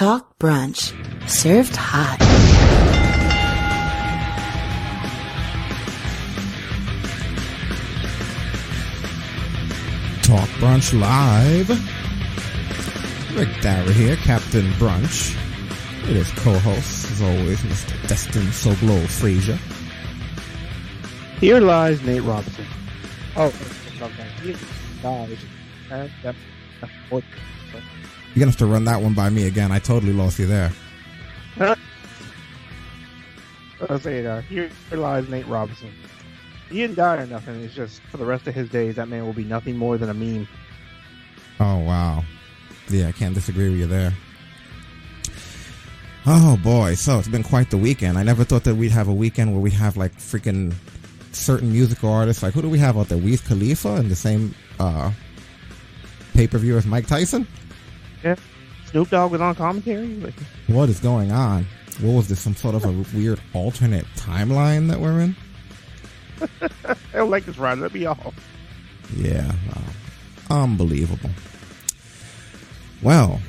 Talk Brunch. Served hot. Talk Brunch Live. Rick Dara here, Captain Brunch. It is co-host, as always, Mr. Destin Soblo Frazier. Here lies Nate Robinson. Oh, he dies. And that- what- You're gonna have to run that one by me again. I totally lost you there. I was saying, uh, here lies Nate Robinson. He didn't die or nothing. It's just for the rest of his days, that man will be nothing more than a meme. Oh wow. Yeah, I can't disagree with you there. Oh boy, so it's been quite the weekend. I never thought that we'd have a weekend where we have like freaking certain musical artists. Like who do we have out there? Wiz Khalifa in the same uh pay per view as Mike Tyson? Snoop Dogg was on commentary. Like, What is going on? What was this? Some sort of a weird alternate timeline that we're in? I don't like this ride. Let me off. Yeah, wow. unbelievable. Well,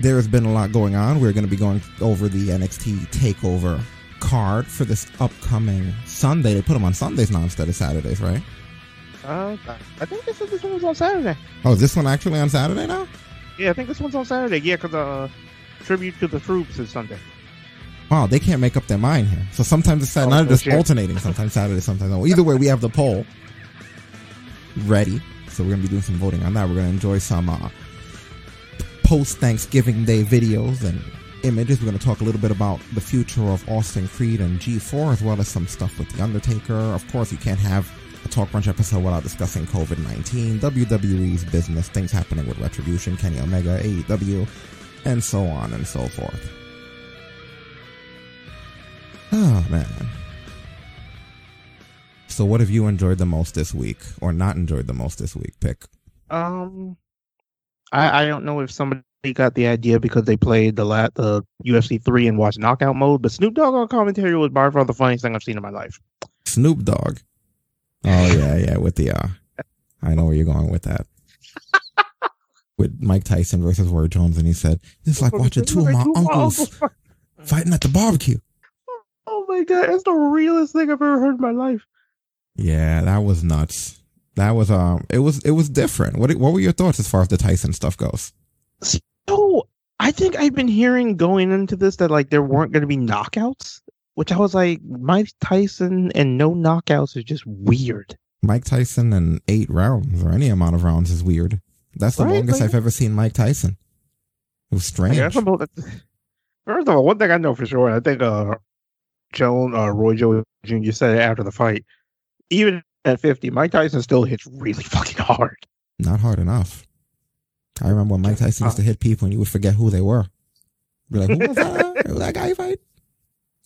there has been a lot going on. We're going to be going over the NXT Takeover card for this upcoming Sunday. They put them on Sundays now instead of Saturdays, right? Uh, I think this, this one was on Saturday. Oh, is this one actually on Saturday now? Yeah, I think this one's on Saturday. Yeah, because uh, tribute to the troops is Sunday. Wow, they can't make up their mind here. So sometimes it's Saturday, Oh, not just shit. alternating. Sometimes Saturday, sometimes no. Either way, we have the poll ready. So we're gonna be doing some voting on that. We're gonna enjoy some uh, post Thanksgiving Day videos and images. We're gonna talk a little bit about the future of Austin Creed and G4, as well as some stuff with the Undertaker. Of course, you can't have a Talk Brunch episode without discussing COVID nineteen, WWE's business, things happening with Retribution, Kenny Omega, AEW, and so on and so forth. Oh man. So what have you enjoyed the most this week or not enjoyed the most this week, pick? Um, I I don't know if somebody got the idea because they played the lat the UFC three and watched knockout mode, but Snoop Dogg on commentary was by far the funniest thing I've seen in my life. Snoop Dogg. Oh yeah, yeah, with the uh I know where you're going with that. with Mike Tyson versus Roy Jones and he said, It's like watching two of my uncles fighting at the barbecue. Oh my god, that's the realest thing I've ever heard in my life. Yeah, that was nuts. That was um it was it was different. What what were your thoughts as far as the Tyson stuff goes? So I think I've been hearing going into this that like there weren't going to be knockouts, which I was like, Mike Tyson and no knockouts is just weird. Mike Tyson and eight rounds or any amount of rounds is weird. That's the Right, longest like- I've ever seen Mike Tyson. It was strange. about First of all, one thing I know for sure, I think uh, Joan, uh, Roy Joe Jr. said it after the fight. Even at 50, Mike Tyson still hits really fucking hard. Not hard enough. I remember when Mike Tyson used to hit people and you would forget who they were. Be like, who was that? Who was that guy fight?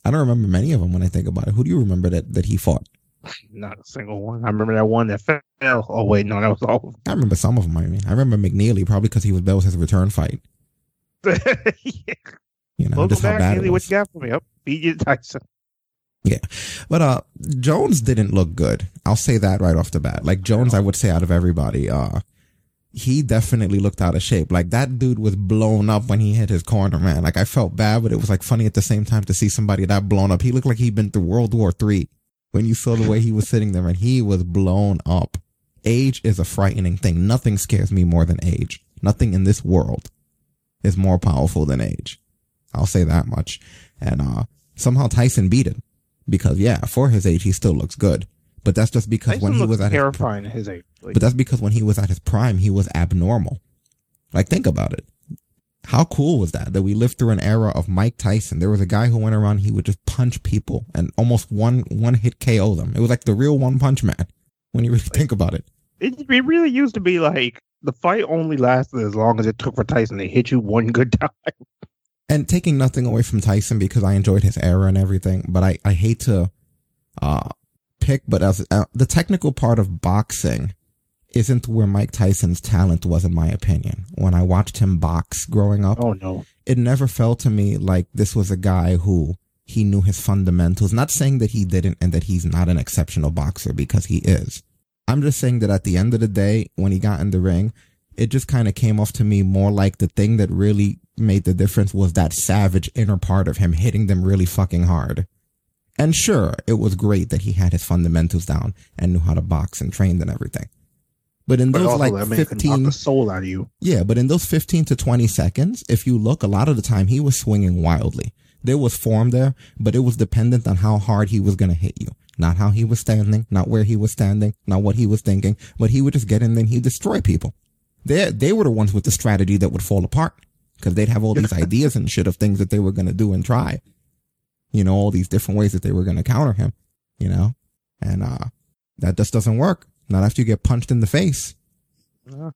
I don't remember many of them when I think about it. Who do you remember that, that he fought? Not a single one. I remember that one that fell. Oh wait, no, that was all. of I remember some of them. I mean, I remember McNeeley probably because he was that was his return fight. them. yeah. You know, Welcome just how back, it What you got for me? Up, BJ Tyson. Yeah, but uh Jones didn't look good. I'll say that right off the bat. Like Jones, I would say out of everybody, uh he definitely looked out of shape. Like that dude was blown up when he hit his corner, man. Like I felt bad, but it was like funny at the same time to see somebody that blown up. He looked like he'd been through World War Three when you saw the way he was sitting there and he was blown up. Age is a frightening thing. Nothing scares me more than age. Nothing in this world is more powerful than age. I'll say that much. And uh somehow Tyson beat him because yeah, for his age, he still looks good. But that's just because when he was at his, terrifying at his age. Like, but that's because when he was at his prime, he was abnormal. Like think about it. How cool was that? That we lived through an era of Mike Tyson. There was a guy who went around, he would just punch people and almost one, one hit KO them. It was like the real one punch man when you really think about it. it, it really used to be like the fight only lasted as long as it took for Tyson to hit you one good time. and taking nothing away from Tyson because I enjoyed his era and everything, but I, I hate to, uh, pick, but as uh, the technical part of boxing isn't where Mike Tyson's talent was, in my opinion. When I watched him box growing up, Oh no. it never felt to me like this was a guy who he knew his fundamentals. Not saying that he didn't and that he's not an exceptional boxer because he is. I'm just saying that at the end of the day, when he got in the ring, it just kind of came off to me more like the thing that really made the difference was that savage inner part of him hitting them really fucking hard. And sure, it was great that he had his fundamentals down and knew how to box and trained and everything. But in But those also, like that man can knock 15, the soul out of you. yeah, but in those 15 to 20 seconds, if you look, a lot of the time he was swinging wildly. There was form there, but it was dependent on how hard he was going to hit you. Not how he was standing, not where he was standing, not what he was thinking, but he would just get in and he'd destroy people. They, they were the ones with the strategy that would fall apart because they'd have all these ideas and shit of things that they were going to do and try. You know, all these different ways that they were going to counter him, you know, and, uh, that just doesn't work. Not after you get punched in the face. You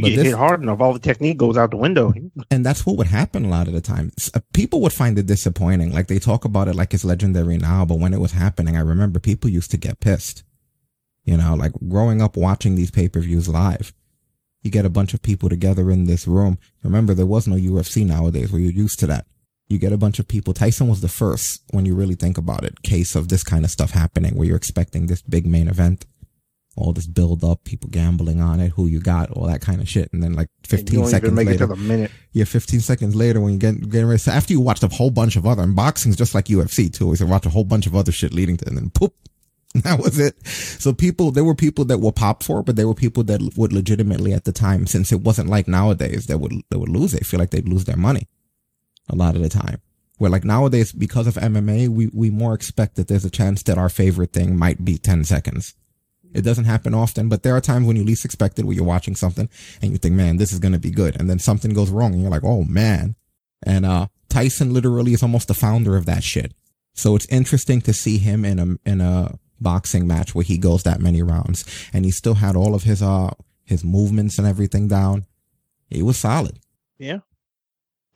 But get this- hit hard enough, all the technique goes out the window. And that's what would happen a lot of the time. Uh, People would find it disappointing. Like they talk about it like it's legendary now, but when it was happening, I remember people used to get pissed. You know, like growing up watching these pay-per-views live. You get a bunch of people together in this room. Remember, there was no UFC nowadays where you're used to that. You get a bunch of people. Tyson was the first, when you really think about it, case of this kind of stuff happening where you're expecting this big main event. All this build up, people gambling on it, who you got, all that kind of shit. And then like And you 15 don't seconds later. it to the minute. Yeah, 15 seconds later when you get getting ready. So after you watched a whole bunch of other, and boxing's just like UFC too. So you watch a whole bunch of other shit leading to, and then poop. That was it. So people, there were people that were pop for, it, but there were people that would legitimately at the time, since it wasn't like nowadays, that would, that would lose it. Feel like they'd lose their money a lot of the time. Where like nowadays, because of MMA, we, we more expect that there's a chance that our favorite thing might be 10 seconds. It doesn't happen often, but there are times when you least expect it, where you're watching something and you think, man, this is going to be good. And then something goes wrong and you're like, oh man. And, uh, Tyson literally is almost the founder of that shit. So it's interesting to see him in a, in a boxing match where he goes that many rounds and he still had all of his, uh, his movements and everything down. He was solid. Yeah.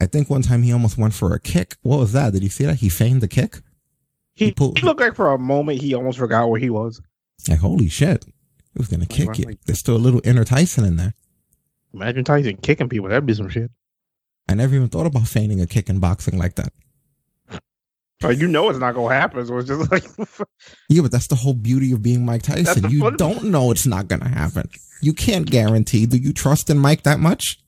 I think one time he almost went for a kick. What was that? Did you see that? He feigned the kick? He, He pulled- he looked like for a moment he almost forgot where he was. Like, holy shit. He was going to kick you. like- There's still a little inner Tyson in there. Imagine Tyson kicking people. That'd be some shit. I never even thought about feigning a kick in boxing like that. Like, you know it's not gonna happen. So it's just like Yeah, but that's the whole beauty of being Mike Tyson. You don't know it's not going to happen. You can't guarantee. Do you trust in Mike that much?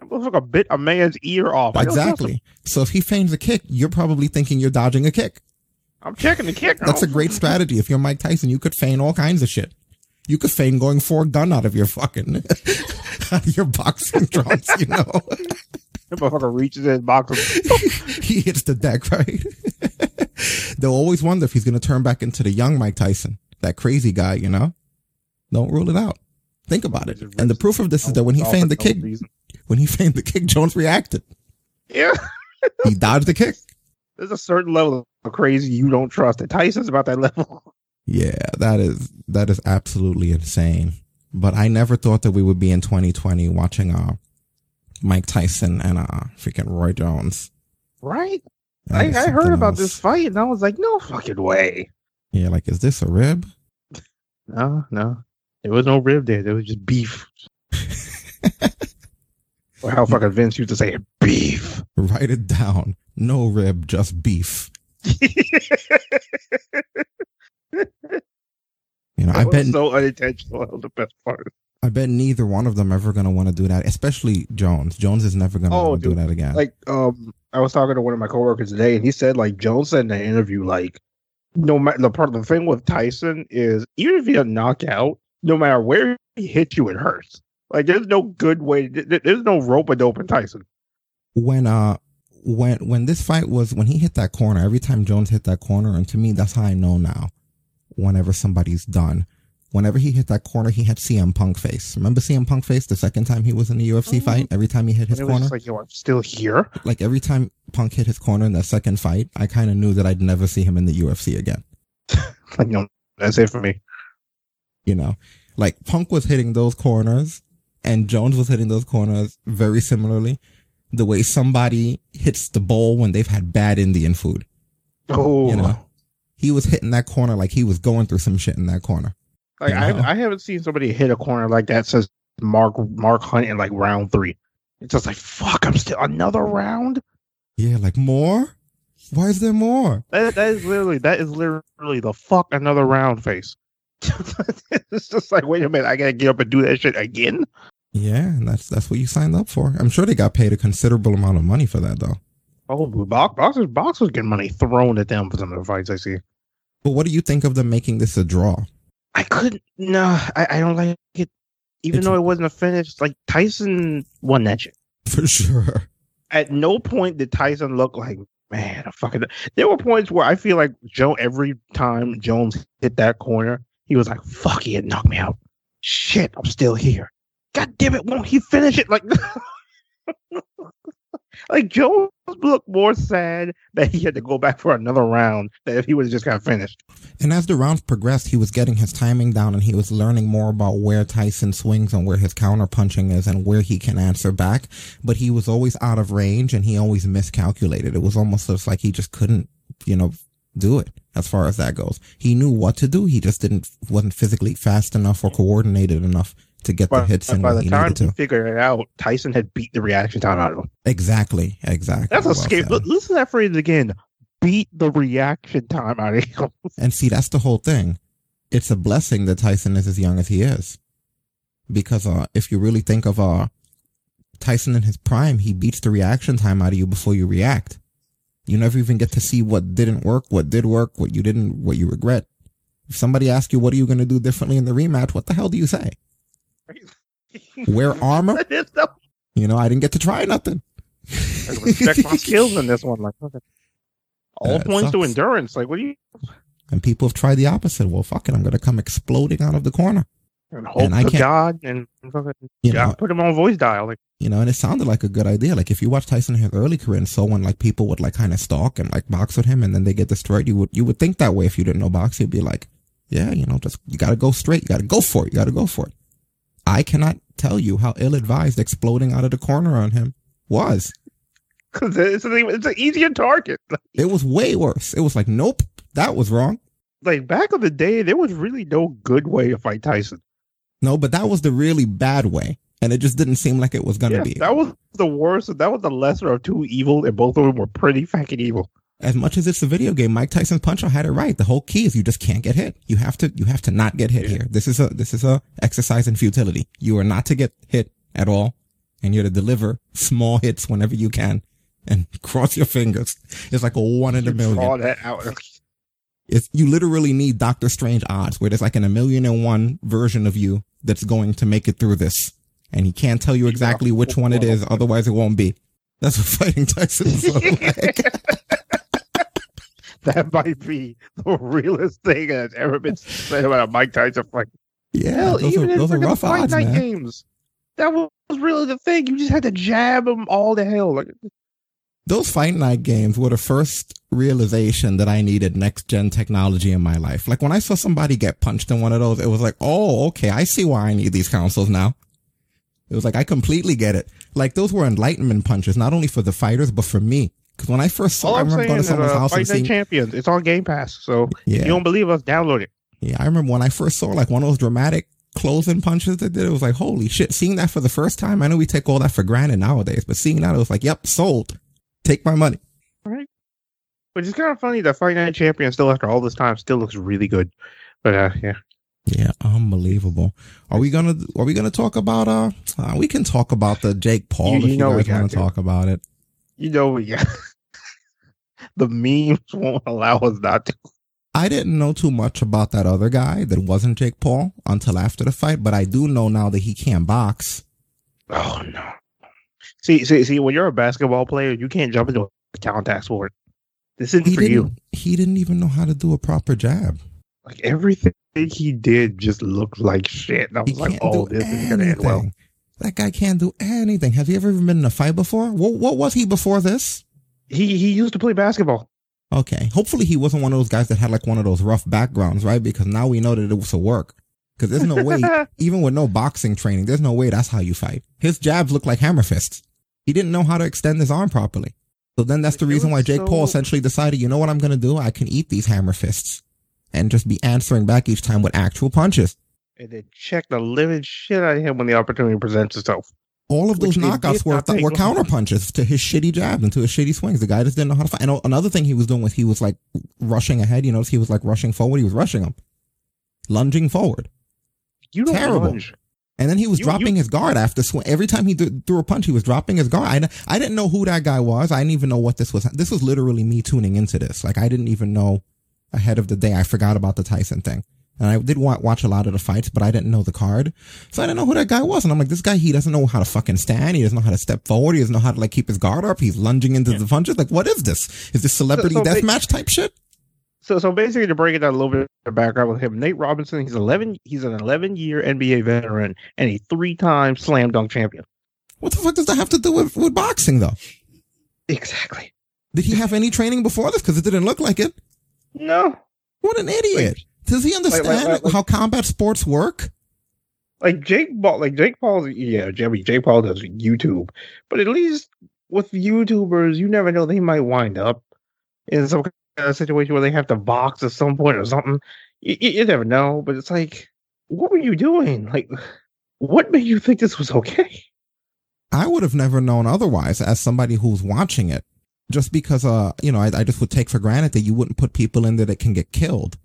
That a bit a man's ear off. I don't trust him. Exactly. So if he feigns a kick, you're probably thinking you're dodging a kick. I'm checking the kick. That's oh. a great strategy. If you're Mike Tyson, you could feign all kinds of shit. You could feign going for a gun out of your fucking, out of your boxing trunks, you know? That motherfucker reaches in box. he hits the deck, right? They'll always wonder if he's going to turn back into the young Mike Tyson, that crazy guy, you know? Don't rule it out. Think about it. And the proof of this is that when he feigned the kick. When he feigned the kick, Jones reacted. Yeah, He dodged the kick. there's a certain level of crazy you don't trust. And Tyson's about that level. Yeah, that is that is absolutely insane. But I never thought that we would be in 2020 watching uh Mike Tyson and uh freaking Roy Jones. Right? I, I heard about else. this fight and I was like, no fucking way. Yeah, like is this a rib? No, no. There was no rib there. There was just beef. or how fucking Vince used to say it, beef. Write it down. No rib, just beef. You know, I bet so unintentional. That was the best part. I bet neither one of them ever gonna want to do that. Especially Jones. Jones is never gonna Oh, do that again. Like, um, I was talking to one of my coworkers today, and he said, like, Jones said in the interview, like, no matter the part of the thing with Tyson is even if you knock out, no matter where he hits you, it hurts. Like, there's no good way. th- th- There's no rope a dope in Tyson. when uh when when this fight was when he hit that corner, every time Jones hit that corner, and to me that's how I know now. Whenever somebody's done. Whenever he hit that corner, he had CM Punk face. Remember CM Punk face the second time he was in the UFC Oh. fight? Every time he hit his it corner? just like, yo, I'm still here. like every time Punk hit his corner in that second fight, I kind of knew that I'd never see him in the UFC again. Like, no, that's it for me. You know, like Punk was hitting those corners and Jones was hitting those corners very similarly. The way somebody hits the bowl when they've had bad Indian food, Oh, you know, he was hitting that corner like he was going through some shit in that corner. like you I. I haven't seen somebody hit a corner like that since Mark Mark Hunt in like round three. It's just like, fuck, I'm still another round. Yeah, like more? Why is there more? That, that is literally that is literally the fuck another round face. it's just like, wait a minute, I gotta get up and do that shit again. Yeah, and that's that's what you signed up for. I'm sure they got paid a considerable amount of money for that, though. Oh, box, boxers, boxers getting money thrown at them for some of the fights I see. But what do you think of them making this a draw? I couldn't. No, I, I don't like it. Even It's- though it wasn't a finish, like Tyson won that shit. For sure. At no point did Tyson look like man. I fucking. There were points where I feel like Joe. Every time Jones hit that corner, he was like, "Fuck, he had knocked me out." Shit, I'm still here. God damn it! Won't he finish it? Like, like Jones looked more sad that he had to go back for another round than if he was just got finished. And as the rounds progressed, he was getting his timing down and he was learning more about where Tyson swings and where his counter punching is and where he can answer back. But he was always out of range and he always miscalculated. It was almost just like he just couldn't, you know, do it as far as that goes. He knew what to do. He just didn't, wasn't physically fast enough or coordinated enough to get the hits in by the he time he figured it out, Tyson had beat the reaction time out of him. Exactly. Exactly. That's a Well. Listen to that phrase again. Beat the reaction time out of him. And see, that's the whole thing. It's a blessing that Tyson is as young as he is. Because uh, if you really think of uh, Tyson in his prime, he beats the reaction time out of you before you react. You never even get to see what didn't work, what did work, what you didn't, what you regret. If somebody asks you, what are you going to do differently in the rematch? What the hell do you say? Wear armor? You know, I didn't get to try nothing. Respect my skills in this one. Like, okay. all That points to endurance. Like, what do you? And people have tried the opposite. Well, fuck it. I'm going to come exploding out of the corner. And hope And I to can't- God and You know, put him on voice dial. Like, you know, and it sounded like a good idea. Like if you watch Tyson in his early career and so when like people would like kind of stalk and like box with him and then they get destroyed, you would, you would think that way if you didn't know boxing. You'd be like, yeah, you know, just, you gotta go straight. You gotta go for it. You gotta go for it. I cannot tell you how ill advised exploding out of the corner on him was. because it's an, it's an easier target. It was way worse. It was like, nope, that was wrong. Like back in the day, there was really no good way to fight Tyson. No, but that was the really bad way. And it just didn't seem like it was gonna Yeah, be. that was the worst. That was the lesser of two evil, and both of them were pretty fucking evil. As much as it's a video game, Mike Tyson's Punch-Out had it right. The whole key is you just can't get hit. You have to, you have to not get hit Yeah. here. This is a, this is a exercise in futility. You are not to get hit at all and you're to deliver small hits whenever you can and cross your fingers. It's like a one in a You draw million. that out. It's, you literally need Doctor Strange odds where there's like an a million and one version of you that's going to make it through this. And he can't tell you exactly which one it is. Otherwise it won't be. That's what fighting Tyson is like. That might be the realest thing that's ever been said about a Mike Tyson fight. Yeah, Hell, those even are, in those are rough fight odds, night man. games, that was really the thing. You just had to jab them all to hell. Like, those fight night games were the first realization that I needed next gen technology in my life. Like when I saw somebody get punched in one of those, it was like, oh, okay, I see why I need these consoles now. It was like, I completely get it. Like those were enlightenment punches, not only for the fighters, but for me. Cause when I first saw, all I remember going to someone's uh, house Fight and Night seeing, Champions. It's on Game Pass, so if yeah, you don't believe us, download it. yeah, I remember when I first saw like one of those dramatic closing punches that did, it was like, holy shit, seeing that for the first time. I know we take all that for granted nowadays, but seeing that, it was like, yep, sold. Take my money. Right? Which is kind of funny that Fight Night Champion still after all this time still looks really good. But uh, yeah, Yeah, unbelievable. Are we gonna are we gonna talk about uh, uh we can talk about the Jake Paul You- if you you know we guys want got to to. talk about it. You know, yeah, the memes won't allow us not to. I didn't know too much about that other guy that wasn't Jake Paul until after the fight, but I do know now that he can't box. Oh no! See, see, see. When you're a basketball player, you can't jump into a contact sport. This isn't He for you. he didn't even know how to do a proper jab. Like everything he did just looked like shit. And I He was like, can't oh, this is gonna end well. That guy can't do anything. Have you ever been in a fight before? What what was he before this? He he used to play basketball. Okay. Hopefully he wasn't one of those guys that had like one of those rough backgrounds, right? Because now we know that it was a work. Because there's no way, even with no boxing training, there's no way that's how you fight. His jabs look like hammer fists. He didn't know how to extend his arm properly. So then that's the It reason why Jake Paul essentially decided, you know what I'm going to do? I can eat these hammer fists and just be answering back each time with actual punches. And then check the living shit out of him when the opportunity presents itself. All of those knockouts were, take were counter punches to his shitty jabs and to his shitty swings. The guy just didn't know how to fight. And another thing he was doing was he was like rushing ahead. You notice he was like rushing forward. He was rushing him, lunging forward. You don't Terrible. lunge. And then he was You- dropping you- his guard after swing. Every time he th- threw a punch, he was dropping his guard. I, I didn't know who that guy was. I didn't even know what this was. This was literally me tuning into this. Like I didn't even know ahead of the day. I forgot about the Tyson thing. And I did watch a lot of the fights, but I didn't know the card. So I didn't know who that guy was. And I'm like, this guy, he doesn't know how to fucking stand. He doesn't know how to step forward. He doesn't know how to like keep his guard up. He's lunging into the punches. Like, what is this? Is this celebrity So- so death ba- match type shit? So, so basically, to break it down a little bit of background with him, Nate Robinson, he's eleven. He's an eleven-year NBA veteran and a three-time slam dunk champion. What the fuck does that have to do with, with boxing though? Exactly. Did he have any training before this? Cause it didn't look like it. No, What an idiot. Does he understand like- like- how combat sports work? like Jake Paul, like Jake Paul's, yeah, Jimmy Jake Paul does YouTube, but at least with YouTubers, you never know they might wind up in some kind of situation where they have to box at some point or something. You, you, you never know, but it's like, what were you doing? Like, what made you think this was okay? I would have never known otherwise as somebody who's watching it. Just because, uh, you know, I, I just would take for granted that you wouldn't put people in there that can get killed.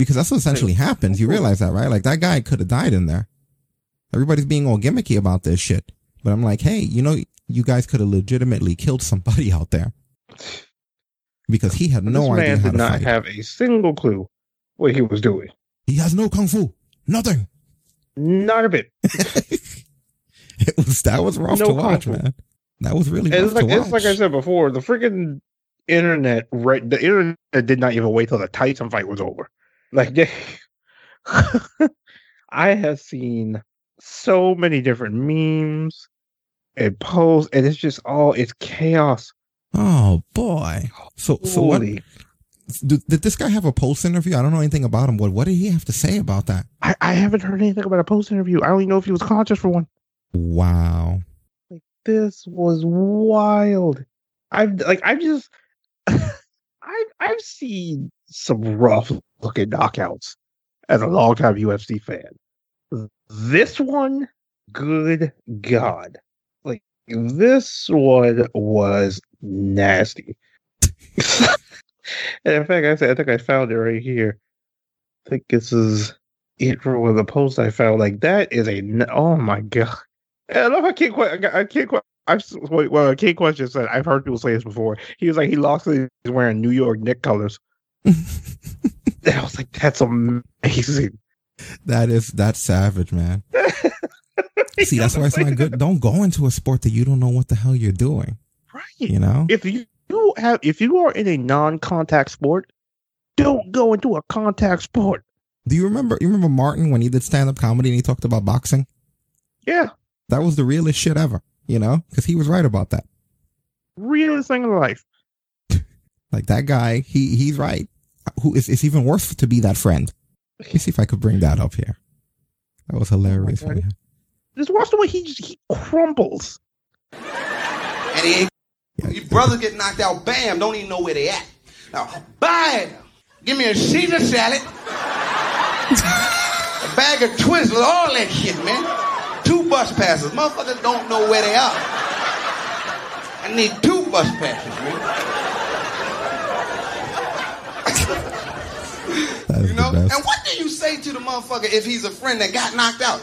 Because that's what essentially happens. You realize that, right? Like that guy could have died in there. Everybody's being all gimmicky about this shit. But I'm like, hey, you know, you guys could have legitimately killed somebody out there. Because he had no this idea man did not fight. have a single clue what he was doing. he has no kung fu. Nothing. Not a bit. It was, that was rough No to watch, man. That was really it's like to watch. it's like I said before, the freaking internet, right? The internet did not even wait till the Tyson fight was over. Like I have seen so many different memes and posts, and it's just all it's chaos. Oh boy. So so what did, did this guy have a post interview? I don't know anything about him. What what did he have to say about that? I, I haven't heard anything about a post interview. I don't even know if he was conscious for one. Wow. Like this was wild. I've like I've just I've I've seen some rough looking knockouts as a longtime UFC fan. This one, good God. Like this one was nasty. and in fact, I said I think I found it right here. I think this is it from the posts I found. Like that is a oh my god. I love how Kid que- I can't que- I've well Kid question said I've heard people say this before. He was like he lost he's wearing New York Knick colors. I was like, that's amazing. That is that's savage, man. See, that's why it's not good. Don't go into a sport that you don't know what the hell you're doing. Right. You know? If you you have if you are in a non-contact sport, don't go into a contact sport. Do you remember you remember Martin when he did stand up comedy and he talked about boxing? Yeah, That was the realest shit ever, you know? Because he was right about that. realest thing in life. Like that guy, he he's right. Who is it's even worse to be that friend. Let me see if I could bring that up here. That was oh hilarious. God. Just watch the way he just he crumbles. And he ain't. Yeah. Your brother get knocked out, bam, don't even know where they at. Now, bam, give me a Caesar salad, a bag of Twizzlers, all that shit, man. Two bus passes. Motherfuckers don't know where they are. I need two bus passes, man. That is You know? And what do you say to the motherfucker if he's a friend that got knocked out?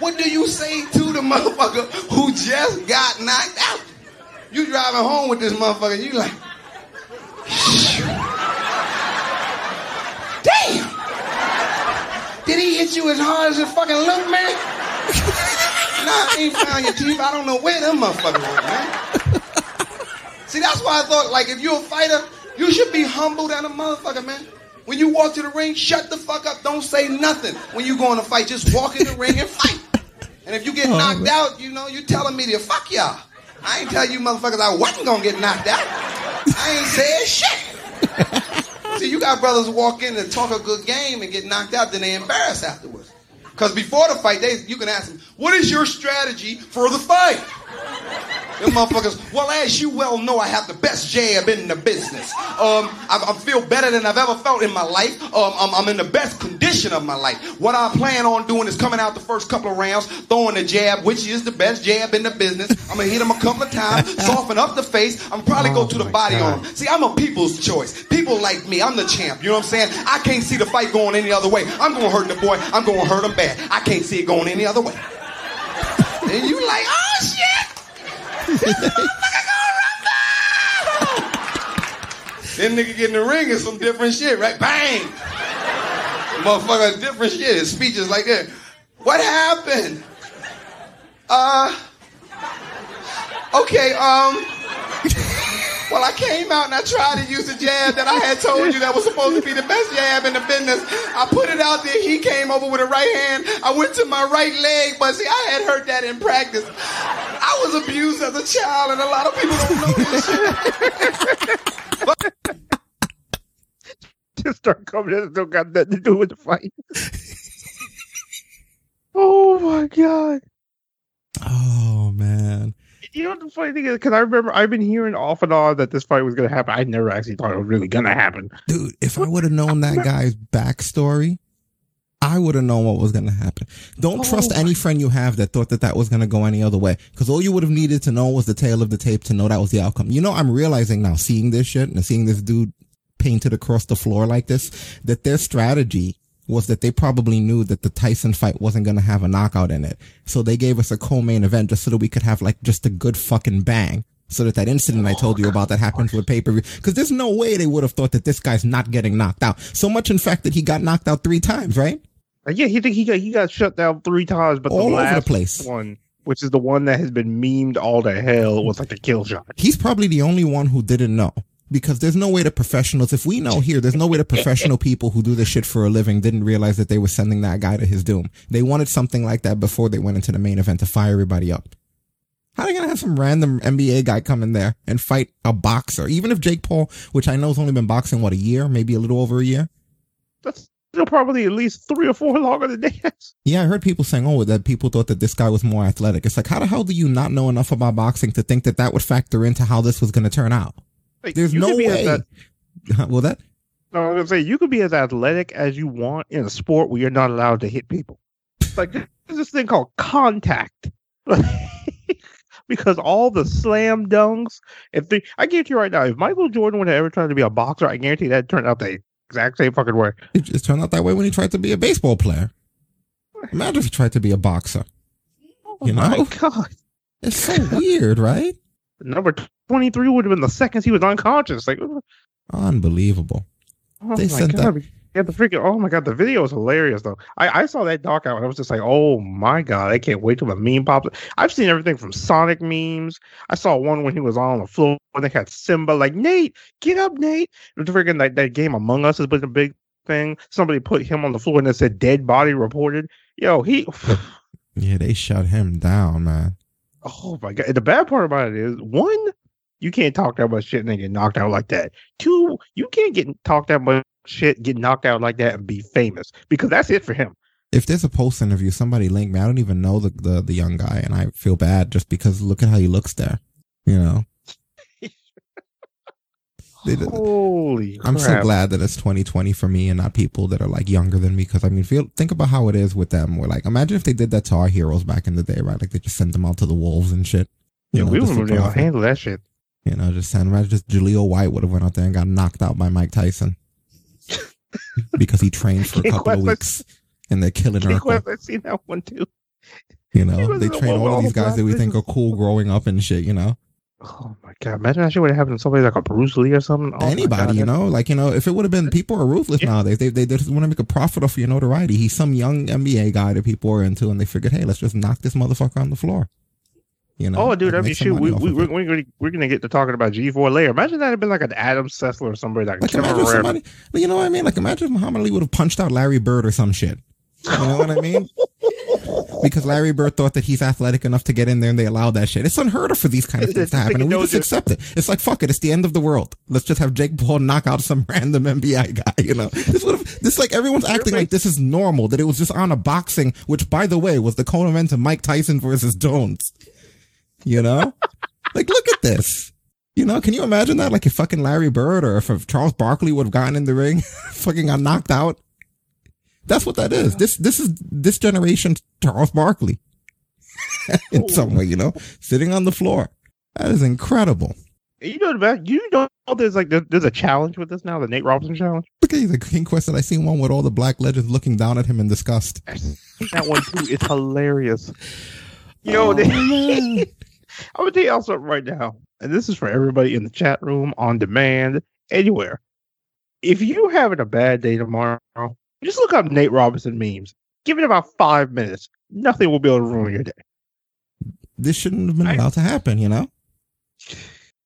What do you say to the motherfucker who just got knocked out? You driving home with this motherfucker, you like, damn! Did he hit you as hard as it fucking looked, man? nah, I ain't found your teeth. I don't know where them motherfuckers went, man. See, that's why I thought, like, if you're a fighter, you should be humble than a motherfucker, man. When you walk to the ring, shut the fuck up. Don't say nothing. When you go in a fight, just walk in the ring and fight. And if you get Oh, knocked out, you know, you telling me to fuck y'all. I ain't tell you motherfuckers I wasn't gonna get knocked out. I ain't said shit. See, you got brothers walk in and talk a good game and get knocked out, then they embarrassed afterwards. Because before the fight, they you can ask them, what is your strategy for the fight? Them motherfuckers, well, as you well know, I have the best jab in the business. Um, I, I feel better than I've ever felt in my life. Um, I'm, I'm in the best condition of my life. What I plan on doing is coming out the first couple of rounds, throwing the jab, which is the best jab in the business. I'm gonna hit him a couple of times, soften up the face. I'm probably go Oh to the body God. on him. See, I'm a people's choice. People like me. I'm the champ. You know what I'm saying? I can't see the fight going any other way. I'm gonna hurt the boy. I'm gonna hurt him bad. I can't see it going any other way. and you like, oh shit! This motherfucker gonna rumble! Then nigga get in the ring and some different shit, right? Bang! Motherfucker, different shit. His speech is like that. What happened? Uh, okay, um, well, I came out and I tried to use the jab that I had told you that was supposed to be the best jab in the business. I put it out there. He came over with a right hand. I went to my right leg, but see, I had heard that in practice. I was abused as a child, and a lot of people don't know this shit. Just start coming in. Don't got nothing to do with the fight. oh my god. Oh man. You know what the funny thing is? Because I remember I've been hearing off and on that this fight was going to happen. I never actually thought it was really going to happen. Dude, if I would have known that guy's backstory, I would have known what was going to happen. Don't oh trust Oh. any friend you have that thought that that was going to go any other way. Because all you would have needed to know was the tail of the tape to know that was the outcome. You know, I'm realizing now, seeing this shit and seeing this dude painted across the floor like this, that their strategy was that they probably knew that the Tyson fight wasn't going to have a knockout in it. So they gave us a co-main event just so that we could have like just a good fucking bang. So that that incident I told you about that happened with pay-per-view. Cause there's no way they would have thought that this guy's not getting knocked out. So much in fact that he got knocked out three times, right? Uh, yeah, he think he got he got shut down three times, but All the over the place. one, which is the one that has been memed all to hell, was like a kill shot. He's probably the only one who didn't know. Because there's no way the professionals, if we know here, there's no way the professional people who do this shit for a living didn't realize that they were sending that guy to his doom. They wanted something like that before they went into the main event to fire everybody up. How are they gonna have some random NBA guy come in there and fight a boxer? Even if Jake Paul, which I know has only been boxing, what, a year? Maybe a little over a year? That's still probably at least three or four longer than that. Yeah, I heard people saying, oh, that people thought that this guy was more athletic. It's like, how the hell do you not know enough about boxing to think that that would factor into how this was gonna turn out? Like, There's no way. that- well, that, No, I was gonna say you could be as athletic as you want in a sport where you're not allowed to hit people. Like there's this thing called contact. because all the slam dunks, if they I guarantee you right now, if Michael Jordan would have ever tried to be a boxer, I guarantee that turned out the exact same fucking way. It just turned out that way when he tried to be a baseball player. Imagine if he tried to be a boxer. Oh you oh my god. It's so weird, right? Number twenty three would have been the seconds he was unconscious. Like oh Unbelievable. They my sent god. Yeah, the freaking oh my god, the video is hilarious though. I, I saw that doc out and I was just like, oh my god, I can't wait till the meme pops. up. I've seen everything from Sonic memes. I saw one when he was on the floor when they had Simba like Nate, get up, Nate. The freaking that, that game Among Us has been a big thing. Somebody put him on the floor and it said dead body reported. Yo, he Yeah, they shut him down, man. oh my god. And the bad part about it is one, you can't talk that much shit and then get knocked out like that. Two, you can't get talk that much shit, get knocked out like that and be famous because that's it for him. If there's a post interview, somebody link me. I don't even know the, the, the young guy and I feel bad just because look at how he looks there. You know? Holy I'm so glad that it's 2020 for me and not people that are like younger than me. Cause I mean, feel, think about how it is with them. We're like, imagine if they did that to our heroes back in the day, right? Like they just sent them out to the wolves and shit. Yeah, know, we wouldn't for be able to handle that shit. You know, just send imagine just Jaleel White would have went out there and got knocked out by Mike Tyson because he trained for a couple of weeks and they're killing. Quest, I've seen that one too. You know, they train all of these guys that we think are cool growing up and shit. You know, Oh my god! Imagine that shit would have happened to somebody like a Bruce Lee or something. Oh anybody. You know, like you know, if it would have been people are ruthless Yeah. nowadays. They they, they just want to make a profit off your notoriety. He's some young NBA guy that people are into, and they figured, hey, let's just knock this motherfucker on the floor. You know? Oh, dude, I like, mean, make shoot, we, we, we're, we're, gonna, we're gonna get to talking about G4 later. Imagine that had been like an Adam Sessler or somebody like, Like Kevin somebody, but you know what I mean? Like imagine if Muhammad Ali would have punched out Larry Bird or some shit. You know what I mean? Because Larry Bird thought that he's athletic enough to get in there and they allowed that shit. It's unheard of for these kind of things to happen. And we just accept it. It's like, fuck it. It's the end of the world. Let's just have Jake Paul knock out some random NBA guy, you know? This would have, this like everyone's acting like this is normal, that it was just on a boxing, which by the way was the co-event of Mike Tyson versus Jones. You know? like look at this. You know, can you imagine that? Like if fucking Larry Bird or if, if Charles Barkley would have gotten in the ring, fucking got knocked out. That's what that is. This this is this generation's Charles Barkley. in some way, you know, sitting on the floor. That is incredible. You know about you know there's like there's a challenge with this now, the Nate Robinson challenge. Look at the King Quest. And I seen one with all the black legends looking down at him in disgust. That one too. It's hilarious. Yo, Oh, they- man. I'm gonna tell y'all something right now, and this is for everybody in the chat room, on demand, anywhere. If you're having a bad day tomorrow, just look up Nate Robinson memes. Give it about five minutes. Nothing will be able to ruin your day. this shouldn't have been I- allowed to happen, you know?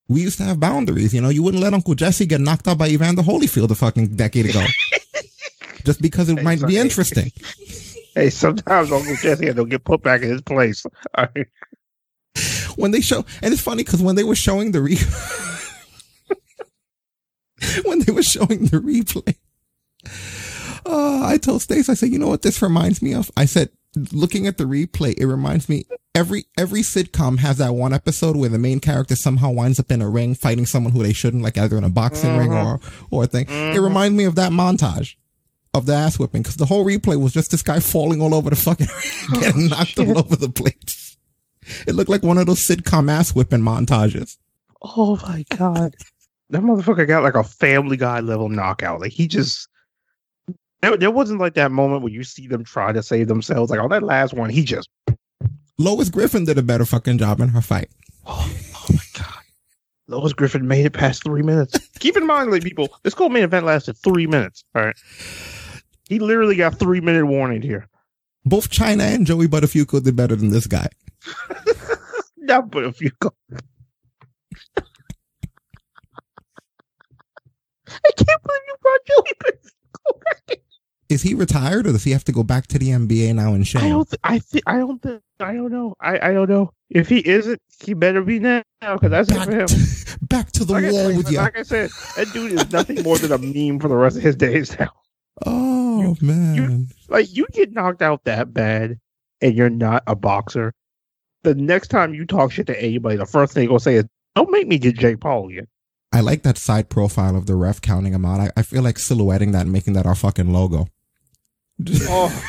We used to have boundaries, you know? You wouldn't let Uncle Jesse get knocked out by Evander Holyfield a fucking decade ago. Just because it might be interesting. Hey, sometimes Uncle Jesse had to get put back in his place. All right. When they show, and it's funny because when they were showing the re, when they were showing the replay, uh, I told Stace, I said, you know what this reminds me of? I said, looking at the replay, it reminds me every every sitcom has that one episode where the main character somehow winds up in a ring fighting someone who they shouldn't, like either in a boxing ring or or a thing. It reminds me of that montage of the ass whipping because the whole replay was just this guy falling all over the fucking getting knocked all over the place. It looked like one of those sitcom ass whipping montages. Oh my god, that motherfucker got like a Family Guy level knockout. Like he just. There, there wasn't like that moment where you see them try to save themselves. Like on that last one, he just. Lois Griffin did a better fucking job in her fight. Oh, oh my god. Lois Griffin made it past three minutes. Keep in mind, like people, this whole main event lasted three minutes. All right. He literally got three minute warning here. Both Chyna and Joey Buttafuoco did better than this guy. Not but a few. Go- I can't believe you brought Joey Buttafuoco. Is he retired or does he have to go back to the NBA now in I shame? don't. Th- I think. I don't think. I don't know. I. I don't know. If he isn't, he better be now because that's it Back, for him. back to the Like, I- wall like, with you. like I said, that dude is nothing more than a meme for the rest of his days now. Oh man. Like you get knocked out that bad, and you're not a boxer. The next time you talk shit to anybody, the first thing you're gonna say is, "Don't make me get Jake Paul again." I like that side profile of the ref counting him out. I, I feel like silhouetting that and making that our fucking logo. Oh.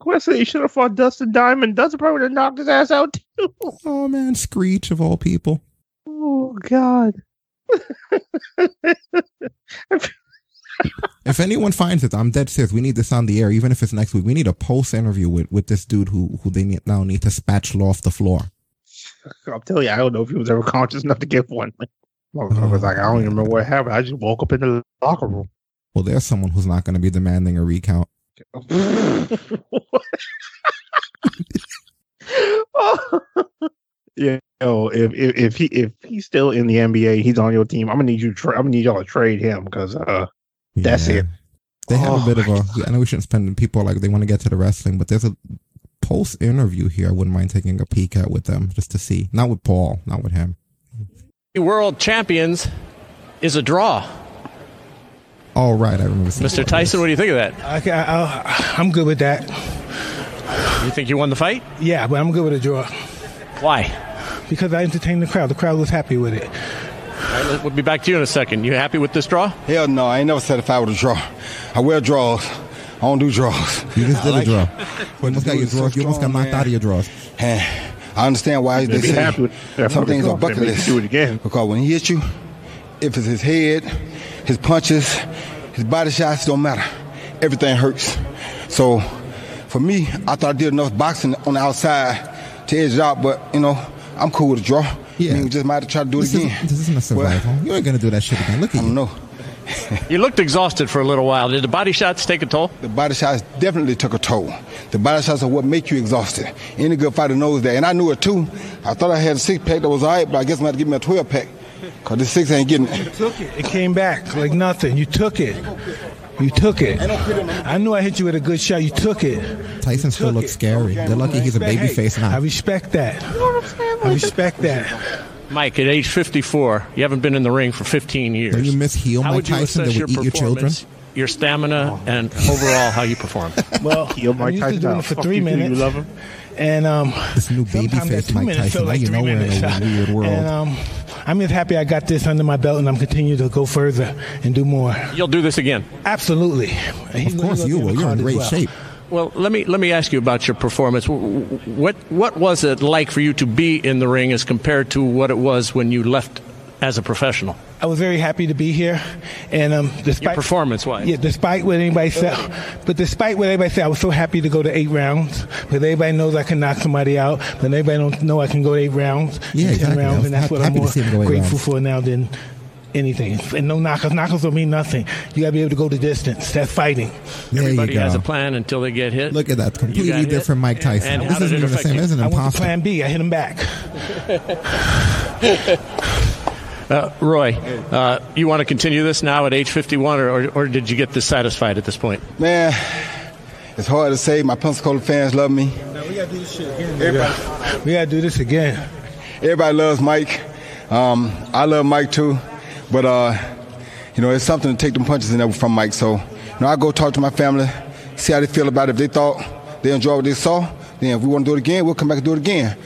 Quest said he should have fought Dustin Diamond. Dustin probably would have knocked his ass out too. Oh man, Screech of all people. Oh God. If anyone finds it, I'm dead serious. We need this on the air, even if it's next week. We need a post interview with, with this dude who who they need, now need to spatula off the floor. I'm telling you, I don't know if he was ever conscious enough to get one. Motherfucker was like, I don't even remember what happened. I just woke up in the locker room. Well, there's someone who's not going to be demanding a recount. yeah, yo, if, if if he if he's still in the NBA, he's on your team. I'm gonna need you. Tra- I'm gonna need y'all to trade him because uh, That's it. They have Oh, a bit of a. I know we shouldn't spend. People like they want to get to the wrestling, but there's a post interview here. I wouldn't mind taking a peek at with them just to see. Not with Paul, not with him. World champions is a draw. All right, I remember. Mr. that. Tyson, what do you think of that? I, I, I'm good with that. You think you won the fight? Yeah, but I'm good with a draw Why? because I entertained the crowd. The crowd was happy with it. All right, we'll be back to you in a second. You happy with this draw? Hell no, I ain't never satisfied with a draw. I wear draws. I don't do draws. You just I did like a draw. it. You But almost got your dude is so draws. You almost got strong, knocked man. out of your draws. Eh, I understand why they be say happy with that some things are bucket draw. They list. do it again. Because when he hits you, if it's his head, his punches, his body shots, don't matter. Everything hurts. So for me, I thought I did enough boxing on the outside to edge it out, but you know, I'm cool with a draw. Yeah. I mean, we just might try to do it This again. isn't, this isn't a survival. Well, you ain't gonna do that shit again. Look at it. I at don't you. know. You looked exhausted for a little while. Did the body shots take a toll? The body shots definitely took a toll. The body shots are what make you exhausted. Any good fighter knows that. And I knew it too. I thought I had a six pack that was all right, but I guess I'm going to give me a 12 pack. Because the six ain't getting it. Took it. It came back like nothing. You took it. You took it. I knew I hit you with a good shot. You took it. Tyson still looks it. scary. They're lucky he's a baby hey, face I respect that. I respect that. Mike, at age 54, you haven't been in the ring for 15 years. Don't you miss heel how Mike would you Tyson that would your eat your children? your stamina, and overall how you perform? Well, Yo, I'm Mike used to Tyson doing it for three you, minutes. You love him? And um, This new baby face Mike Tyson. felt Now you know we're in a weird world. And um, I'm just happy I got this under my belt, and I'm continuing to go further and do more. You'll do this again. Absolutely. Of course you will. You're in great shape. Well, let me let me ask you about your performance. W- w- What what was it like for you to be in the ring as compared to what it was when you left as a professional? I was very happy to be here, and um, despite performance-wise. yeah, despite what anybody said, but despite what everybody said, I was so happy to go to eight rounds. Because everybody knows I can knock somebody out, but everybody don't know I can go to eight rounds, Yeah, ten exactly. Rounds, and that's what I'm more see him go eight grateful rounds. for now than anything. And no knockers, knockers don't mean nothing. You gotta be able to go the distance. That's fighting. There Everybody you go. has a plan until they get hit. Look at that, completely got hit? different Mike Tyson. And this how did isn't it even the same. you? This is I went to. Plan B. I hit him back. Uh, Roy, uh, you want to continue this now at age 51, or, or, or did you get dissatisfied at this point? Man, it's hard to say. My Pensacola fans love me. we gotta do this shit again. We gotta do this again. Everybody loves Mike. Um, I love Mike too, but uh, you know, it's something to take them punches in there from Mike. So, you know, I go talk to my family, see how they feel about it. If they thought they enjoyed what they saw, then if we want to do it again, we'll come back and do it again.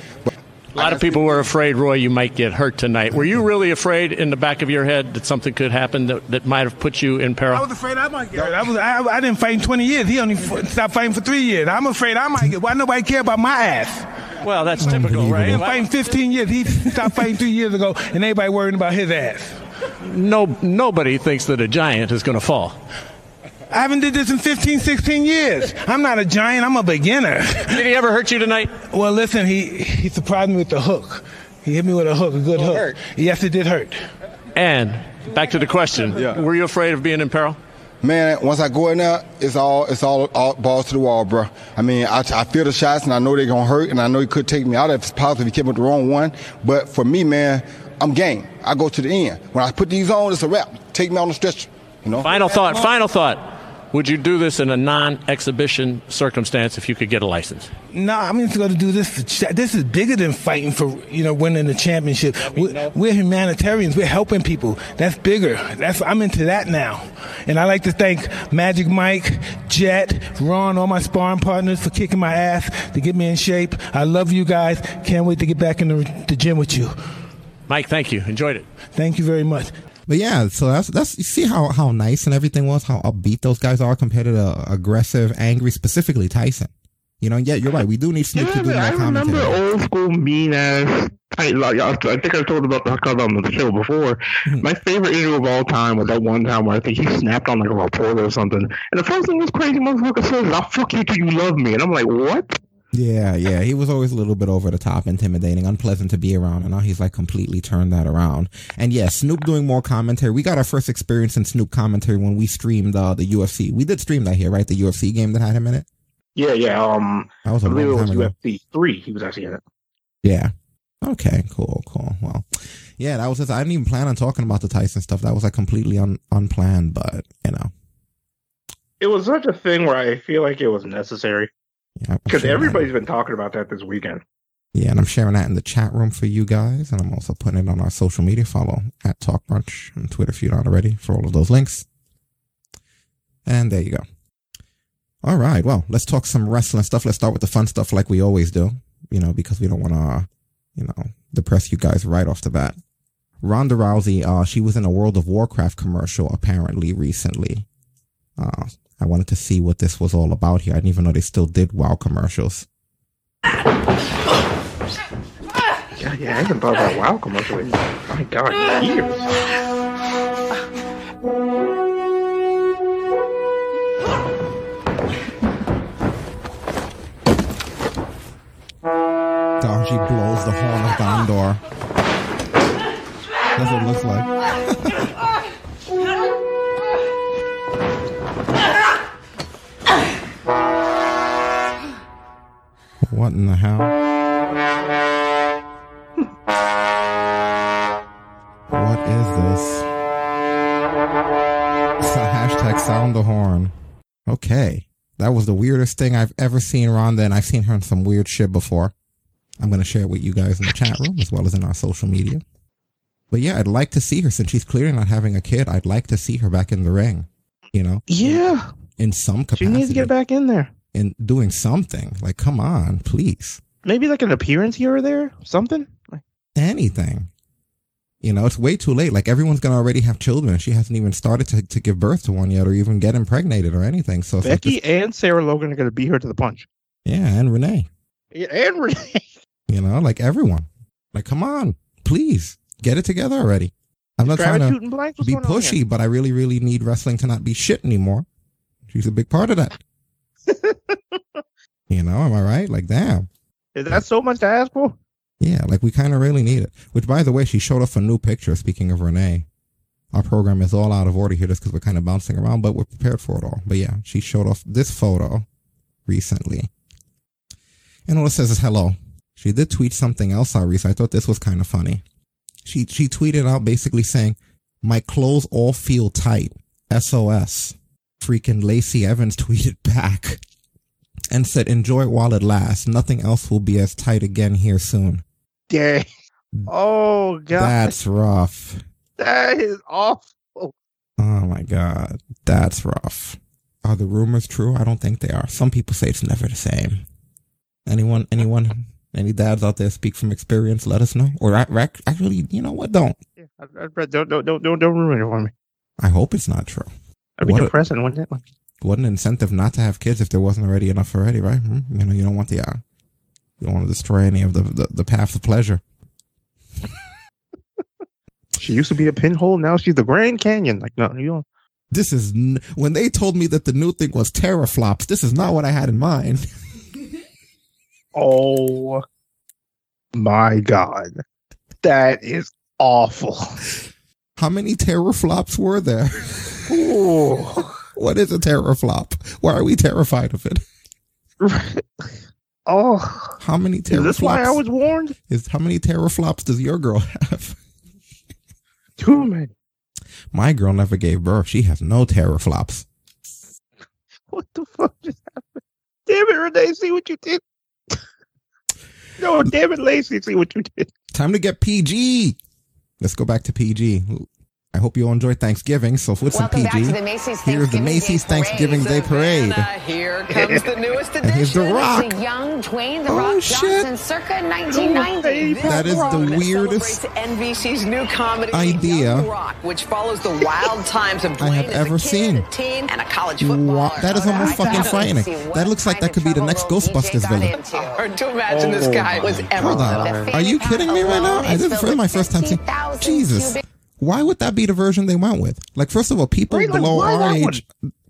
But A lot of people were afraid, Roy, you might get hurt tonight. Were you really afraid in the back of your head that something could happen that, that might have put you in peril? I was afraid I might get hurt. I was. I, I didn't fight in 20 years. He only f- stopped fighting for three years. I'm afraid I might get. Why nobody care about my ass? Well, that's typical, right? He been fighting 15 years. He stopped fighting three years ago, and everybody worrying about his ass. No, nobody thinks that a giant is going to fall. I haven't did this in 15, 16 years. I'm not a giant. I'm a beginner. Did he ever hurt you tonight? Well, listen, he he surprised me with the hook. He hit me with a hook, a good hook. hurt. Yes, it did hurt. And back to the question: Yeah. Were you afraid of being in peril? man, once I go in there, it's all it's all, all balls to the wall, bro. I mean, I, I feel the shots and I know they're gonna hurt, and I know he could take me out if it's possible if he came with the wrong one. But for me, man, I'm game. I go to the end. When I put these on, it's a wrap. Take me on the stretcher. You know. Final thought. Final thought. Would you do this in a non-exhibition circumstance if you could get a license? No, I'm just going to do this. This is bigger than fighting for you know winning the championship. We're, we're humanitarians. We're helping people. That's bigger. That's I'm into that now. And I like to thank Magic Mike, Jet, Ron, all my sparring partners for kicking my ass to get me in shape. I love you guys. Can't wait to get back in the, the gym with you. Mike, thank you. Enjoyed it. Thank you very much. But yeah, so that's that's you see how how nice and everything was, how upbeat those guys are compared to the aggressive, angry, specifically Tyson. You know, yeah, you're right. We do need Snoop to do Yeah, I remember commentary. old school mean ass. I, I I think I've told about the cause on the show before. Hmm. My favorite interview of all time was that one time where I think he snapped on like a reporter or something. And the first thing this crazy motherfucker says is, "I'll fuck you till you love me," and I'm like, "What?" Yeah, yeah, he was always a little bit over the top, intimidating, unpleasant to be around, and now he's like completely turned that around. And yeah, Snoop doing more commentary. We got our first experience in Snoop commentary when we streamed uh, the UFC. We did stream that here, right? The UFC game that had him in it. Yeah, yeah. Um, That was a I believe it was ago. UFC three. He was actually in it. Yeah. Okay. Cool. Cool. Well, yeah, that was just. I didn't even plan on talking about the Tyson stuff. That was like completely un, unplanned, but you know, It was such a thing where I feel like it was necessary yeah, because that- everybody's been talking about that this weekend. Yeah, and I'm sharing that in the chat room for you guys, and I'm also putting it on our social media. Follow at Talk Brunch on Twitter if you're not already for all of those links. And there you go. All right, well, let's talk some wrestling stuff. Let's start with the fun stuff, like we always do. You know, because we don't want to, you know, depress you guys right off the bat. Ronda Rousey, uh, she was in a World of Warcraft commercial apparently recently. Uh, I wanted to see what this was all about here. I didn't even know they still did WoW commercials. Yeah, yeah. I haven't thought about WoW commercials. in, My God, years. Donji blows the horn of Gondor. That's what it looks like. what in the hell? What is this? It's a hashtag sound the horn. Okay. That was the weirdest thing I've ever seen Ronda, and I've seen her in some weird shit before. I'm going to share it with you guys in the chat room as well as in our social media. But yeah, I'd like to see her since she's clearly not having a kid. I'd like to see her back in the ring, you know, Yeah, in some capacity. she needs to get back in there. In doing something. Like, come on, please. Maybe like an appearance here or there, something. Anything. You know, it's way too late. Like everyone's gonna already have children. She hasn't even started to, to give birth to one yet, or even get impregnated or anything. So like Becky this- and Sarah Logan are going to be here to the punch. yeah, and Renee. Yeah, and Renee. You know, like everyone. Like, come on, please get it together already. I'm not trying to shooting blanks? What's be going on here? pushy, but I really, really need wrestling to not be shit anymore. She's a big part of that. You know, am I right? Like, damn. Is that so much to ask for? Yeah, like we kind of really need it. Which, by the way, she showed off a new picture. Speaking of Renee, our program is all out of order here just because we're kind of bouncing around, but we're prepared for it all. But yeah, she showed off this photo recently. And all it says is hello. She did tweet something else out recently. I thought this was kind of funny. She, she tweeted out basically saying, my clothes all feel tight. SOS. Freaking Lacey Evans tweeted back and said, enjoy it while it lasts. Nothing else will be as tight again here soon. Dang. Oh god, That's rough. that is awful. Oh my god, that's rough. Are the rumors true? I don't think they are. Some people say it's never the same. Anyone, anyone, any dads out there speak from experience? Let us know. Or ac- ac- actually, you know what? Don't. Yeah, I, I, don't, don't, don't, don't, don't ruin it for me. I hope it's not true. I'd be What a- depressing, wouldn't it? What an incentive not to have kids if there wasn't already enough already, right? Hmm? You know, you don't want the, uh, you don't want to destroy any of the, the, the path of pleasure. She used to be a pinhole. Now she's the Grand Canyon. Like, no, you don't. This is, n- when they told me that the new thing was teraflops, this is not what I had in mind. Oh my god, that is awful. How many teraflops were there? Ooh. What is a teraflop? Why are we terrified of it? oh, How many is this why I was warned? is how many teraflops does your girl have? Too many. My girl never gave birth. She has no teraflops. What the fuck just happened? Damn it, Renee, see what you did. no, damn it, Lacey, see what you did. Time to get PG. Let's go back to PG. I hope you all enjoy Thanksgiving. So with some Welcome back PG, to the Macy's here's the Macy's Day Thanksgiving Day Parade. Savannah, Here comes the newest And here's The. Rock. It's the young Dwayne The Oh, Rock shit. Johnson, circa 1990. This That is the weirdest NBC's new comedy, idea Young Rock, which follows the wild times of Dwayne I have ever a kid, seen. teen, and a college footballer. Wow, that is almost fucking frightening. to see what That looks like that could be the next Ghostbusters villain. into. Hard to imagine oh, this Oh guy was ever Hold on. Are you kidding me right now? alone I is this is my first time seeing. 50,000 Jesus. Why would that be the version they went with? Like, first of all, people Right, below why our that one? age,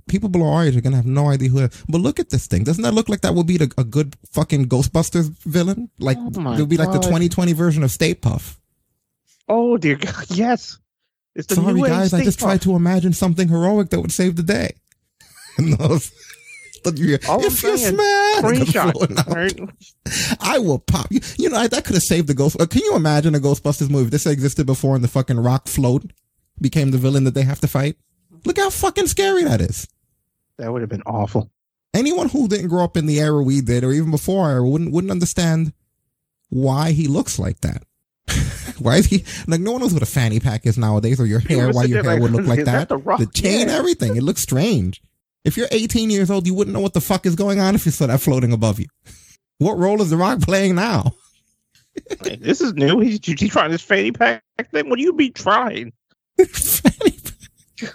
people below our age are gonna have no idea who. But look at this thing. Doesn't that look like that would be the, a good fucking Ghostbusters villain? Like, Oh it would be like the 2020 version of Stay Puft. Oh dear God, yes. It's the Sorry, new age guys. I just tried to imagine something heroic that would save the day. And those. You- All if you're saying, smack, Screenshot. floating out. right? I will pop you. You know, I, that could have saved the Ghost. Uh, can you imagine a Ghostbusters movie? This existed before and the fucking rock float became the villain that they have to fight. Look how fucking scary that is. That would have been awful. Anyone who didn't grow up in the era we did, or even before our era, wouldn't wouldn't understand why he looks like that. why is he like? No one knows what a fanny pack is nowadays, or your hair. Why your hair like, would look like that that? The Rock? chain, Yeah. everything. It looks strange. If you're 18 years old, you wouldn't know what the fuck is going on if you saw that floating above you. What role is the Rock playing now? Like, this is new. He's, he's trying this fanny pack thing. What do you be trying? Fanny pack.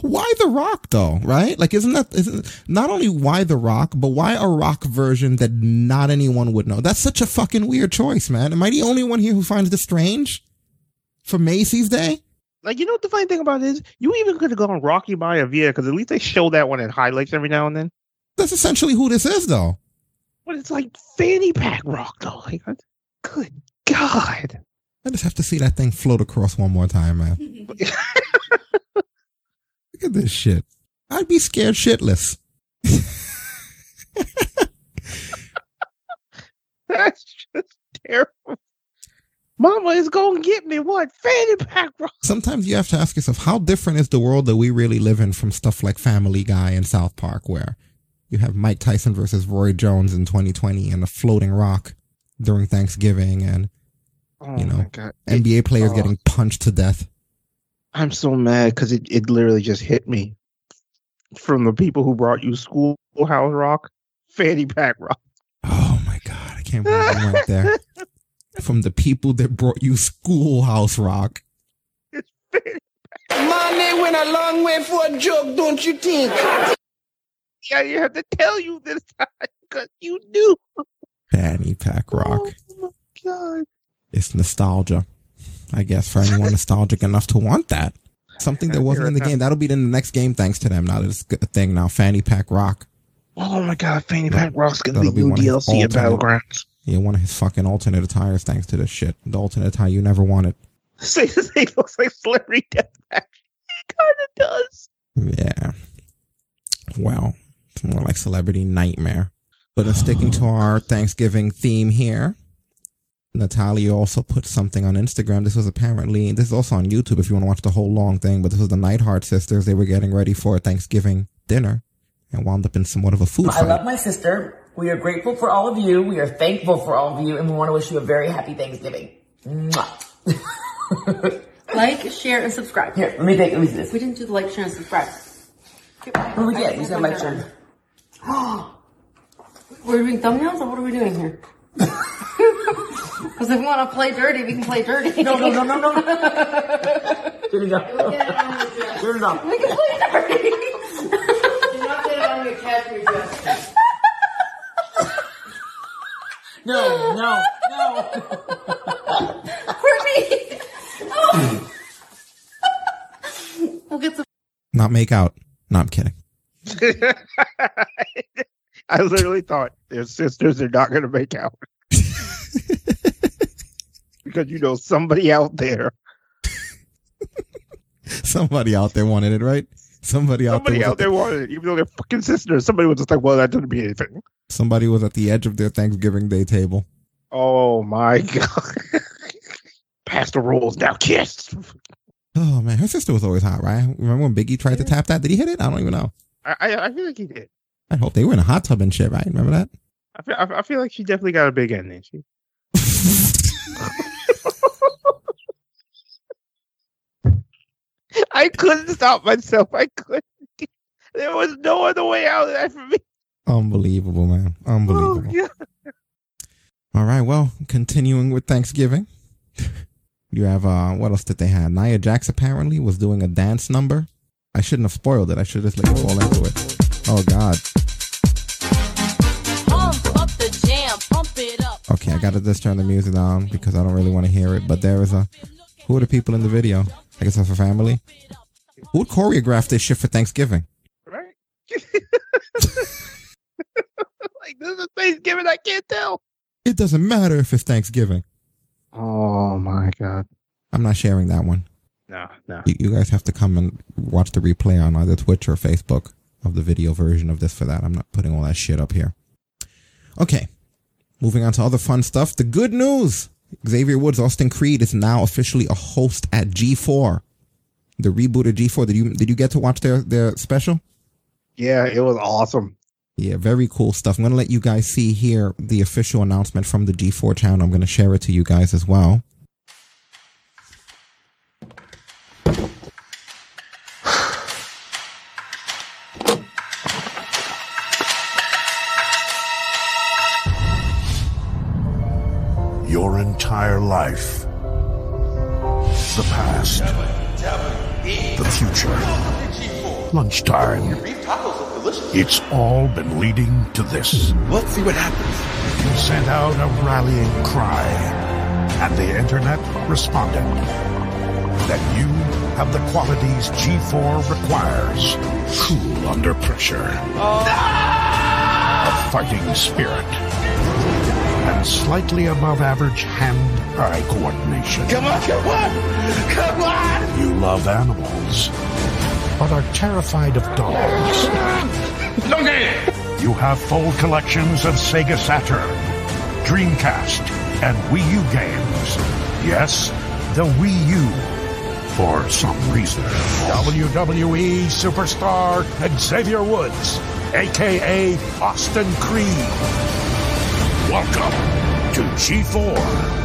why the rock though right like isn't that isn't not only why the rock but why a rock version that not anyone would know that's such a fucking weird choice man am i the only one here who finds this strange for macy's day Like, you know what the funny thing about it is? You even could have gone Rocky by a Maivia because at least they show that one in highlights every now and then. that's essentially who this is though But it's like fanny pack rock, though. Like, uh, good God. i just have to see that thing float across one more time man look at this shit i'd be scared shitless That's just terrible. Mama is going to get me what? Fanny pack rock. sometimes you have to ask yourself how different is the world that we really live in from stuff like family guy and south park where you have mike tyson versus roy jones in 2020 and a floating rock during thanksgiving and Oh, You know, nba players oh. getting punched to death I'm so mad because it, it literally just hit me from the people who brought you Schoolhouse Rock, Fanny Pack Rock. oh my god i can't believe i went there from the people that brought you schoolhouse rock It's Fanny. Money went a long way for a joke, don't you think? I didn't have to tell you this time because you knew. fanny pack rock Oh my God. it's nostalgia I guess for anyone nostalgic enough to want that. Something that wasn't in the game. That'll be in the next game thanks to them. Now that it's a thing now. Fanny Pack Rock. Oh my god, Fanny Pack Rock's gonna be That'll be new one of his DLC at Battlegrounds. Yeah, one of his fucking alternate attires thanks to this shit. The alternate attire you never wanted. Say this he looks like Celebrity Deathmatch. He kinda does. Yeah. Well, it's more like Celebrity Nightmare. But in sticking to our Thanksgiving theme here, Natalya also put something on Instagram. This was apparently, this is also on YouTube if you want to watch the whole long thing, but this was the Neidhart sisters. They were getting ready for a Thanksgiving dinner and wound up in somewhat of a food I fight. love my sister. We are grateful for all of you. We are thankful for all of you, and we want to wish you a very happy Thanksgiving. Like, share, and subscribe. Here, let me take. Let me see this. We didn't do the like, share, and subscribe. What do we get? We said like, share. We're doing thumbnails, or what are we doing here? Because if we want to play dirty, we can play dirty. No, no, no, no, no. Turn it up. Turn it up. We can play dirty. Do not get it on your cashmere dress. No, no, no. Courtney! Oh. We'll get some. Not make out. No, I'm kidding. I literally thought their sisters are not gonna make out. because you know somebody out there. Somebody out there wanted it, right? Somebody out Somebody there, out there wanted it, even though they're fucking sisters. Somebody was just like, well, that doesn't mean anything. Somebody was at the edge of their Thanksgiving Day table. Oh my god. Pass the rules now, kiss. Oh man, her sister was always hot, right? Remember when Biggie tried to tap that? Did he hit it? I don't even know. I, I I feel like he did. I hope they were in a hot tub and shit, right? Remember that? I feel, I I feel like she definitely got a big end, didn't she? I couldn't stop myself. I couldn't. There was no other way out of that for me. Unbelievable, man. Oh, Unbelievable. All right, well, continuing with Thanksgiving. You have uh what else did they have? Nia Jax apparently was doing a dance number. I shouldn't have spoiled it. I should just let you fall into it. Oh god. Up the jam, pump it up. Okay, I gotta just turn the music down because I don't really want to hear it. But there is a who are the people in the video? I guess that's a family. Who choreographed this shit for Thanksgiving? Right? like this is Thanksgiving. I can't tell. It doesn't matter if it's Thanksgiving. Oh my god. I'm not sharing that one. No, no. You, you guys have to come and watch the replay on either Twitch or Facebook of the video version of this for that. I'm not putting all that shit up here. Okay. Moving on to other fun stuff. The good news. Xavier Woods, Austin Creed is now officially a host at G4. The reboot of G4. Did you did you get to watch their their special? Yeah, it was awesome. Yeah, very cool stuff. I'm going to let you guys see here the official announcement from the G4 channel. I'm going to share it to you guys as well. Your entire life. The past. The future. Lunchtime. It's all been leading to this. Let's see what happens. You sent out a rallying cry, and the internet responded. That you have the qualities G4 requires. Cool under pressure. A fighting spirit. And slightly above average hand-eye coordination. Come on, come on, come on! You love animals, but are terrified of dogs. You have full collections of Sega Saturn, Dreamcast, and Wii U games. Yes, the Wii U. For some reason. WWE superstar Xavier Woods, aka Austin Creed. Welcome to G4.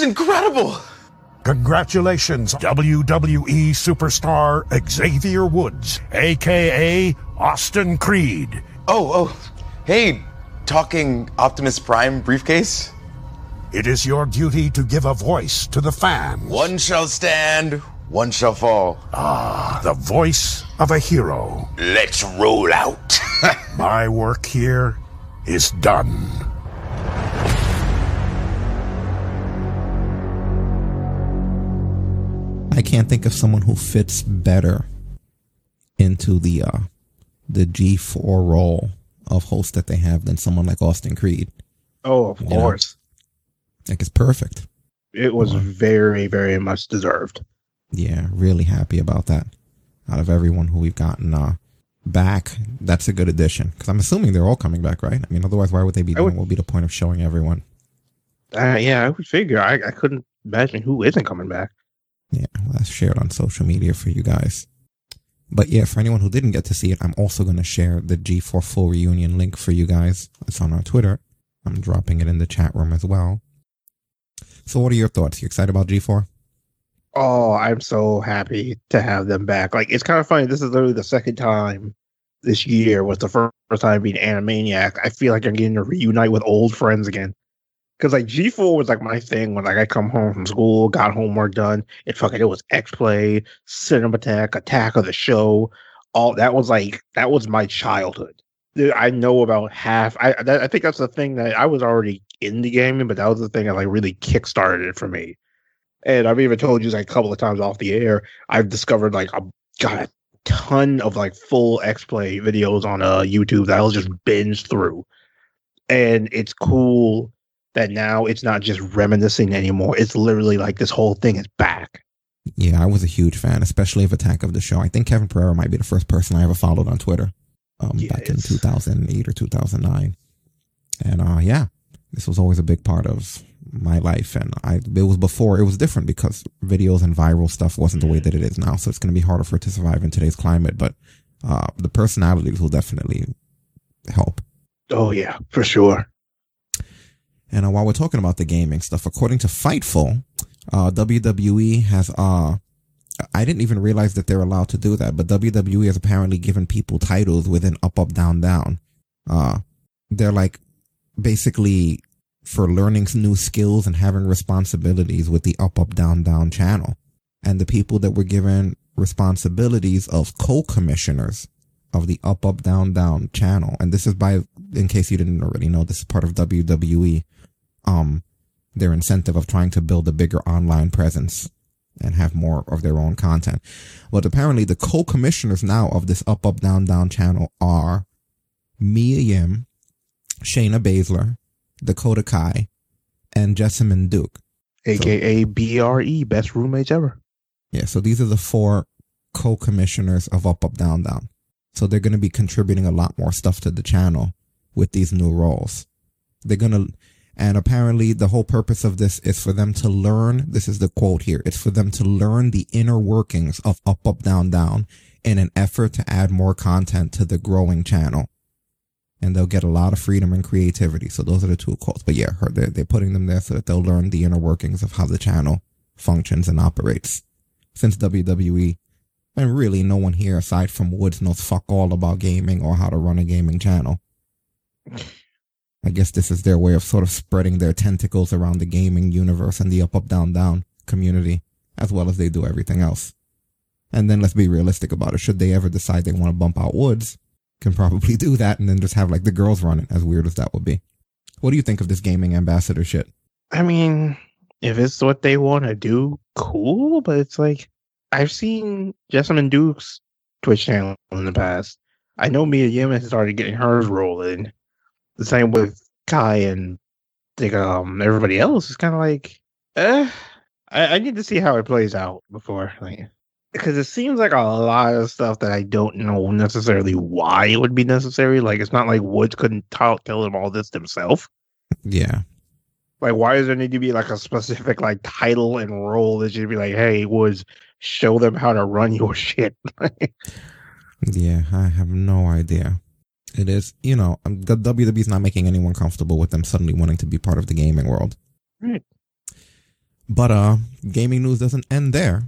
Is incredible! Congratulations, WWE superstar Xavier Woods, aka Austin Creed. Oh, oh, hey, talking Optimus Prime briefcase? It is your duty to give a voice to the fans. One shall stand, one shall fall. Ah, the voice of a hero. Let's roll out. My work here is done. I can't think of someone who fits better into the uh the G4 role of host that they have than someone like Austin Creed. Oh, of You know? course. Like it's perfect. It was very, very much deserved. Yeah, really happy about that. Out of everyone who we've gotten uh back, that's a good addition. Because I'm assuming they're all coming back, right? I mean, otherwise, why would they be doing? What would be the point of showing everyone? Uh, yeah, I would figure. I, I couldn't imagine who isn't coming back. Yeah, well, that's shared on social media for you guys. But yeah, for anyone who didn't get to see it, I'm also going to share the G4 full reunion link for you guys. It's on our Twitter. I'm dropping it in the chat room as well. So, what are your thoughts? You excited about G4? Oh, I'm so happy to have them back. Like, it's kind of funny. This is literally the second time this year was the first time being Animaniac. I feel like I'm getting to reunite with old friends again. Cause like G4 was like my thing when like I come home from school, got homework done. It fucking it was X Play, Cinematech, Attack Attack of the Show. All that was like that was my childhood. I know about half. I I think that's the thing that I was already in the gaming, but that was the thing that like really kickstarted it for me. And I've even told you like a couple of times off the air. I've discovered like a got a ton of like full X Play videos on uh YouTube that I'll just binge through. And it's cool that now it's not just reminiscing anymore. It's literally like this whole thing is back. Yeah, I was a huge fan, especially of Attack of the Show. I think Kevin Pereira might be the first person I ever followed on Twitter um, back in 2008 or 2009. And uh, yeah, this was always a big part of my life. And I it was before, it was different because videos and viral stuff wasn't the way that it is now. So it's going to be harder for it to survive in today's climate. But uh, the personalities will definitely help. Oh yeah, for sure. And uh, while we're talking about the gaming stuff, according to Fightful, uh, WWE has, uh, I didn't even realize that they're allowed to do that, but WWE has apparently given people titles within up, up, down, down. Uh, they're like basically for learning new skills and having responsibilities with the up, up, down, down channel. And the people that were given responsibilities of co-commissioners of the up, up, down, down channel. And this is by, in case you didn't already know, this is part of WWE um their incentive of trying to build a bigger online presence and have more of their own content. But apparently the co-commissioners now of this up up down down channel are Mia Yim, Shayna Baszler, Dakota Kai, and Jessamyn Duke. AKA BRE, best roommates ever. Yeah, so these are the four co-commissioners of Up Up Down Down. So they're going to be contributing a lot more stuff to the channel with these new roles. They're going to and apparently the whole purpose of this is for them to learn, this is the quote here, it's for them to learn the inner workings of Up Up Down Down in an effort to add more content to the growing channel. And they'll get a lot of freedom and creativity. So those are the two quotes. But yeah, they're, they're putting them there so that they'll learn the inner workings of how the channel functions and operates. Since WWE, and really no one here aside from Woods knows fuck all about gaming or how to run a gaming channel. I guess this is their way of sort of spreading their tentacles around the gaming universe and the up, up, down, down community, as well as they do everything else. And then let's be realistic about it. Should they ever decide they want to bump out Woods, can probably do that and then just have like the girls run it, as weird as that would be. What do you think of this gaming ambassador shit? I mean, if it's what they want to do, cool. But it's like I've seen Jessamyn Duke's Twitch channel in the past. I know Mia Yim has started getting hers rolling. The same with Kai and think um everybody else. It's kind of like, eh. I, I need to see how it plays out before, like, because it seems like a lot of stuff that I don't know necessarily why it would be necessary. Like, it's not like Woods couldn't tell tell him all this himself. Yeah. Like, why does there need to be like a specific like title and role that should be like, hey, Woods, show them how to run your shit? Yeah, I have no idea. It is, you know, um, the WWE's not making anyone comfortable with them suddenly wanting to be part of the gaming world. Right. But uh gaming news doesn't end there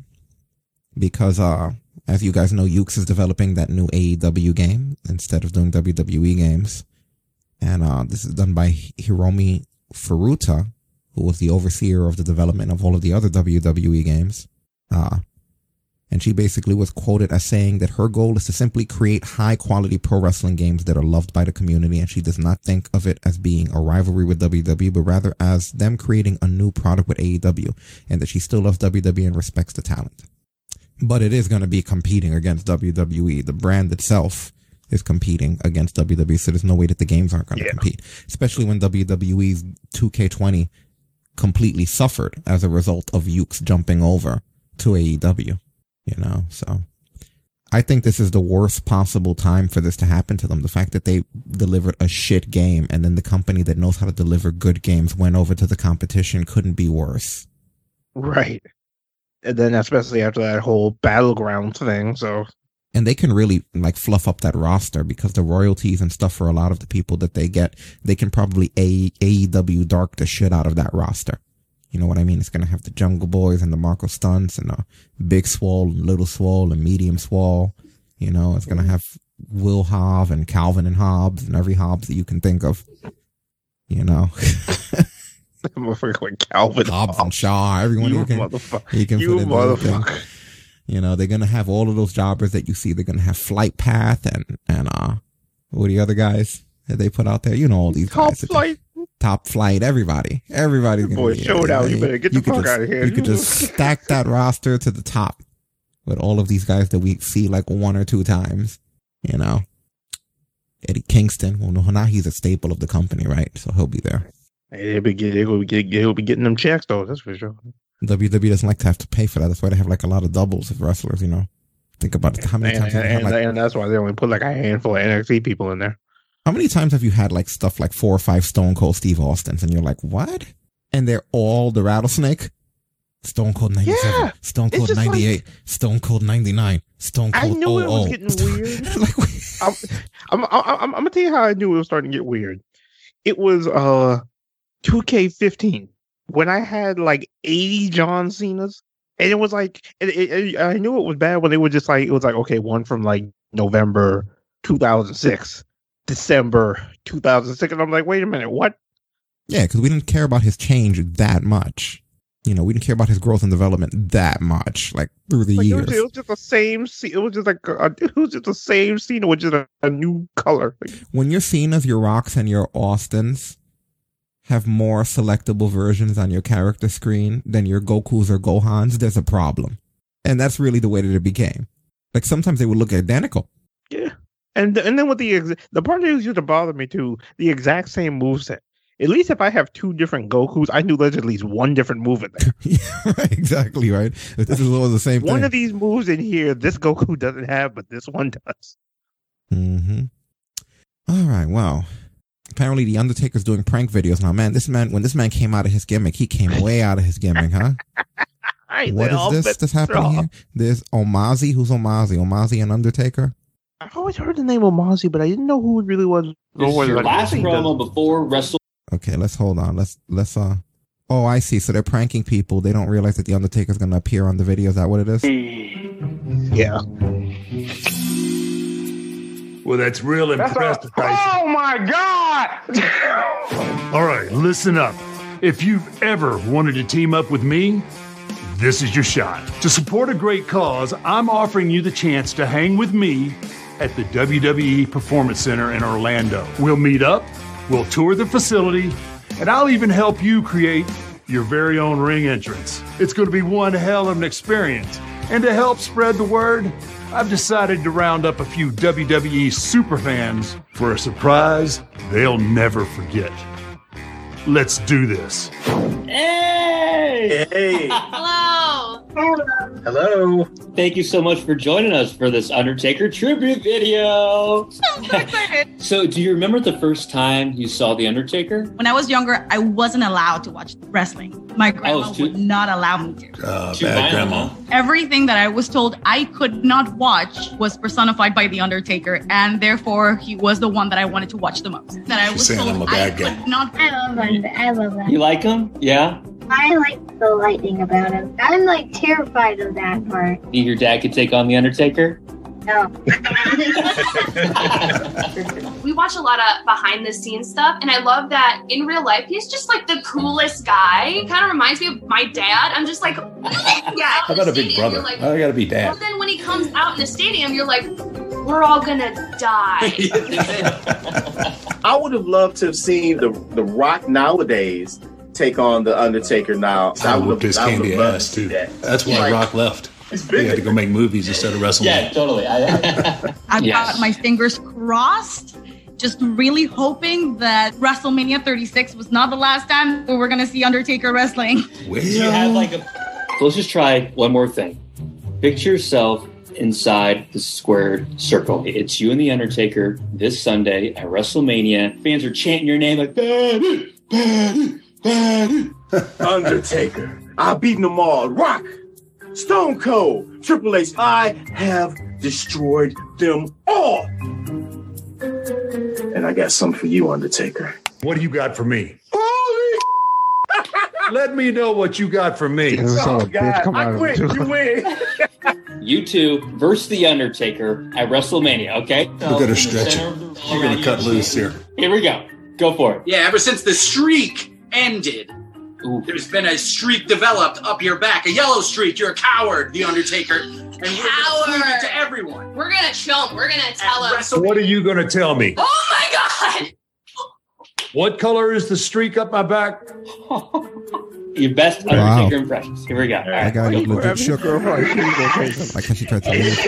because uh as you guys know, Yuke's is developing that new AEW game instead of doing WWE games. And uh this is done by Hiromi Furuta, who was the overseer of the development of all of the other WWE games. Uh And she basically was quoted as saying that her goal is to simply create high quality pro wrestling games that are loved by the community. And she does not think of it as being a rivalry with WWE, but rather as them creating a new product with AEW and that she still loves WWE and respects the talent. But it is going to be competing against WWE. The brand itself is competing against WWE. So there's no way that the games aren't going to Yeah. compete, especially when WWE's 2K20 completely suffered as a result of Yuke's jumping over to AEW, you know, so I think this is the worst possible time for this to happen to them. The fact that they delivered a shit game and then the company that knows how to deliver good games went over to the competition couldn't be worse. Right. And then especially after that whole battleground thing, so and they can really like fluff up that roster because the royalties and stuff for a lot of the people that they get, they can probably A- AEW dark the shit out of that roster. You know what I mean? It's gonna have the Jungle Boys and the Marko Stunts and the Big Swole, and Little Swole, and Medium Swole. You know, it's gonna have Will Hobb and Calvin and Hobbs and every Hobbs that you can think of. You know, motherfucker Calvin Hobbs and Shaw, everyone You can, motherfucker. you can You put in there, you can- motherfucker. You know, they're gonna have all of those jobbers that you see. They're gonna have Flight Path and and uh, what are the other guys that they put out there? You know, all these Top guys. flight. Top Flight, everybody, everybody's gonna Boy, be showdown. You better get the could fuck just- outta here. You could just stack that roster to the top with all of these guys that we see like one or two times. You know, Eddie Kingston. Well, no, now he's a staple of the company, right? So he'll be there. Hey, They'll be, get, they'll, be get, they'll be getting them checks though, that's for sure. WWE doesn't like to have to pay for that. That's why they have like a lot of doubles of wrestlers. You know, think about it. How many And, times have you had and, like and that's why they only put like a handful of NXT people in there. How many times have you had like stuff like four or five Stone Cold Steve Austins and you're like, what? And they're all the rattlesnake? Stone Cold 97, Yeah, Stone Cold just like- 98, Stone Cold 99, Stone Cold I knew it was 00. getting weird. I'm, I'm, I'm, I'm gonna tell you how I knew it was starting to get weird. It was uh 2K15 when I had like 80 John Cena's, and it was like it, it, it- I knew it was bad when they were just like it was like okay, one from like November 2006, December 2006, and I'm like, wait a minute, what? Yeah, because we didn't care about his change that much. You know, we didn't care about his growth and development that much, like through the Like, it, years. was, it was just the same. scene. It was just like a, it was just the same scene with just a, a new color. Like, when your Cenas, your Rocks, and your Austins have more selectable versions on your character screen than your Gokus or Gohans, there's a problem. And that's really the way that it became. Like sometimes they would look identical. Yeah, and and then with the ex- the part that used to bother me too, the exact same moveset. At least if I have two different Goku's, I knew there's at least one different move in there. right, exactly, right? If This is all the same one thing. of these moves in here, this Goku doesn't have, but this one does. hmm All right, well. Apparently the Undertaker's doing prank videos now. Man, this man when this man came out of his gimmick, he came way out of his gimmick, huh? What is this that's happening here? There's Omazi. Who's Omazi? Omazi and Undertaker? I've always heard the name Omazi, but I didn't know who it really was. This is Or your last promo before Wrestle. Okay, let's hold on. Let's let's uh Oh, I see. So they're pranking people. They don't realize that the Undertaker's gonna appear on the video. Is that what it is? Yeah. Well, that's real That's impressive, a- oh my God! All right, listen up. If you've ever wanted to team up with me, this is your shot. To support a great cause, I'm offering you the chance to hang with me at the WWE Performance Center in Orlando. We'll meet up, we'll tour the facility, and I'll even help you create your very own ring entrance. It's going to be one hell of an experience. And to help spread the word, I've decided to round up a few WWE superfans for a surprise they'll never forget. Let's do this. Hey! Hey! Hello. Hello. Thank you so much for joining us for this Undertaker tribute video. so, so do you remember the first time you saw The Undertaker? When I was younger, I wasn't allowed to watch wrestling. My grandma it's too- would not allow me to. Uh, Too bad, Grandma. Everything that I was told I could not watch was personified by The Undertaker, and therefore he was the one that I wanted to watch the most. That I She's was saying told I'm a I bad guy. could not. I love that. I love that. You like him? Yeah? I like the lightning about him. I'm like terrified of that part. Think your dad could take on The Undertaker? No. we watch a lot of behind the scenes stuff, and I love that in real life, he's just like the coolest guy. Kind of reminds me of my dad. I'm just like, yeah. How about a big brother? You're like, I gotta be But dad. then when he comes out in the stadium, you're like, we're all gonna die. I would have loved to have seen the the Rock nowadays take on the Undertaker now. I would whooped his I would candy have ass too. that. That's why Like, Rock left. It's He had to go make movies instead of wrestling. Yeah, totally. I, I've Yes. got my fingers crossed. Just really hoping that WrestleMania 36 was not the last time we were going to see Undertaker wrestling. you have like a. Let's just try one more thing. Picture yourself inside the squared circle. It's you and the Undertaker this Sunday at WrestleMania. Fans are chanting your name like Batty, Batty, Batty. Undertaker. I've beaten them all. Rock, Stone Cold, Triple H. I have destroyed them all. And I got something for you, Undertaker. What do you got for me? Holy Let me know what you got for me. Oh, God. I quit. You win. You two versus the Undertaker at WrestleMania. Okay. Look at her stretching. You're gonna cut loose here. Here we go. Go for it. Yeah, ever since the streak ended, there's been a streak developed up your back. A yellow streak. You're a coward, The Undertaker. And we're gonna prove to everyone. We're gonna show him. We're gonna tell him. What are you going to tell me? Oh my god! What color is the streak up my back? Your best Wow. Undertaker impressions. Here we go. All I right. got legit shook. Like how she tried to leave.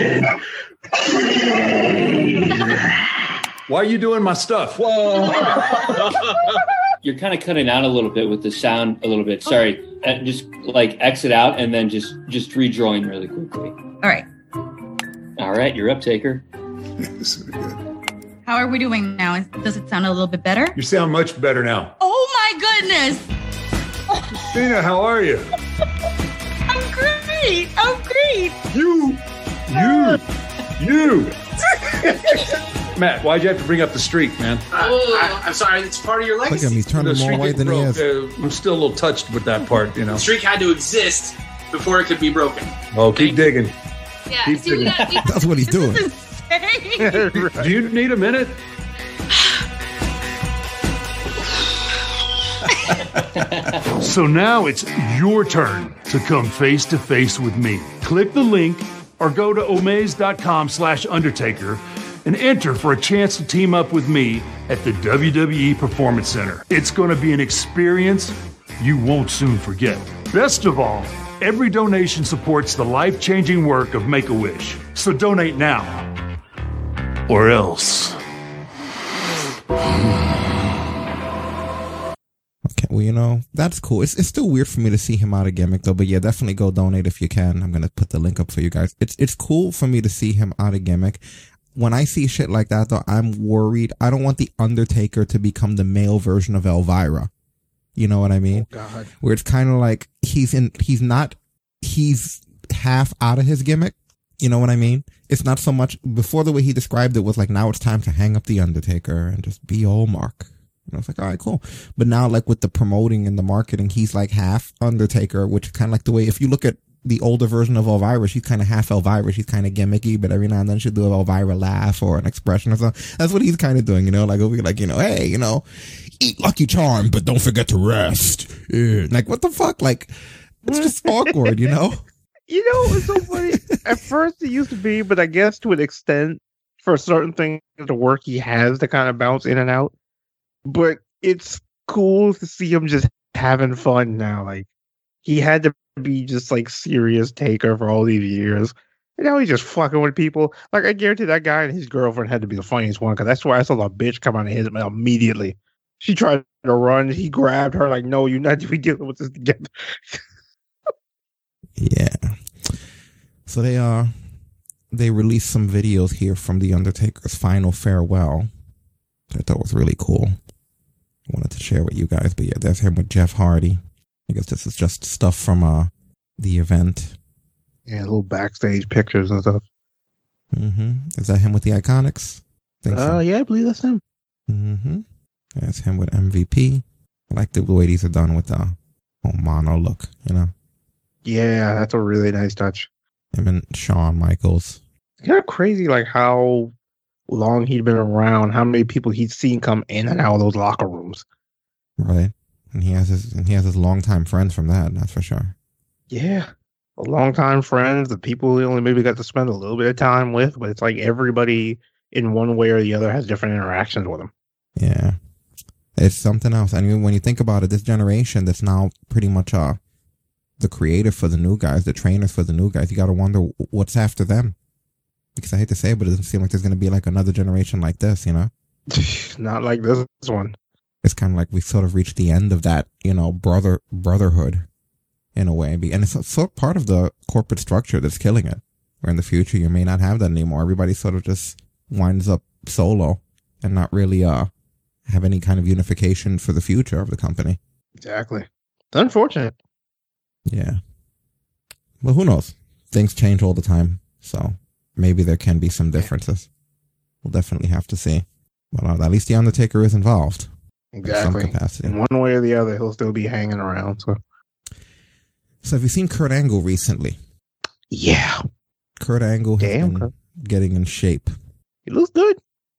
Why are you doing my stuff? You're kind of cutting out a little bit with the sound a little bit. Sorry. Uh, just like exit out and then just just rejoin really quickly. All right. All right, you're up, Taker. How are we doing now? Does it sound a little bit better? You sound much better now. Oh my goodness! Tina, how are you? I'm great! I'm great! You, you, you. Matt, why'd you have to bring up the streak, man? I, am sorry, it's part of your Look legacy. at me, he's turning The more streak white than he broke, is. uh, I'm still a little touched with that part, you know. The streak had to exist before it could be broken. Oh, keep digging. Yeah, Keep see, digging. got, That's what he's doing. Do you need a minute? So now it's your turn to come face to face with me. Click the link or go to omaze.com slash undertaker and enter for a chance to team up with me at the WWE Performance Center. It's going to be an experience you won't soon forget. Best of all, every donation supports the life changing work of Make a Wish. So donate now or else. Okay, well, you know, that's cool. It's, it's still weird for me to see him out of gimmick though, but yeah, definitely go donate if you can. I'm gonna put the link up for you guys. It's, it's cool for me to see him out of gimmick. When I see shit like that though, I'm worried. I don't want the Undertaker to become the male version of Elvira. You know what I mean? Oh, God. Where it's kind of like he's in, he's not, he's half out of his gimmick. You know what I mean? It's not so much before the way he described it was like now it's time to hang up the Undertaker and just be old Mark. And I was like, all right, cool. But now, like with the promoting and the marketing, he's like half Undertaker, which is kind of like the way if you look at the older version of Elvira, she's kind of half Elvira. She's kind of gimmicky, but every now and then she'll do an Elvira laugh or an expression or something. That's what he's kind of doing, you know, like, over like, you know, hey, you know, eat Lucky Charm, but don't forget to rest. Like, what the fuck? Like, it's just awkward, you know? You know, it's so funny. At first, it used to be, but I guess to an extent, for certain things, the work he has to kind of bounce in and out. But it's cool to see him just having fun now. Like he had to be just like serious taker for all these years. And now he's just fucking with people. Like I guarantee that guy and his girlfriend had to be the funniest one because that's why I saw the bitch come out of his mouth immediately. She tried to run. He grabbed her like, "No, you're not. We dealing with this together." Yeah. So they uh they released some videos here from the Undertaker's final farewell. I thought was really cool. I wanted to share with you guys, but yeah, that's him with Jeff Hardy. I guess this is just stuff from uh the event. Yeah, little backstage pictures and stuff. Mm-hmm. Is that him with the Iconics? Think Uh, yeah, I believe that's him. Mm-hmm. That's him with MVP. I like the way these are done with the whole mono look, you know. Yeah, that's a really nice touch. Him and Shawn Michaels. It's kind of crazy, like how long he'd been around, how many people he'd seen come in and out of those locker rooms. Right. And he has his and he has his longtime friends from that, that's for sure. Yeah. a Longtime friends, the people he only maybe got to spend a little bit of time with, but it's like everybody in one way or the other has different interactions with him. Yeah. It's something else. I mean, when you think about it, this generation that's now pretty much uh the creative for the new guys, the trainers for the new guys, you got to wonder what's after them. Because I hate to say it, but it doesn't seem like there's going to be like another generation like this, you know? Not like this one. It's kind of like we sort of reached the end of that, you know, brother brotherhood in a way. And it's sort of part of the corporate structure that's killing it. Where in the future you may not have that anymore. Everybody sort of just winds up solo and not really uh have any kind of unification for the future of the company. Exactly. It's unfortunate. Yeah. Well, who knows? Things change all the time, so maybe there can be some differences. We'll definitely have to see. But uh, at least the Undertaker is involved. Exactly. Some capacity. In one way or the other, he'll still be hanging around. So, so have you seen Kurt Angle recently? Yeah. Kurt Angle has Damn, been Kurt. getting in shape. He looks good.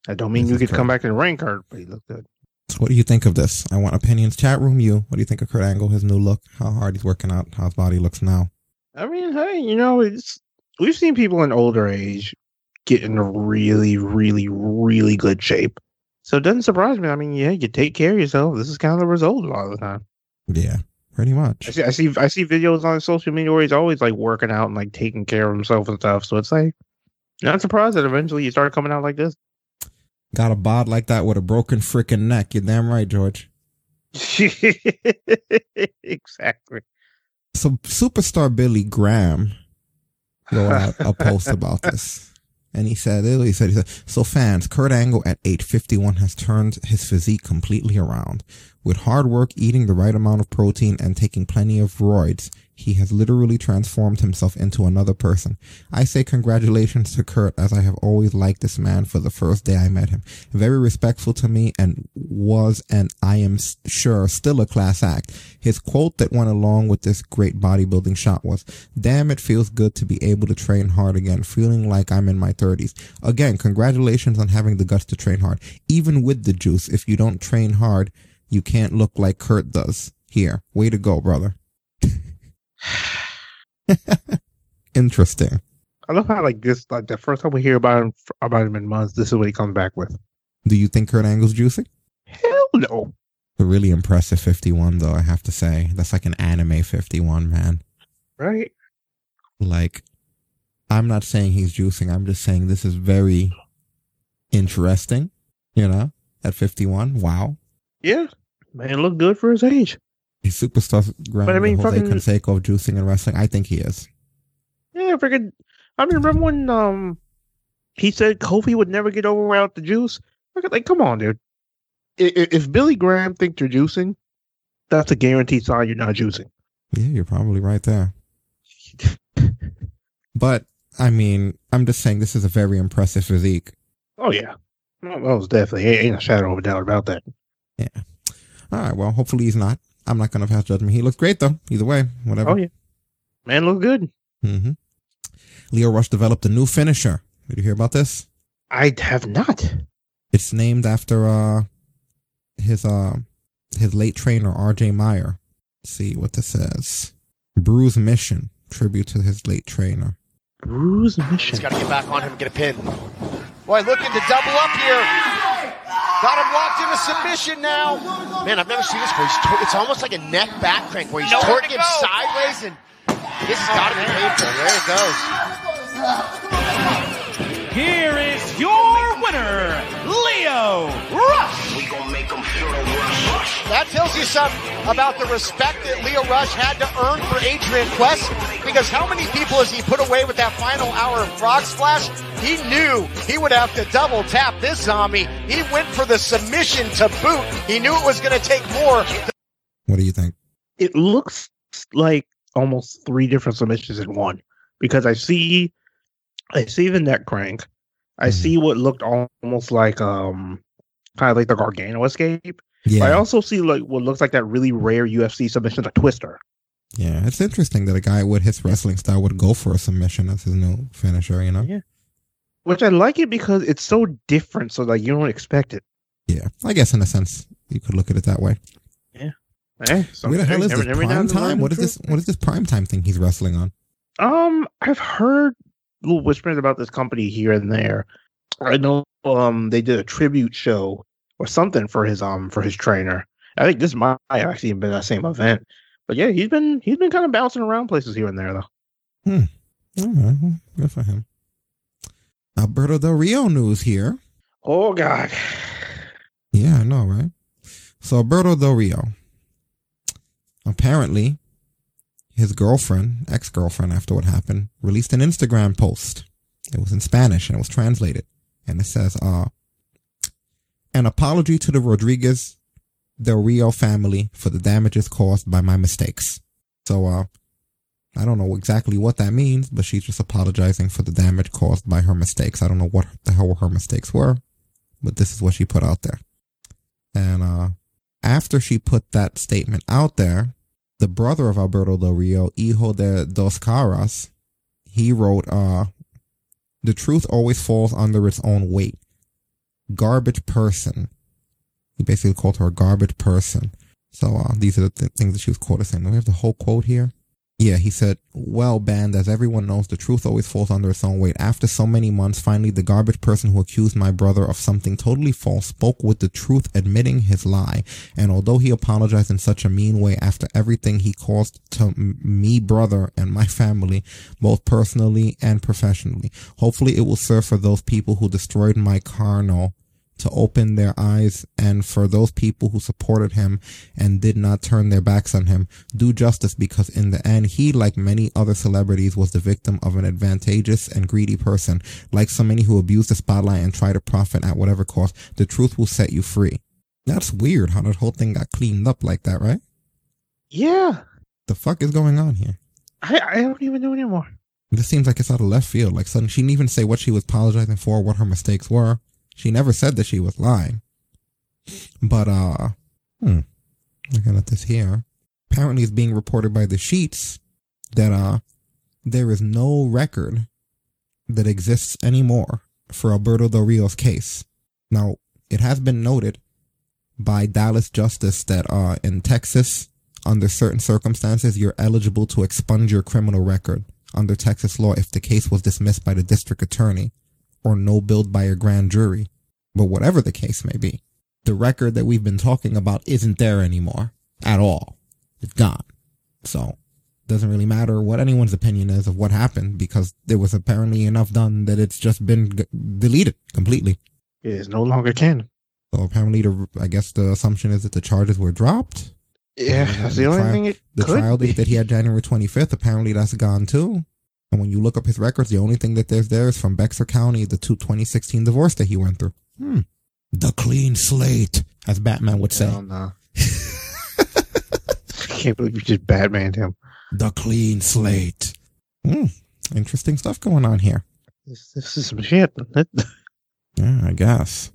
I don't mean This you could come back in the ring, Kurt, but he looks good. So what do you think of this? I want opinions. Chat room, you. What do you think of Kurt Angle, his new look, how hard he's working out, how his body looks now? I mean, hey, you know, it's we've seen people in older age get in really, really, really good shape. So it doesn't surprise me. I mean, yeah, you take care of yourself. This is kind of the result a lot of the time. Yeah, pretty much. I see, I see, I see videos on social media where he's always like working out and like taking care of himself and stuff. So it's like not surprised that eventually you start coming out like this. Got a bod like that with a broken freaking neck. You're damn right, George. exactly. So superstar Billy Graham wrote out a post about this. And he said, he said, he said, so fans, Kurt Angle at 851 has turned his physique completely around. With hard work, eating the right amount of protein, and taking plenty of roids, he has literally transformed himself into another person. I say congratulations to Kurt as I have always liked this man for the first day I met him. Very respectful to me and was and I am sure still a class act. His quote that went along with this great bodybuilding shot was, damn it feels good to be able to train hard again, feeling like I'm in my thirties. Again, congratulations on having the guts to train hard. Even with the juice, if you don't train hard, you can't look like Kurt does. Here, way to go, brother. Interesting. I love how like this, like the first time we hear about him about him in months, this is what he comes back with. Do you think Kurt Angle's juicing? Hell no. A really impressive 51, though, I have to say. That's like an anime 51, man. Right? Like, I'm not saying he's juicing. I'm just saying this is very interesting, you know, at 51. Wow. Yeah. Man, look good for his age. He's superstar ground But I mean, Jose fucking- Canseco of juicing and wrestling. I think he is. Yeah, freaking. I mean, remember when um he said Kofi would never get over without the juice? Like, come on, dude. I- i- If Billy Graham thinks you're juicing, that's a guaranteed sign you're not juicing. Yeah, you're probably right there. but, I mean, I'm just saying this is a very impressive physique. Oh yeah, well, was definitely ain't ain't a shadow of a doubt about that. Yeah. All right. Well, hopefully he's not. I'm not going to pass judgment. He looks great, though. Either way, whatever. Oh yeah, man, look good. Mm-hmm. Lio Rush developed a new finisher. Did you hear about this? I have not. It's named after uh his uh his late trainer RJ Meyer. Let's see what this says. Bruise Mission, tribute to his late trainer. Bruise Mission. He's got to get back on him and get a pin. Boy, looking to double up here. Got him locked into submission now. Man, I've never seen this where he's to- it's almost like a neck back crank where he's Nowhere torquing to him sideways and this has got to be painful. There it goes. Here is your winner, Lio Rush. That tells you something about the respect that Lio Rush had to earn for Adrian Quest because how many people has he put away with that final hour of Frog Splash? He knew he would have to double tap this zombie. He went for the submission to boot. He knew it was going to take more. What do you think? It looks like almost three different submissions in one because I see, I see the neck crank. I see what looked almost like um, kind of like the Gargano escape. Yeah. I also see like what looks like that really rare UFC submission, the Twister. Yeah, it's interesting that a guy with his wrestling style would go for a submission as his new finisher, you know? Yeah. which I like it because it's so different, so like you don't expect it. Yeah, I guess in a sense you could look at it that way. Yeah. Where the hell is every- this every prime time? What is this? What is this prime time thing he's wrestling on? Um, I've heard little whispers about this company here and there. I know um they did a tribute show or something for his um for his trainer. I think this might actually have been that same event. But yeah, he's been he's been kind of bouncing around places here and there though. Hmm. All right, well, good for him. Alberto Del Rio news here. Oh God. Yeah, I know, right? So Alberto Del Rio. Apparently, his girlfriend, ex-girlfriend, after what happened, released an Instagram post. It was in Spanish and it was translated, and it says, "Uh, an apology to the Rodriguez Del Rio family for the damages caused by my mistakes." So, uh, I don't know exactly what that means, but she's just apologizing for the damage caused by her mistakes. I don't know what the hell her mistakes were, but this is what she put out there. And uh, after she put that statement out there, the brother of Alberto Del Rio, Hijo de Dos Caras, he wrote, uh, the truth always falls under its own weight. Garbage person. He basically called her a garbage person. So uh, these are the th- things that she was quoted saying. We have the whole quote here? Yeah, he said, well, band, as everyone knows, the truth always falls under its own weight. After so many months, finally, the garbage person who accused my brother of something totally false spoke with the truth, admitting his lie. And although he apologized in such a mean way after everything he caused to m- me, brother, and my family, both personally and professionally, hopefully it will serve for those people who destroyed my carnal to open their eyes and for those people who supported him and did not turn their backs on him do justice because in the end he like many other celebrities was the victim of an advantageous and greedy person. Like so many who abuse the spotlight and try to profit at whatever cost the truth will set you free. That's weird how that whole thing got cleaned up like that right? Yeah. the fuck is going on here? I, I don't even know anymore. this seems like it's out of left field. Like suddenly she didn't even say what she was apologizing for what her mistakes were she never said that she was lying. But uh hmm, looking at this here. Apparently it's being reported by the sheets that uh there is no record that exists anymore for alberto del rio's case. Now it has been noted by dallas justice that uh in texas under certain circumstances you're eligible to expunge your criminal record. Under texas law if the case was dismissed by the district attorney or no billed by a grand jury but whatever the case may be the record that we've been talking about isn't there anymore at all. It's gone. So it doesn't really matter what anyone's opinion is of what happened because there was apparently enough done that it's just been g- deleted completely. It is no longer canon. So apparently, the I guess the assumption is that the charges were dropped. Yeah, that's the only trial- thing it the could trial be. date that he had January 25th. Apparently, that's gone too. And when you look up his records, the only thing that there's there is from Bexar County, the two 2016 divorce that he went through. Hmm. The clean slate, as Batman would say. Hell no. I can't believe you just Batman him. The clean slate. Hmm. Interesting stuff going on here. This, this is some shit. Yeah, I guess.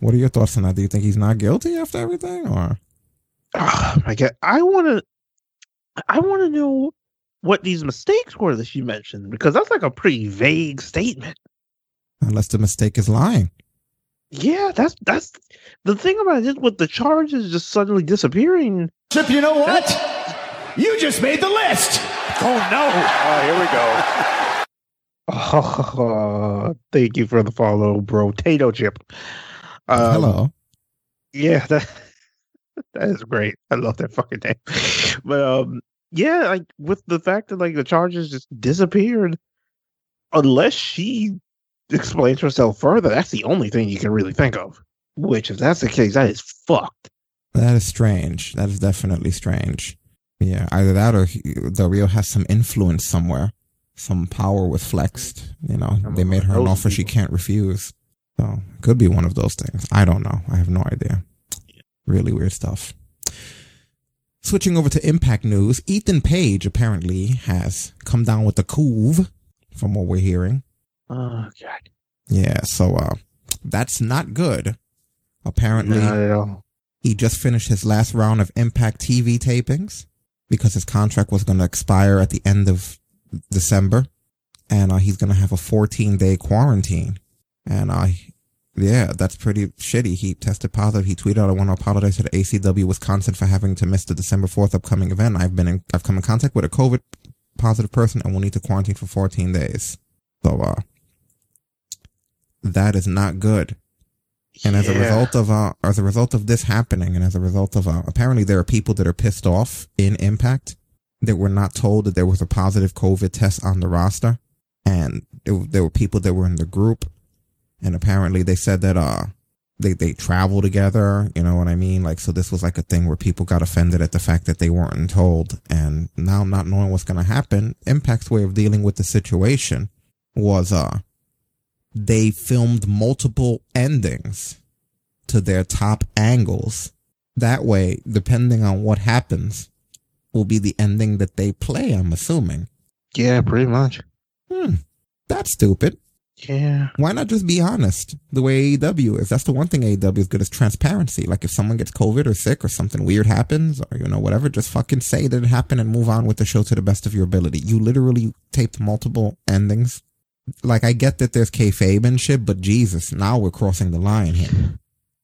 What are your thoughts on that? Do you think he's not guilty after everything, or Oh my god, I want to, I want to know what these mistakes were that you mentioned because that's like a pretty vague statement. unless the mistake is lying? Yeah, that's that's the thing about it with the charges just suddenly disappearing. Chip, you know what? You just made the list. Oh no! Oh, here we go. Oh, thank you for the follow, bro. Tato chip. Um, Hello. Yeah, that that is great. I love that fucking name. But um, yeah, like with the fact that like the charges just disappeared, unless she explains herself further, that's the only thing you can really think of. Which, if that's the case, that is fucked. That is strange. That is definitely strange. Yeah, either that or Del Rio has some influence somewhere. Some power was flexed. You know, they made her an offer she can't refuse. So, it could be one of those things. I don't know. I have no idea. Really weird stuff. Switching over to Impact News, Ethan Page apparently has come down with the couve, from what we're hearing. Oh god, Yeah, so uh that's not good. Apparently not he just finished his last round of Impact TV tapings because his contract was going to expire at the end of December. and uh, he's gonna have a 14 day quarantine. And uh, yeah, that's pretty shitty. He tested positive. He tweeted, "I want to apologize to the ACW Wisconsin for having to miss the December 4th upcoming event. I've been in, I've come in contact with a COVID positive person and will need to quarantine for 14 days." So uh, that is not good. And as a result of uh, as a result of this happening, and as a result of uh, apparently there are people that are pissed off in Impact that were not told that there was a positive COVID test on the roster, and there, there were people that were in the group, and apparently they said that uh they they travel together, you know what I mean? Like so, this was like a thing where people got offended at the fact that they weren't told, and now not knowing what's gonna happen, Impact's way of dealing with the situation was uh they filmed multiple endings to their top angles. That way, depending on what happens, will be the ending that they play, I'm assuming. Yeah, pretty much. Hmm. That's stupid. Yeah. Why not just be honest the way AEW is? That's the one thing AEW is good is transparency. Like if someone gets COVID or sick or something weird happens or, you know, whatever, just fucking say that it happened and move on with the show to the best of your ability. You literally taped multiple endings. Like I get that there's kayfabe and shit, but Jesus, now we're crossing the line here.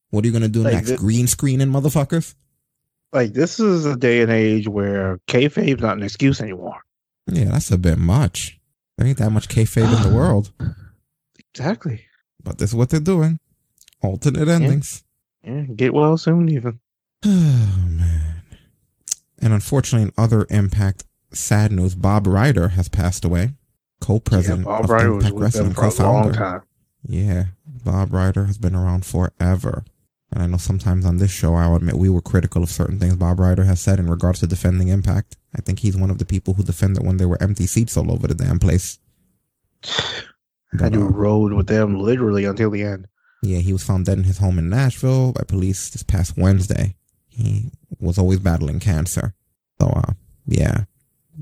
What are you gonna do Like next? thi- Green screening motherfuckers? Like this is a day and age where kayfabe's not an excuse anymore. Yeah, that's a bit much. There ain't that much kayfabe in the world. Exactly. But this is what they're doing. Alternate endings. Yeah, get well soon even. Oh man. And unfortunately, in other Impact sad news, Bob Ryder has passed away. Co-president Yeah, Bob of Ryder was Impact with Wrestling, them for a co-founder. long time. Yeah, Bob Ryder has been around forever. And I know sometimes on this show, I'll admit we were critical of certain things Bob Ryder has said in regards to defending Impact. I think he's one of the people who defended when there were empty seats all over the damn place. I do rode with them literally until the end. Yeah, he was found dead in his home in Nashville by police this past Wednesday. He was always battling cancer. So, uh, yeah,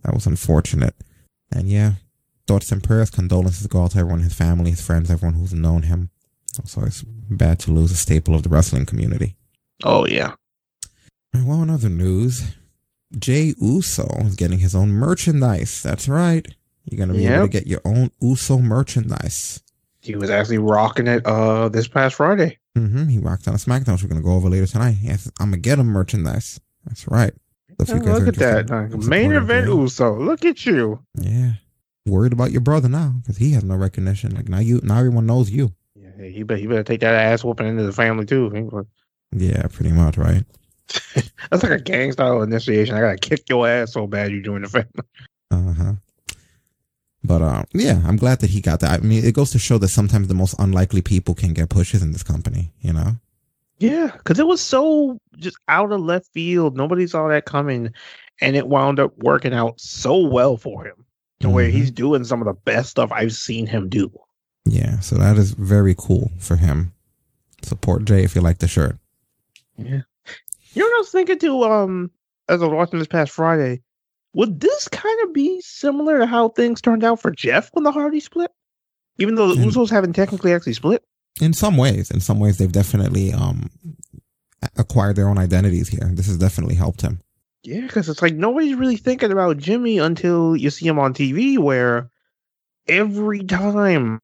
that was unfortunate. And yeah, thoughts and prayers, condolences go out to everyone, his family, his friends, everyone who's known him. So it's bad to lose a staple of the wrestling community. Oh yeah. And well, in other news, Jay Uso is getting his own merchandise. That's right. You're gonna be able to get your own Uso merchandise. He was actually rocking it uh this past Friday. Mm-hmm. He rocked on a SmackDown, which we're gonna go over later tonight. Yes, I'm gonna get him merchandise. That's right. So Oh, look at that. Uh, Main event Uso. Look at you. Yeah. Worried about your brother now because he has no recognition. Like now, you now everyone knows you. Yeah, he better he better take that ass whooping into the family too. Yeah, pretty much, right? That's like a gang style initiation. I gotta kick your ass so bad you join the family. Uh huh. But um, yeah, I'm glad that he got that. I mean, it goes to show that sometimes the most unlikely people can get pushes in this company. You know? Yeah, because it was so just out of left field. Nobody saw that coming, and it wound up working out so well for him to where he's doing some of the best stuff I've seen him do. Yeah. So that is very cool for him. Support Jay if you like the shirt. Yeah. You know what I was thinking too, um, as I was watching this past Friday? Would this kind of be similar to how things turned out for Jeff when the Hardy split? Even though the Usos haven't technically actually split? In some ways, in some ways, they've definitely um acquired their own identities here. This has definitely helped him. Yeah, because it's like nobody's really thinking about Jimmy until you see him on TV, where every time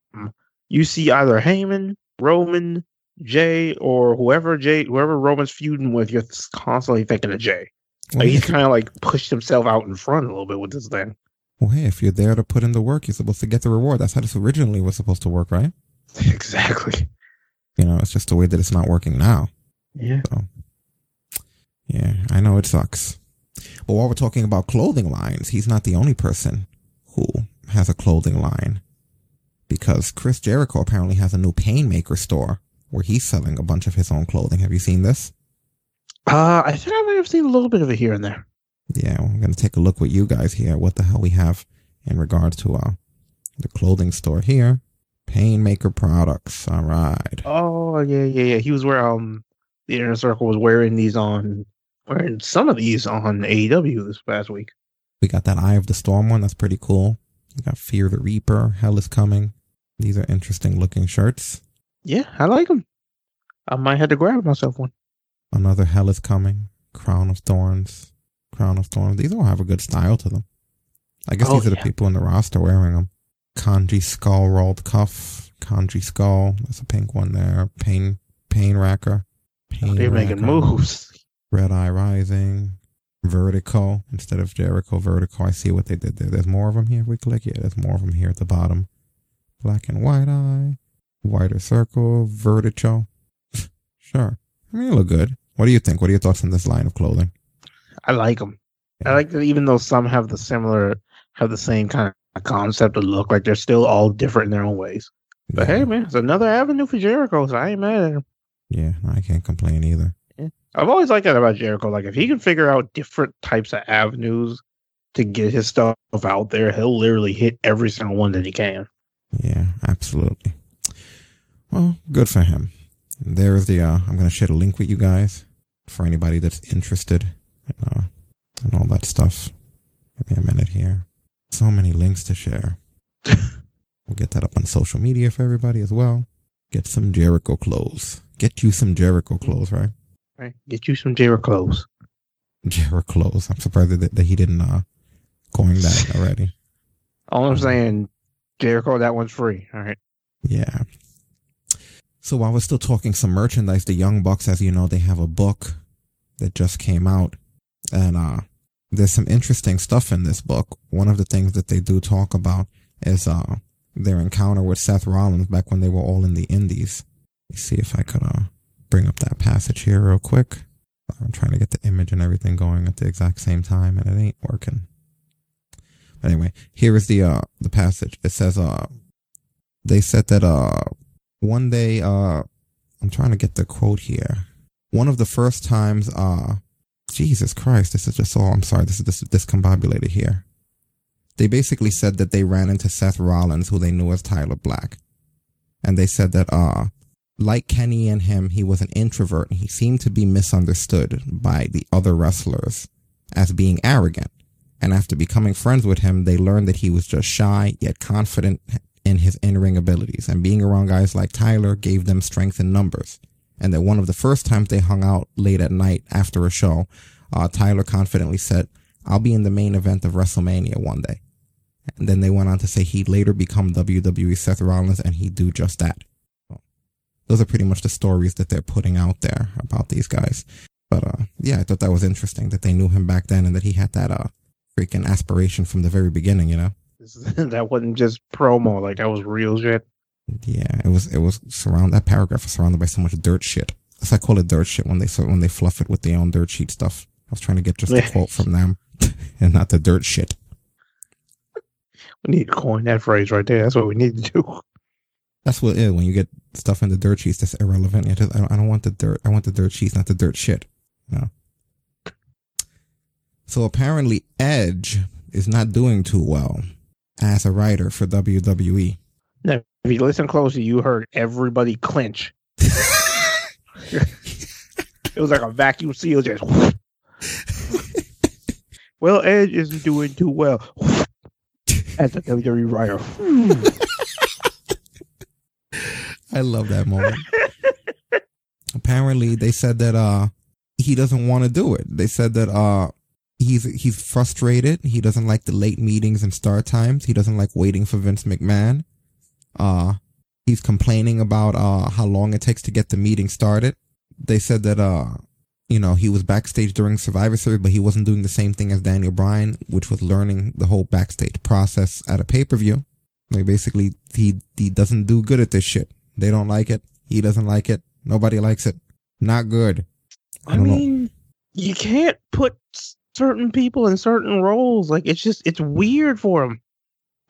you see either Heyman, Roman, Jay, or whoever Jay, whoever Roman's feuding with, you're constantly thinking of Jay. Like he's kind of like pushed himself out in front a little bit with this thing. Well, hey, if you're there to put in the work, you're supposed to get the reward. That's how this originally was supposed to work, right? Exactly. You know, it's just the way that it's not working now. Yeah. So, yeah, I know it sucks. But while we're talking about clothing lines, he's not the only person who has a clothing line. Because Chris Jericho apparently has a new Painmaker store where he's selling a bunch of his own clothing. Have you seen this? Uh, I think I might have seen a little bit of it here and there. Yeah, we're gonna take a look with you guys here. What the hell we have in regards to uh the clothing store here. Painmaker products. All right. Oh yeah, yeah, yeah. He was where um the inner circle was wearing these on wearing some of these on AEW this past week. We got that Eye of the Storm one. That's pretty cool. We got Fear the Reaper. Hell is coming. These are interesting looking shirts. Yeah, I like them. I might have to grab myself one. Another Hell is coming. Crown of Thorns. Crown of Thorns. These all have a good style to them. I guess Oh, these are the people in the roster wearing them. Kanji skull rolled cuff. Kanji skull. There's a pink one there. Pain Pain Racker. Oh, Pain They're making moves. Red Eye Rising. Vertical instead of Jericho Vertical. I see what they did there. There's more of them here. If we click, yeah, there's more of them here at the bottom. Black and White Eye. Wider Circle. Vertical. sure. I mean, they look good. What do you think? What are your thoughts on this line of clothing? I like them. I like that even though some have the similar, have the same kind of concept of look, like they're still all different in their own ways. But hey, man, it's another avenue for Jericho, so I ain't mad at him. Yeah, I can't complain either. I've always liked that about Jericho. Like if he can figure out different types of avenues to get his stuff out there, he'll literally hit every single one that he can. Yeah, absolutely. Well, good for him. There's the, uh, I'm going to share the link with you guys for anybody that's interested in, uh, in all that stuff. Give me a minute here. So many links to share. we'll get that up on social media for everybody as well. Get some Jericho clothes. Get you some Jericho clothes, right? Right. Get you some Jericho clothes. Jericho clothes. I'm surprised that, that he didn't, uh, coin that already. All I'm saying, Jericho, that one's free. All right. Yeah. So while we're still talking some merchandise, the Young Bucks, as you know, they have a book that just came out. And uh there's some interesting stuff in this book. One of the things that they do talk about is uh their encounter with Seth Rollins back when they were all in the indies. Let me see if I could uh bring up that passage here real quick. I'm trying to get the image and everything going at the exact same time and it ain't working. But anyway, here is the uh the passage. It says uh they said that uh one day uh I'm trying to get the quote here. One of the first times uh Jesus Christ, this is just all I'm sorry, this is this discombobulated here. They basically said that they ran into Seth Rollins, who they knew as Tyler Black. And they said that uh like Kenny and him, he was an introvert and he seemed to be misunderstood by the other wrestlers as being arrogant. And after becoming friends with him, they learned that he was just shy yet confident in his in-ring abilities. And being around guys like Tyler gave them strength in numbers. And that one of the first times they hung out late at night after a show, uh, Tyler confidently said, I'll be in the main event of WrestleMania one day. And then they went on to say he'd later become WWE Seth Rollins and he'd do just that. Those are pretty much the stories that they're putting out there about these guys. But, uh, yeah, I thought that was interesting that they knew him back then and that he had that, uh, freaking aspiration from the very beginning, you know? that wasn't just promo, like that was real shit. Yeah, it was, it was surround, that paragraph was surrounded by so much dirt shit. That's why I call it dirt shit when they, when they fluff it with their own dirt sheet stuff. I was trying to get just a quote from them and not the dirt shit. We need to coin that phrase right there. That's what we need to do. That's what it is when you get stuff in the dirt sheets that's irrelevant. I, just, I, don't, I don't want the dirt. I want the dirt sheets, not the dirt shit. No. So apparently Edge is not doing too well as a writer for WWE. Now, if you listen closely, you heard everybody clinch. it was like a vacuum seal just. well, Edge isn't doing too well as a WWE writer. I love that moment. Apparently, they said that uh he doesn't want to do it. They said that uh he's he's frustrated. He doesn't like the late meetings and start times. He doesn't like waiting for Vince McMahon. Uh he's complaining about uh how long it takes to get the meeting started. They said that uh you know, he was backstage during Survivor Series, but he wasn't doing the same thing as Daniel Bryan, which was learning the whole backstage process at a pay-per-view. Like basically he he doesn't do good at this shit. They don't like it. He doesn't like it. Nobody likes it. Not good. I, I mean, know. you can't put certain people in certain roles. Like it's just it's weird for him.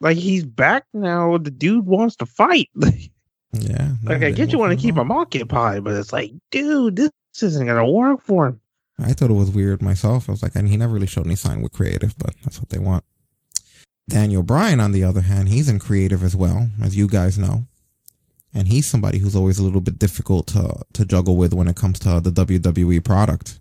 Like he's back now. The dude wants to fight. yeah. Like I get you want to keep him occupied, but it's like, dude, this isn't gonna work for him. I thought it was weird myself. I was like, I mean, he never really showed any sign with creative, but that's what they want. Daniel Bryan, on the other hand, he's in creative as well, as you guys know. And he's somebody who's always a little bit difficult to, to juggle with when it comes to the WWE product.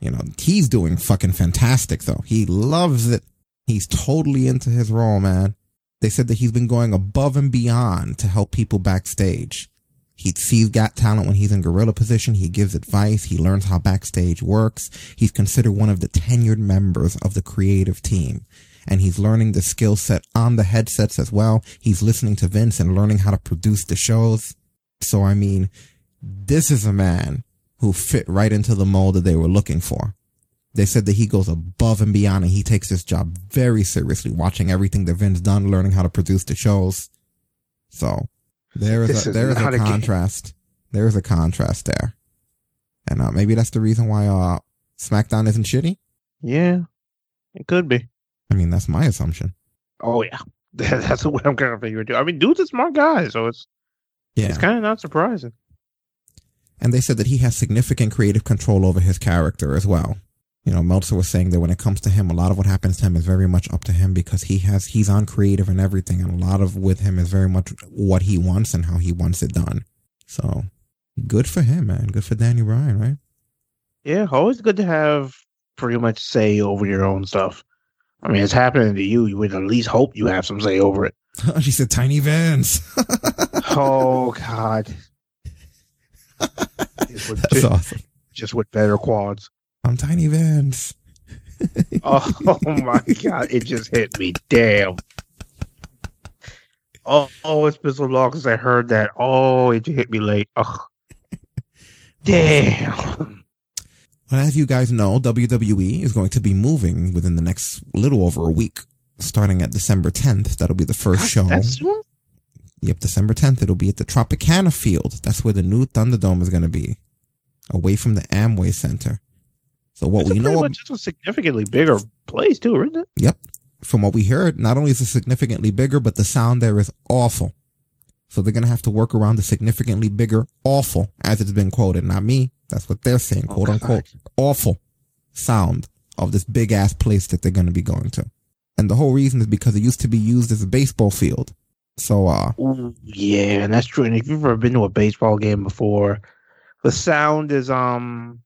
You know, he's doing fucking fantastic though. He loves it. He's totally into his role, man. They said that he's been going above and beyond to help people backstage. He sees got talent when he's in gorilla position. He gives advice. He learns how backstage works. He's considered one of the tenured members of the creative team. and he's learning the skill set on the headsets as well. He's listening to Vince and learning how to produce the shows. So, I mean, this is a man who fit right into the mold that they were looking for. They said that he goes above and beyond and he takes his job very seriously, watching everything that Vince done, learning how to produce the shows. So there This is a, there is a game. contrast. There is a contrast there. And uh, maybe that's the reason why uh, SmackDown isn't shitty. Yeah, it could be. I mean, that's my assumption. Oh yeah, that's what I'm kind of figuring too. I mean, dude's a smart guy, so it's Yeah. it's kind of not surprising. And they said that he has significant creative control over his character as well. You know, Meltzer was saying that when it comes to him, a lot of what happens to him is very much up to him because he has, he's on creative and everything. And a lot of with him is very much what he wants and how he wants it done. So good for him, man. Good for Danny Bryan, right? Yeah, always good to have pretty much say over your own stuff. I mean, it's happening to you. You would at least hope you have some say over it. she said Tiny Vans. oh God, Just with- That's awesome. Just with better quads. I'm Tiny Vans. Oh, oh, my God, it just hit me. Damn. Oh, oh, it's been so long since I heard that. Oh, it just hit me late. Oh, damn. Well, as you guys know, WWE is going to be moving within the next little over a week, starting at December 10th. That'll be the first show. That's soon? Yep, December 10th. It'll be at the Tropicana Field. That's where the new Thunderdome is going to be, away from the Amway Center. So what It's we know, much just a significantly bigger place too, isn't it? yep, from what we heard, not only is it significantly bigger, but the sound there is awful. So they're going to have to work around the significantly bigger, awful, as it's been quoted. Not me. That's what they're saying, oh, quote unquote, awful sound of this big ass place that they're going to be going to. And the whole reason is because it used to be used as a baseball field. So, uh, Ooh, yeah, and that's true. And if you've ever been to a baseball game before, the sound is um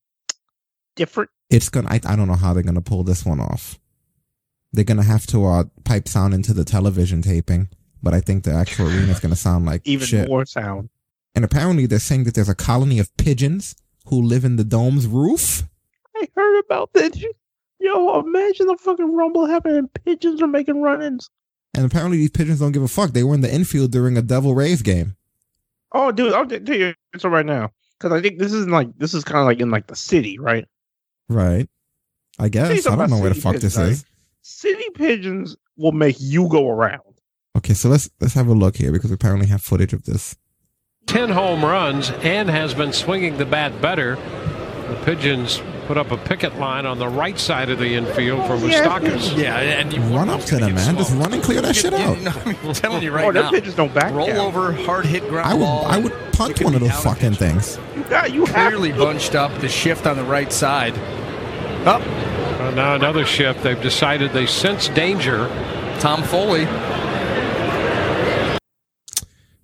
different. it's gonna I, I don't know how they're gonna pull this one off they're gonna have to uh pipe sound into the television taping but i think the actual arena is gonna sound like Even shit. more sound. and apparently they're saying that there's a colony of pigeons who live in the dome's roof I heard about that. Yo, imagine the fucking rumble happening. Pigeons are making run-ins. And apparently these pigeons don't give a fuck they were in the infield during a devil rays game Oh, dude, I'll t- tell you so right now because I think this is like this is kind of like in like the city, right? right i guess i don't know where the fuck pigeons, this right? is City pigeons will make you go around. okay so let's let's have a look here because we apparently have footage of this 10 home runs and has been swinging the bat better. The Pigeons put up a picket line on the right side of the infield for Moustakas. Yeah, and you run up to them man just run and clear that shit out I'm telling you right oh, now. pigeons don't back Roll down. over, hard hit ground i would ball. i would punt one of those fucking things You got you have clearly bunched up the shift on the right side. Up, Uh, now another shift. They've decided they sense danger. Tom Foley.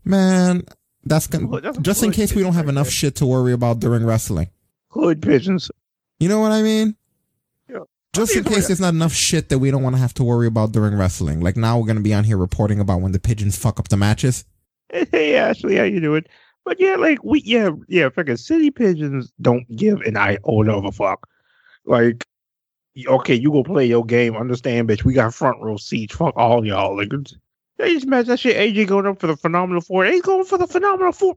Man, that's gonna Well, just in case we don't have enough shit to worry about during wrestling. hood pigeons. You know what I mean? Yeah. Just in case there's not enough shit that we don't want to have to worry about during wrestling. Like now we're gonna be on here reporting about when the pigeons fuck up the matches. Hey Ashley, how you doing? But yeah, like we yeah yeah, fucking city pigeons don't give an iota of a fuck. Like, okay, you go play your game. Understand, bitch? We got front row seats. Fuck all y'all. Like, they just imagine that shit. AJ going up for the phenomenal four. He's going for the phenomenal four.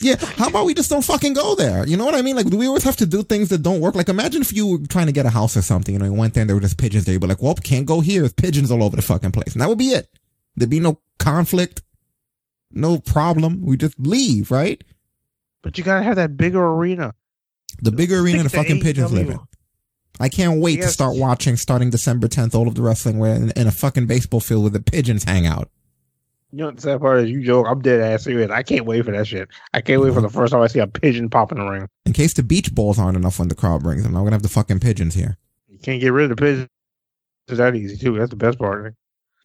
Yeah, how about we just don't fucking go there? You know what I mean? Like, do we always have to do things that don't work? Like, imagine if you were trying to get a house or something, you know, you went there and there were just pigeons there. You'd be like, well, can't go here. There's pigeons all over the fucking place. And that would be it. There'd be no conflict, no problem. We just leave, right? But you gotta have that bigger arena. The bigger arena the fucking pigeons live in. I can't wait to start watching starting December 10th all of the wrestling where in, in a fucking baseball field where the pigeons hang out. You know what the sad part is? You joke. I'm dead ass serious. I can't wait for that shit. I can't wait for the first time I see a pigeon pop in the ring. In case the beach balls aren't enough when the crowd brings them, I'm gonna have the fucking pigeons here. You can't get rid of the pigeons. It's that easy too. That's the best part.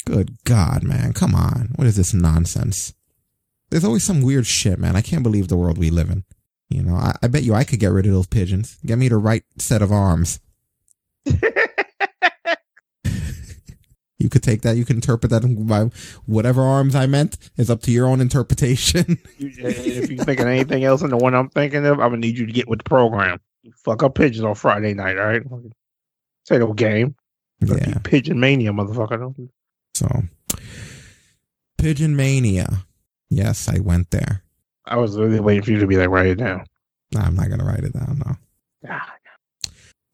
Good God, man. Come on. What is this nonsense? There's always some weird shit, man. I can't believe the world we live in. You know, I, I bet you I could get rid of those pigeons. Get me the right set of arms. you could take that. You can interpret that by whatever arms I meant. is up to your own interpretation. If you're thinking anything else than the one I'm thinking of, I'm gonna need you to get with the program. Fuck up pigeons on Friday night, all right? Say no game. Yeah. Pigeon Mania, motherfucker. So, Pigeon Mania. Yes, I went there. I was really waiting for you to be like, write it down. Nah, I'm not gonna write it down. No. Ah.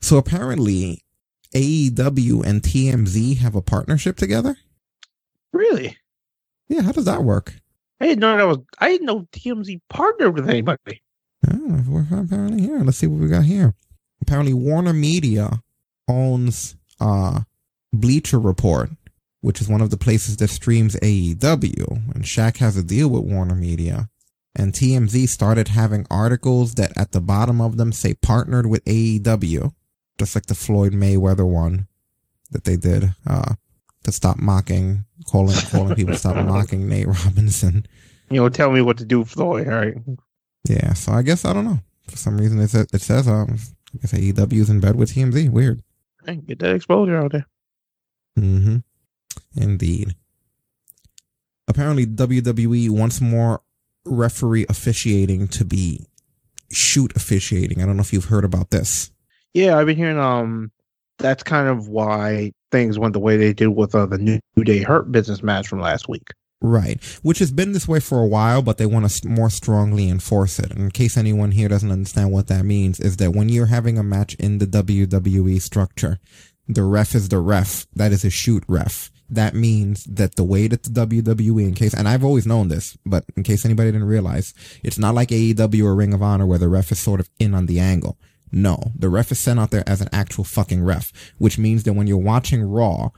So apparently, AEW and TMZ have a partnership together. Really? Yeah. How does that work? I didn't know that was. I didn't know TMZ partnered with anybody. Oh, we're apparently here. Let's see what we got here. Apparently, Warner Media owns uh, Bleacher Report, which is one of the places that streams AEW. And Shaq has a deal with Warner Media. And TMZ started having articles that at the bottom of them say partnered with AEW, just like the Floyd Mayweather one that they did uh, to stop mocking, calling calling people to stop mocking Nate Robinson. You know, tell me what to do, Floyd. All right. Yeah, so I guess I don't know. For some reason, it says, it says um, I guess AEW is in bed with TMZ. Weird. Hey, get that exposure out there. Mm-hmm. Indeed. Apparently, WWE wants more referee officiating to be shoot officiating. I don't know if you've heard about this. Yeah, I've been hearing. Um, that's kind of why things went the way they did with uh, the New Day Hurt Business match from last week. Right. Which has been this way for a while, but they want to more strongly enforce it. In case anyone here doesn't understand what that means, is that when you're having a match in the WWE structure, the ref is the ref. That is a shoot ref. That means that the way that the WWE, in case, and I've always known this, but in case anybody didn't realize, it's not like AEW or Ring of Honor where the ref is sort of in on the angle. No, the ref is sent out there as an actual fucking ref, which means that when you're watching Raw,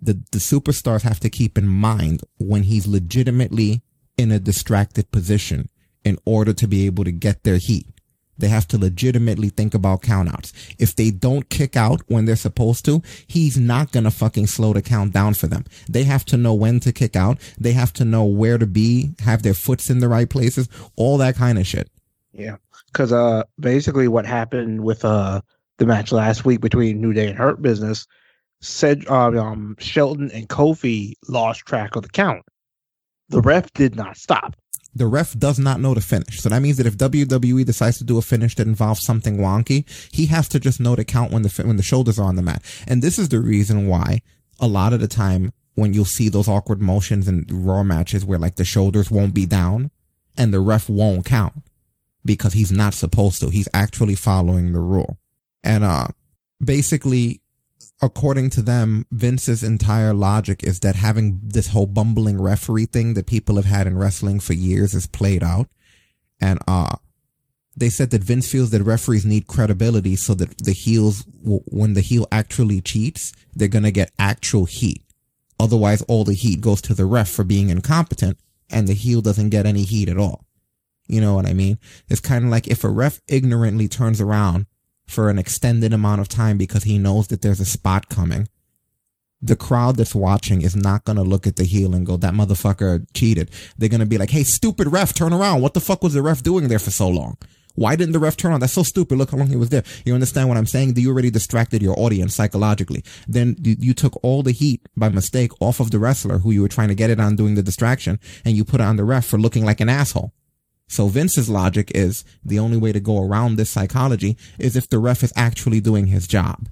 the, the superstars have to keep in mind when he's legitimately in a distracted position in order to be able to get their heat. They have to legitimately think about countouts. If they don't kick out when they're supposed to, he's not gonna fucking slow the count down for them. They have to know when to kick out. They have to know where to be, have their foots in the right places, all that kind of shit. Yeah, because uh, basically what happened with uh the match last week between New Day and Hurt Business, said uh, um Shelton and Kofi lost track of the count. The ref did not stop. The ref does not know the finish. So that means that if WWE decides to do a finish that involves something wonky, he has to just know to count when the when the shoulders are on the mat. And this is the reason why a lot of the time when you'll see those awkward motions in raw matches where like the shoulders won't be down and the ref won't count because he's not supposed to. He's actually following the rule. And uh basically according to them, Vince's entire logic is that having this whole bumbling referee thing that people have had in wrestling for years is played out. And, uh, they said that Vince feels that referees need credibility so that the heels, when the heel actually cheats, they're going to get actual heat. Otherwise, all the heat goes to the ref for being incompetent and the heel doesn't get any heat at all. You know what I mean? It's kind of like if a ref ignorantly turns around for an extended amount of time because he knows that there's a spot coming. The crowd that's watching is not going to look at the heel and go, that motherfucker cheated. They're going to be like, hey, stupid ref, turn around. What the fuck was the ref doing there for so long? Why didn't the ref turn on? That's so stupid. Look how long he was there. You understand what I'm saying? You already distracted your audience psychologically. Then you, you took all the heat by mistake off of the wrestler who you were trying to get it on doing the distraction and you put it on the ref for looking like an asshole. So Vince's logic is the only way to go around this psychology is if the ref is actually doing his job.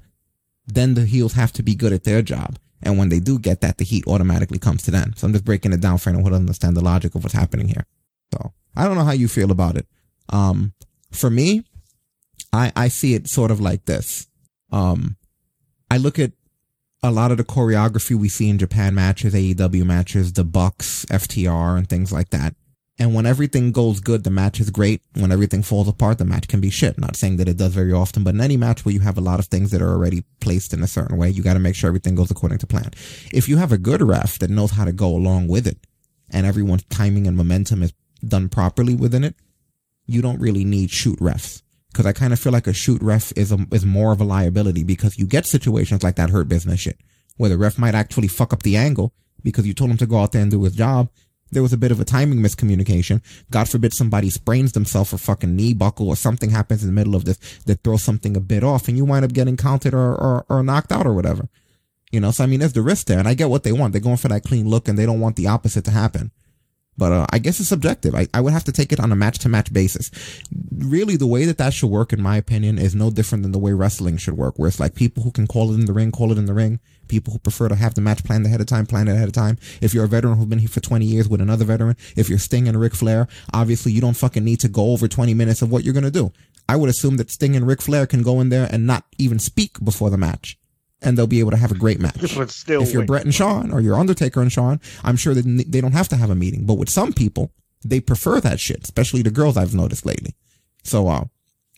Then the heels have to be good at their job. And when they do get that, the heat automatically comes to them. So I'm just breaking it down for anyone who doesn't understand the logic of what's happening here. So I don't know how you feel about it. Um, for me, I, I see it sort of like this. Um, I look at a lot of the choreography we see in Japan matches, AEW matches, the Bucks, FTR, and things like that. And when everything goes good, the match is great. When everything falls apart, the match can be shit. Not saying that it does very often, but in any match where you have a lot of things that are already placed in a certain way, you got to make sure everything goes according to plan. If you have a good ref that knows how to go along with it and everyone's timing and momentum is done properly within it, you don't really need shoot refs. Cause I kind of feel like a shoot ref is a, is more of a liability because you get situations like that hurt business shit where the ref might actually fuck up the angle because you told him to go out there and do his job there was a bit of a timing miscommunication. God forbid somebody sprains themselves or fucking knee buckle or something happens in the middle of this that throws something a bit off and you wind up getting counted or, or, or knocked out or whatever. You know, so I mean, there's the risk there and I get what they want. They're going for that clean look and they don't want the opposite to happen. But uh, I guess it's subjective. I, I would have to take it on a match to match basis. Really, the way that that should work, in my opinion, is no different than the way wrestling should work, where it's like people who can call it in the ring, call it in the ring. People who prefer to have the match planned ahead of time, plan it ahead of time. If you're a veteran who's been here for 20 years with another veteran, if you're Sting and Ric Flair, obviously you don't fucking need to go over 20 minutes of what you're going to do. I would assume that Sting and Ric Flair can go in there and not even speak before the match. And they'll be able to have a great match. But still, if you're win. Bret and Shawn or you're Undertaker and Shawn, I'm sure that they don't have to have a meeting. But with some people, they prefer that shit, especially the girls I've noticed lately. So, uh,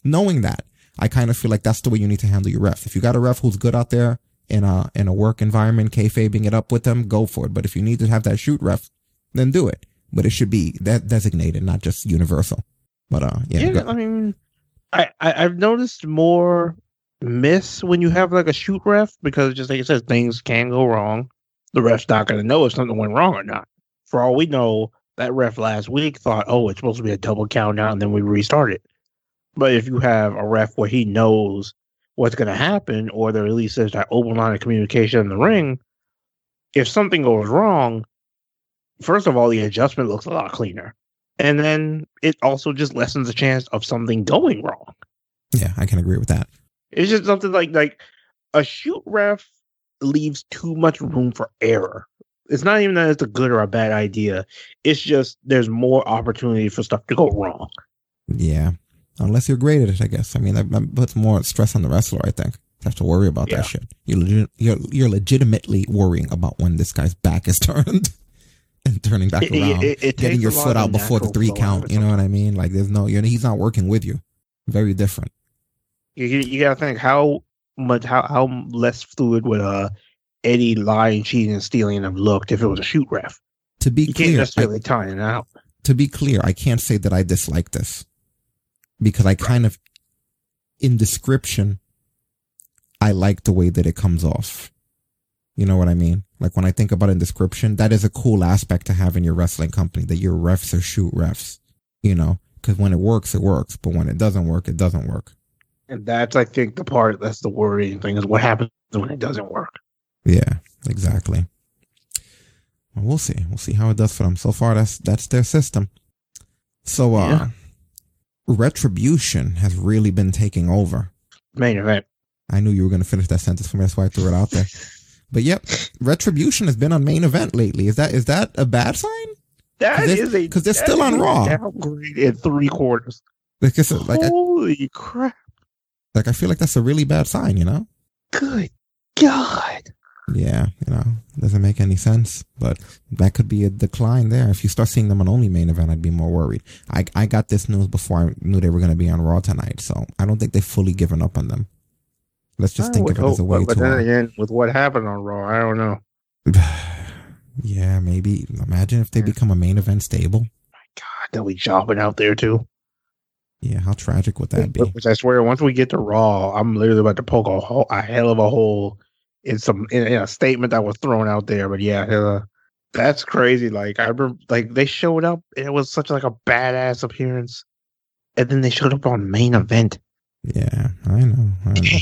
knowing that, I kind of feel like that's the way you need to handle your ref. If you got a ref who's good out there in a, in a work environment, kayfabing it up with them, go for it. But if you need to have that shoot ref, then do it. But it should be that designated, not just universal. But, uh, yeah. Yeah, I mean, I, I I've noticed more miss when you have like a shoot ref because just like you said, things can go wrong. The ref's not going to know if something went wrong or not. For all we know, that ref last week thought, oh, it's supposed to be a double count now, and then we restarted. But if you have a ref where he knows what's going to happen, or there at least is that open line of communication in the ring, if something goes wrong, first of all, the adjustment looks a lot cleaner. And then it also just lessens the chance of something going wrong. yeah, I can agree with that. It's just something like like a shoot ref leaves too much room for error. It's not even that it's a good or a bad idea. It's just there's more opportunity for stuff to go wrong. Yeah. Unless you're great at it, I guess. I mean, that, that puts more stress on the wrestler, I think. You have to worry about Yeah. that shit. You're, legit, you're, you're legitimately worrying about when this guy's back is turned and turning back It- around. it- it getting your foot out before the three count. You know what I mean? Like, there's no, you know, he's not working with you. Very different. You, you, gotta think how much how how less fluid would uh Eddie lying, cheating, and stealing have looked if it was a shoot ref. To be You can't clear, I- necessarily tie it out. to be clear, I can't say that I dislike this because I kind of, in description, I like the way that it comes off. You know what I mean? Like when I think about in description, that is a cool aspect to have in your wrestling company that your refs are shoot refs, you know, because when it works, it works. But when it doesn't work, it doesn't work. And that's I think the part that's the worrying thing is what happens when it doesn't work. Yeah, exactly. Well, we'll see. We'll see how it does for them. So far, that's that's their system. So, uh, Yeah. Retribution has really been taking over. Main event. I knew you were going to finish that sentence for me. That's why I threw it out there. But yep, retribution has been on main event lately. Is that is that a bad sign? That 'Cause is a 'cause they're still on Raw. Downgrade in three quarters. Like, it's a- like, I, Holy crap! like I feel like that's a really bad sign. You know? Good God! Yeah, you know, doesn't make any sense. But that could be a decline there. If you start seeing them on only main event, I'd be more worried. I I got this news before I knew they were going to be on Raw tonight, so I don't think they've fully given up on them. Let's just I think of it as a way but, but to. then uh, again, with what happened on Raw, I don't know. yeah, maybe. Imagine if they become a main event stable. My God, they'll be jobbing out there too. Yeah, how tragic would that be? Which I swear, once we get to Raw, I'm literally about to poke a, hole, a hell of a hole in some in, in a statement that was thrown out there. But yeah, uh, that's crazy. Like I remember, like they showed up, and it was such like a badass appearance, and then they showed up on main event. Yeah, I know. I know.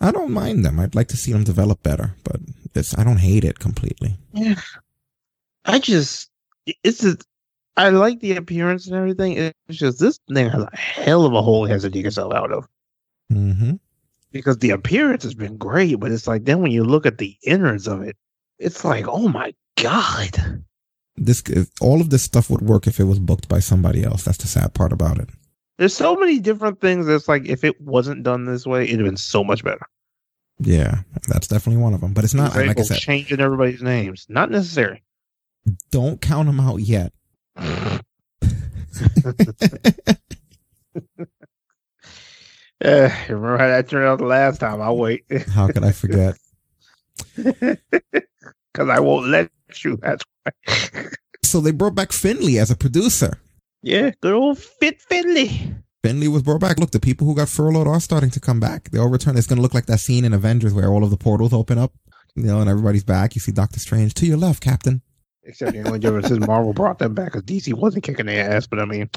I don't mind them. I'd like to see them develop better, but it's I don't hate it completely. Yeah, I just it's just I like the appearance and everything. It's just this thing has a hell of a hole it has to dig itself out of. Mm-hmm. Because the appearance has been great, but it's like then when you look at the innards of it, it's like, oh my god. This all of this stuff would work if it was booked by somebody else. That's the sad part about it. There's so many different things that's like if it wasn't done this way, it'd have been so much better. Yeah, that's definitely one of them. But it's not like I said. changing everybody's names, not necessary. Don't count them out yet. Uh, remember how that turned out the last time? I'll wait How could I forget? because I won't let you. That's why. so they brought back Finlay as a producer. yeah, good old Fit Finlay. Finlay was brought back. Look, the people who got furloughed are starting to come back. They all return. It's going to look like that scene in Avengers where all of the portals open up, you know, and everybody's back. You see Doctor Strange to your left, Captain. Except the only difference is Marvel brought them back because DC wasn't kicking their ass. But I mean,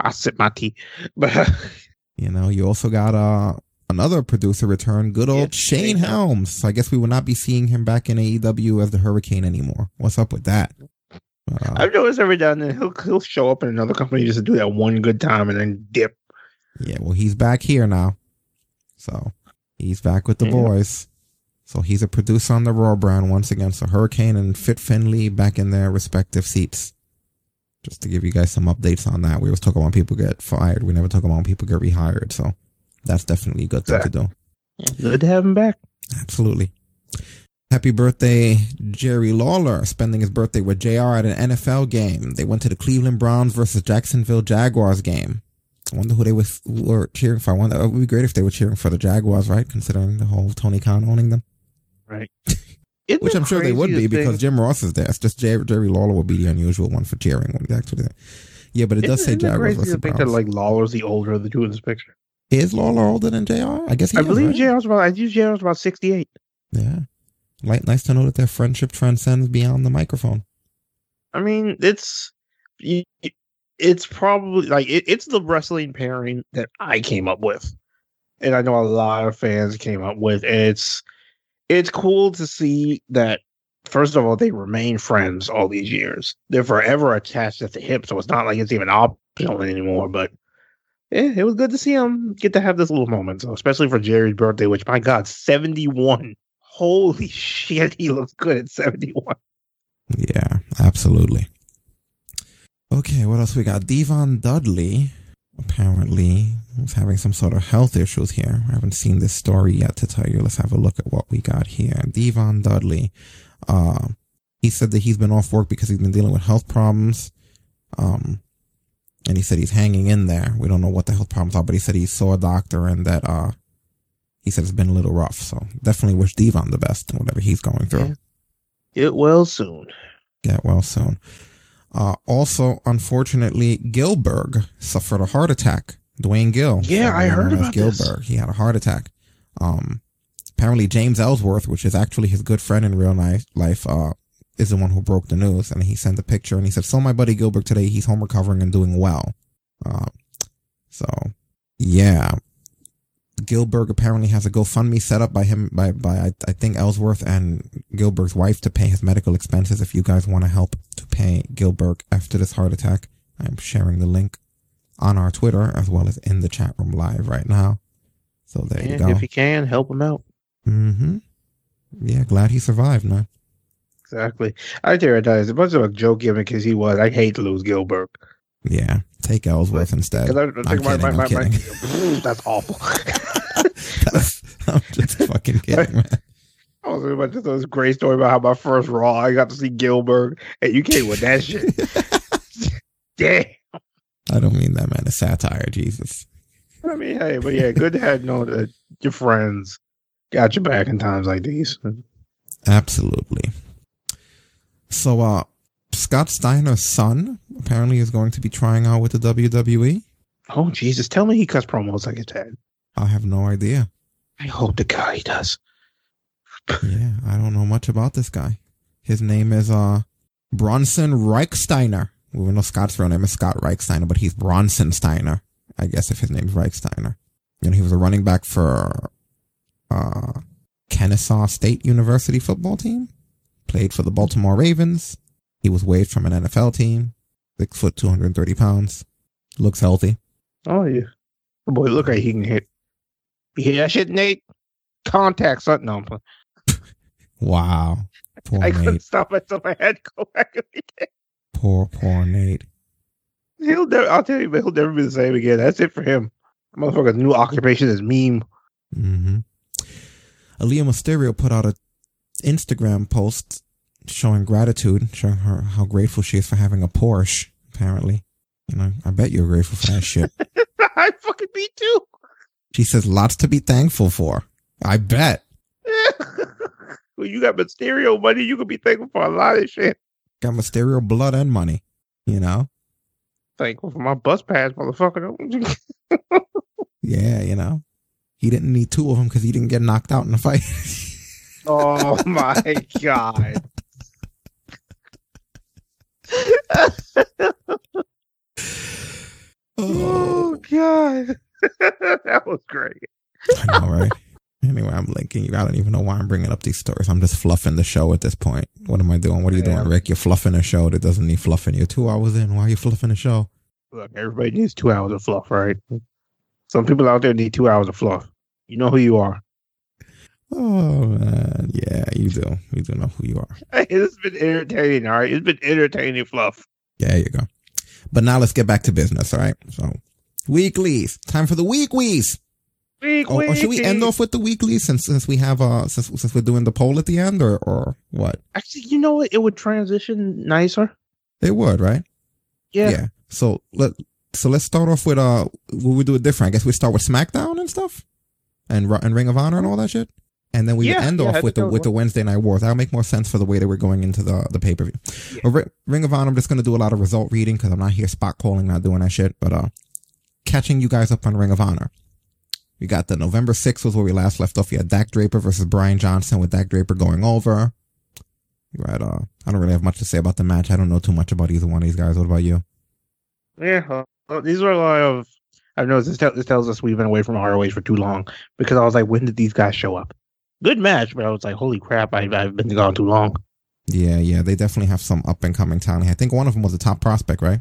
I sip my tea. But You know, you also got uh another producer return, good old Shane Helms. I guess we will not be seeing him back in AEW as the Hurricane anymore. What's up with that? Uh, I've noticed every now and then he'll he'll show up in another company just to do that one good time and then dip. Yeah, well, he's back here now. So he's back with the Yeah. boys. So he's a producer on the Raw brand once again. So Hurricane and Fit Finlay back in their respective seats. Just to give you guys some updates on that. We always talk about when people get fired. We never talk about when people get rehired. So that's definitely a good thing to do. Good to have him back. Absolutely. Happy birthday, Jerry Lawler, spending his birthday with JR at an NFL game. They went to the Cleveland Browns versus Jacksonville Jaguars game. I wonder who they was, were cheering for. I wonder, it would be great if they were cheering for the Jaguars, right? Considering the whole Tony Khan owning them. Right. Which I'm sure they would be because Jim Ross is there. It's just Jerry, Jerry Lawler would be the unusual one for cheering when he's actually there. Yeah, but it does say Jaguars crazy versus to think that like Lawler's the older of the two in this picture. Is Lawler older than JR? I guess he I is, believe right? JR's about I think JR's about sixty eight. Yeah. Like, nice to know that their friendship transcends beyond the microphone. I mean, it's it's probably like it, it's the wrestling pairing that I came up with, and I know a lot of fans came up with. And it's it's cool to see that. First of all, they remain friends all these years. They're forever attached at the hip, so it's not like it's even optional anymore. But yeah, it was good to see them get to have this little moment. So especially for Jerry's birthday, which my God, seventy one. Holy shit, he looks good at seventy one. Yeah, absolutely. Okay, what else we got? Devon Dudley apparently was having some sort of health issues here. I haven't seen this story yet to tell you. Let's have a look at what we got here. Devon Dudley. Uh, he said that he's been off work because he's been dealing with health problems. Um, and he said he's hanging in there. We don't know what the health problems are, but he said he saw a doctor and that, uh, he said it's been a little rough. So definitely wish Devon the best in whatever he's going through. Get well soon. Get well soon. Uh, also, unfortunately, Gilberg suffered a heart attack. Duane Gill. Yeah, I heard about this. Gilberg. He had a heart attack. Um, apparently James Ellsworth, which is actually his good friend in real life, life, uh, is the one who broke the news. And he sent a picture and he said, saw my buddy Gilberg today. He's home recovering and doing well. Uh, so yeah. Gilberg apparently has a GoFundMe set up by him, by, by, I, I think Ellsworth and Gilberg's wife to pay his medical expenses. If you guys want to help to pay Gilberg after this heart attack, I'm sharing the link on our Twitter as well as in the chat room live right now. So there you go. if you can, help him out. Mm-hmm. Yeah, glad he survived, man. Exactly. I tell you, as much of a joke gimmick because he was, I hate to lose Gilberg. Yeah, take Ellsworth instead. 'Cause I, I I'm my, kidding, my, I'm my, my, kidding. that's awful. I'm just fucking kidding, man. I was about to tell this great story about how my first Raw I got to see Gilberg, and you came with that shit. yeah. I don't mean that, man. It's satire, Jesus. I mean, hey, but yeah, good to have know that your friends got your back in times like these. Absolutely. So, uh, Scott Steiner's son apparently is going to be trying out with the WWE. Oh Jesus! Tell me he cuts promos like his dad. I have no idea. I hope the guy he does. Yeah, I don't know much about this guy. His name is uh Bronson Rechsteiner. We know Scott's real name is Scott Rechsteiner, but he's Bronson Steiner. I guess if his name's Rechsteiner. You know, he was a running back for uh Kennesaw State University football team. Played for the Baltimore Ravens. He was waived from an NFL team. Six foot, two hundred and thirty pounds. Looks healthy. Oh yeah, oh, boy, look like he can hit. You hear that shit, Nate? Contact something. No, I'm playing. Wow. Poor I couldn't stop myself. I had to go back. Poor, poor Nate. He'll never. I'll tell you, but he'll never be the same again. That's it for him. Motherfucker's new occupation is meme. Mm-hmm. Aalyah Mysterio put out a Instagram post showing gratitude, showing her how grateful she is for having a Porsche. Apparently, you know, I bet you're grateful for that shit. I fucking me too. She says lots to be thankful for. I bet. Well, you got Mysterio money. You could be thankful for a lot of shit. Got Mysterio blood and money. You know. Thankful for my bus pass, motherfucker. Yeah, you know. He didn't need two of them because he didn't get knocked out in the fight. oh my god. Oh god. that was great. I know, right? Anyway, I'm linking you. I don't even know why I'm bringing up these stories. I'm just fluffing the show at this point. What am I doing? What are you Yeah. doing, Rick? You're fluffing a show that doesn't need fluffing. You're two hours in. Why are you fluffing a show? Look, everybody needs two hours of fluff, right? Some people out there need two hours of fluff. You know who you are. Oh man, yeah, you do. You do know who you are. Hey, it's been entertaining, all right? It's been entertaining fluff. Yeah, there you go. But now let's get back to business. All right. So weeklies. Time for the weeklies. Week, Oh, or should we end off with the weeklies since since we have uh since since we're doing the poll at the end or or what? Actually, you know what? It would transition nicer. It would, right? Yeah. Yeah. So let so let's start off with uh will we do it different? I guess we start with SmackDown and stuff, and and Ring of Honor and all that shit, and then we Yeah, end yeah, off with the with the Wednesday Night Wars. That'll make more sense for the way that we're going into the the pay per view. Ring of Honor, I'm just gonna do a lot of result reading because I'm not here spot calling, not doing that shit, but uh catching you guys up on Ring of Honor. We got the November 6th was where we last left off. We had Dak Draper versus Brian Johnson with Dak Draper going over. Right, uh, I don't really have much to say about the match. I don't know too much about either one of these guys. What about you? Yeah. uh, uh, these are a lot of. I've noticed this, tell, this tells us we've been away from ROH for too long because I was like, when did these guys show up? Good match, but I was like, holy crap, I, I've been gone too long. Yeah, yeah, they definitely have some up and coming talent. I think one of them was a top prospect, right?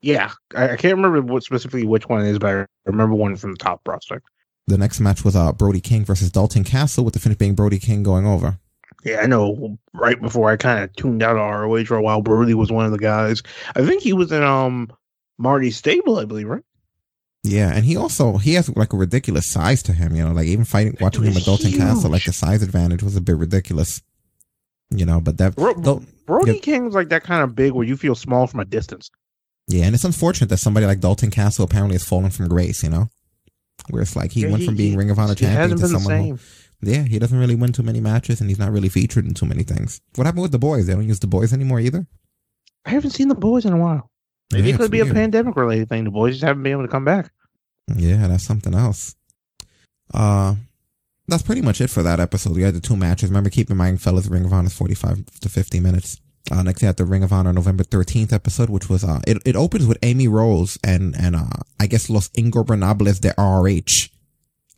Yeah, I, I can't remember what specifically which one it is, but I remember one from the top prospect. The next match was uh Brody King versus Dalton Castle, with the finish being Brody King going over. Yeah, I know. Right before I kind of tuned out of ROH for a while, Brody was one of the guys. I think he was in um Marty's stable, I believe, right? Yeah, and he also he has like a ridiculous size to him. You know, like even fighting watching him with Dalton Castle, like the size advantage was a bit ridiculous. You know, but that though- Brody yeah, King's like that kind of big where you feel small from a distance. yeah, and it's unfortunate that somebody like Dalton Castle apparently has fallen from grace. You know, where it's like he Yeah, went he- from being he- Ring of Honor champion hasn't to been the someone who, yeah, he doesn't really win too many matches, and he's not really featured in too many things. What happened with the boys? They don't use the boys anymore either. I haven't seen the boys in a while. Maybe Yeah, it could be a pandemic related thing. The boys just haven't been able to come back. Yeah, that's something else. Uh, that's pretty much it for that episode. We had the two matches. Remember, keep in mind, fellas, Ring of Honor is 45 to 50 minutes. Uh, next, we had the Ring of Honor November 13th episode, which was, uh, it, it opens with Amy Rose and, and, uh, I guess Los Ingobernables de ROH,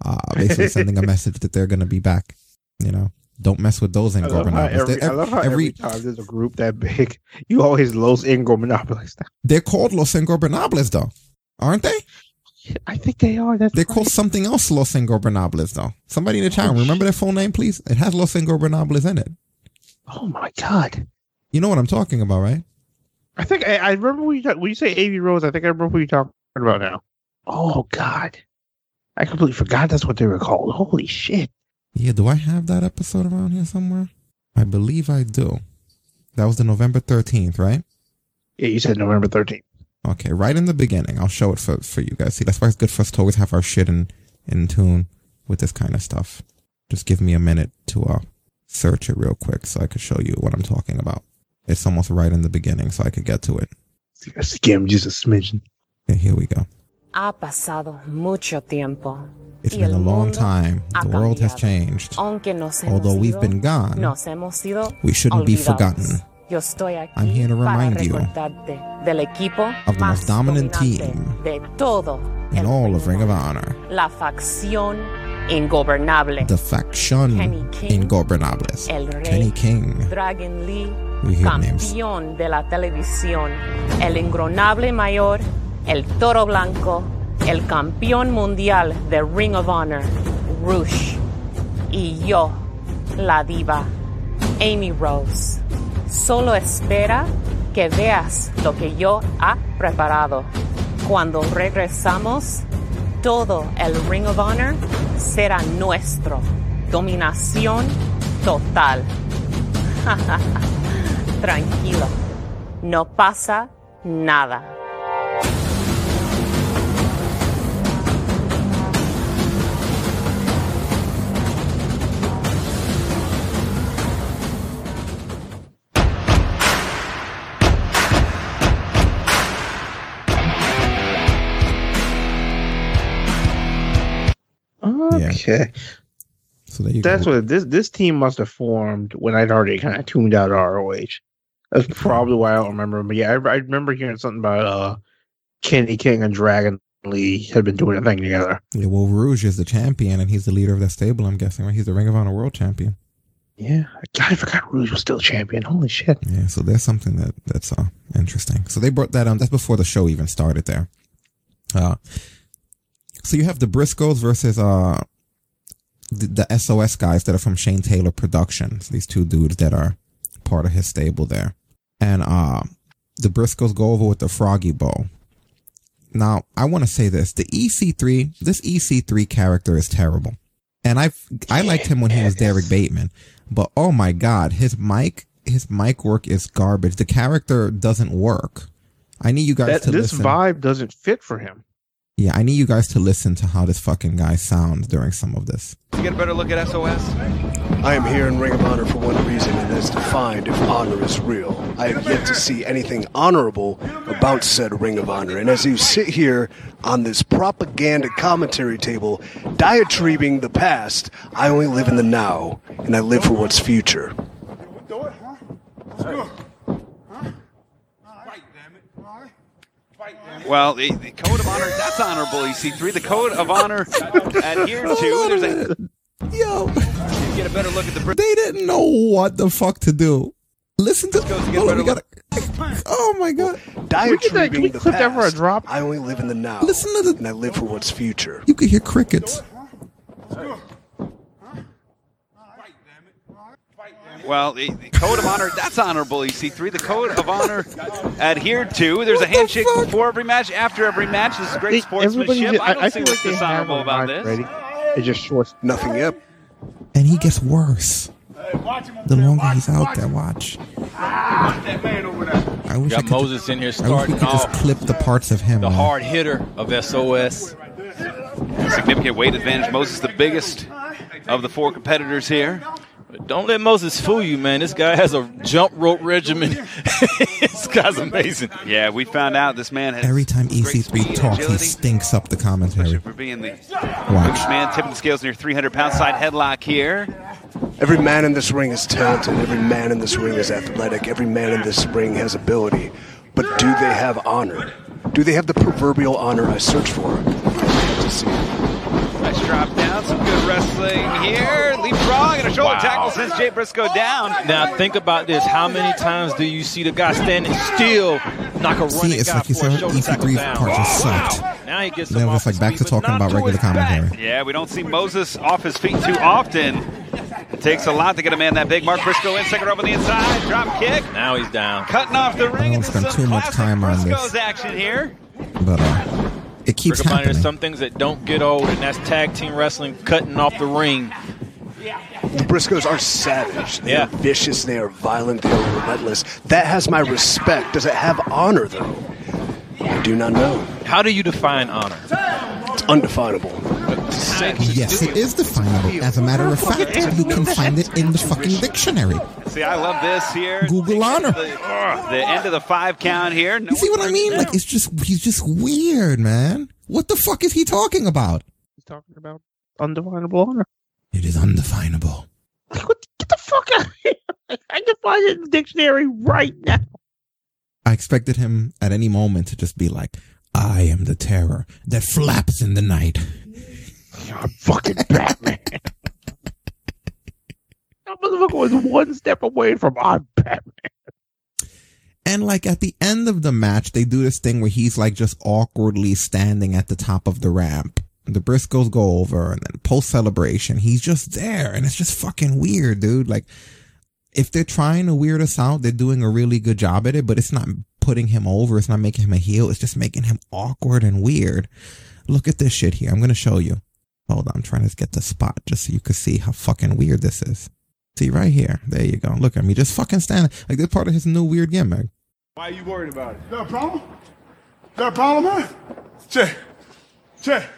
uh, basically sending a message that they're going to be back. You know, don't mess with those I love, how Ingobernables. every, I love how every, every- time there's a group that big, you always Los Ingobernables. they're called Los Ingobernables though, aren't they? I think they are. That's They're called something else Los Ingobernables though. Somebody in the chat, room, remember their full name, please? It has Los Ingobernables in it. Oh my god! You know what I'm talking about, right? I think I, I remember when you, talk, when you say Amy Rose. I think I remember what you're talking about now. Oh god, I completely forgot that's what they were called. Holy shit! Yeah, do I have that episode around here somewhere? I believe I do. That was the November 13th, right? Yeah, you said November 13th. Okay, right in the beginning. I'll show it for, for you guys. See, that's why it's good for us to always have our shit in, in tune with this kind of stuff. Just give me a minute to uh search it real quick so I could show you what I'm talking about. It's almost right in the beginning, so I could get to it. Skim just a smidgen. Okay, here we go. Ha pasado mucho tiempo. It's been a long time. The world has changed. Aunque nos hemos Although we've been gone, nos hemos sido we shouldn't be forgotten. Yo estoy aquí I'm here to remind you recordarte del equipo of the most dominant team in all of Ring of Honor. la facción ingobernable. The faction Kenny King, Ingobernables. El Rey, Kenny King. Dragon Lee, We hear names. campeón de la televisión, el ingronable mayor, el toro blanco, el campeón mundial de Ring of Honor, Rush, y yo, la diva, Amy Rose. Solo espera que veas lo que yo ha preparado. Cuando regresamos, todo el Ring of Honor será nuestro. Dominación total. Tranquilo, no pasa nada. Okay. So That's go. what this this team must have formed when I'd already kind of tuned out ROH. That's probably why I don't remember. But yeah, I, I remember hearing something about uh Kenny King and Dragon Lee had been doing a thing together. Yeah, well, Rush is the champion, and he's the leader of that stable. I'm guessing, right? He's the Ring of Honor World Champion. Yeah, God, I forgot Rush was still champion. Holy shit! Yeah, so there's something that that's uh, interesting. So they brought that on. That's before the show even started. There. Uh, so you have the Briscoes versus uh the, the SOS guys that are from Shane Taylor Productions. These two dudes that are part of his stable there, and uh the Briscoes go over with the Froggy Bow. Now, I want to say this: the EC3, this EC3 character is terrible, and I I liked him when he was Derrick Bateman, but oh my god, his mic his mic work is garbage. The character doesn't work. I need you guys That, to this listen. vibe doesn't fit for him. Yeah, I need you guys to listen to how this fucking guy sounds during some of this. You get a better look at SOS? I am here in Ring of Honor for one reason, and that is to find if honor is real. I have yet to see anything honorable about said Ring of Honor. And as you sit here on this propaganda commentary table, diatribing the past, I only live in the now, and I live for what's future. Well, the, the code of honor, that's honorable, EC3. The code of honor adhered to. There's a. Yo. You get a better look at the. Brit- They didn't know what the fuck to do. Listen to. Goes to get hold on, better we gotta, oh my god! Diatribing the clip that for a past, drop? I only live in the now, Listen to the- and I live for what's future. You could hear crickets. Well, the, the code of honor, that's honorable, EC3. The code of honor adhered to. There's a handshake before every match, after every match. This is great Everybody, sportsmanship. just, I I, don't I see feel what's like they have dishonorable about mind this. ready. It's just short. Nothing up. And he gets worse. The longer he's out there, watch. I wish I Got could, Moses in here I wish we starting could just clip the parts of him. The man. hard hitter of SOS. Significant weight advantage. Moses, the biggest of the four competitors here. But don't let Moses fool you, man. This guy has a jump rope regimen. this guy's amazing. Yeah, we found out this man has Every time EC3 speed, talks, he stinks up the commentary. for being the Watch. biggest man, tipping the scales near 300 pound side headlock here. Every man in this ring is talented. Every man in this ring is athletic. Every man in this ring has ability. But do they have honor? Do they have the proverbial honor I search for? I to see. Nice drop down, some good wrestling here. Leapfrog and a shoulder Wow. tackle sends Jay Briscoe down. Now think about this. How many times do you see the guy standing still, knock a See, running it's guy like you for a said, shoulder tackle down? part just sucked. Now he gets Then him we're off just like back feet, to talking about to regular his back. commentary. Yeah, we don't see Moses off his feet too often. It takes a lot to get a man that big. Mark Briscoe in, second rope on the inside, drop kick, Now he's down. cutting off the ring. I ring. don't spend too much time on Briscoe's this, action here. but uh, it keeps Riccaboni, happening. there's some things that don't get old, and that's tag team wrestling, cutting off the ring. The Briscoes are savage. They Yeah. are vicious. They are violent. They are relentless. That has my respect. Does it have honor, though? I do not know. How do you define honor? It's undefinable. Yes, it is definable. As a matter of fact, you can find it in the fucking dictionary. See, I love this here. Google honor. The, ugh, the end of the five count here. No You see what I mean? Like it's just he's just weird, man. What the fuck is he talking about? He's talking about undefinable honor. It is undefinable. Get the fuck out of here! I can find it in the dictionary right now. I expected him at any moment to just be like, "I am the terror that flaps in the night." I'm fucking Batman. that motherfucker was one step away from I'm Batman. And like at the end of the match, they do this thing where he's like just awkwardly standing at the top of the ramp. The Briscoes go over and then post celebration, he's just there and it's just fucking weird, dude. Like if they're trying to weird us out, they're doing a really good job at it, but it's not putting him over. It's not making him a heel. It's just making him awkward and weird. Look at this shit here. I'm going to show you. Hold on. I'm trying to get the spot just so you can see how fucking weird this is. See right here. There you go. Look at me. Just fucking standing. Like this part of his new weird gimmick. Why are you worried about it? Is that a problem? Is that a problem, man? Check. Check.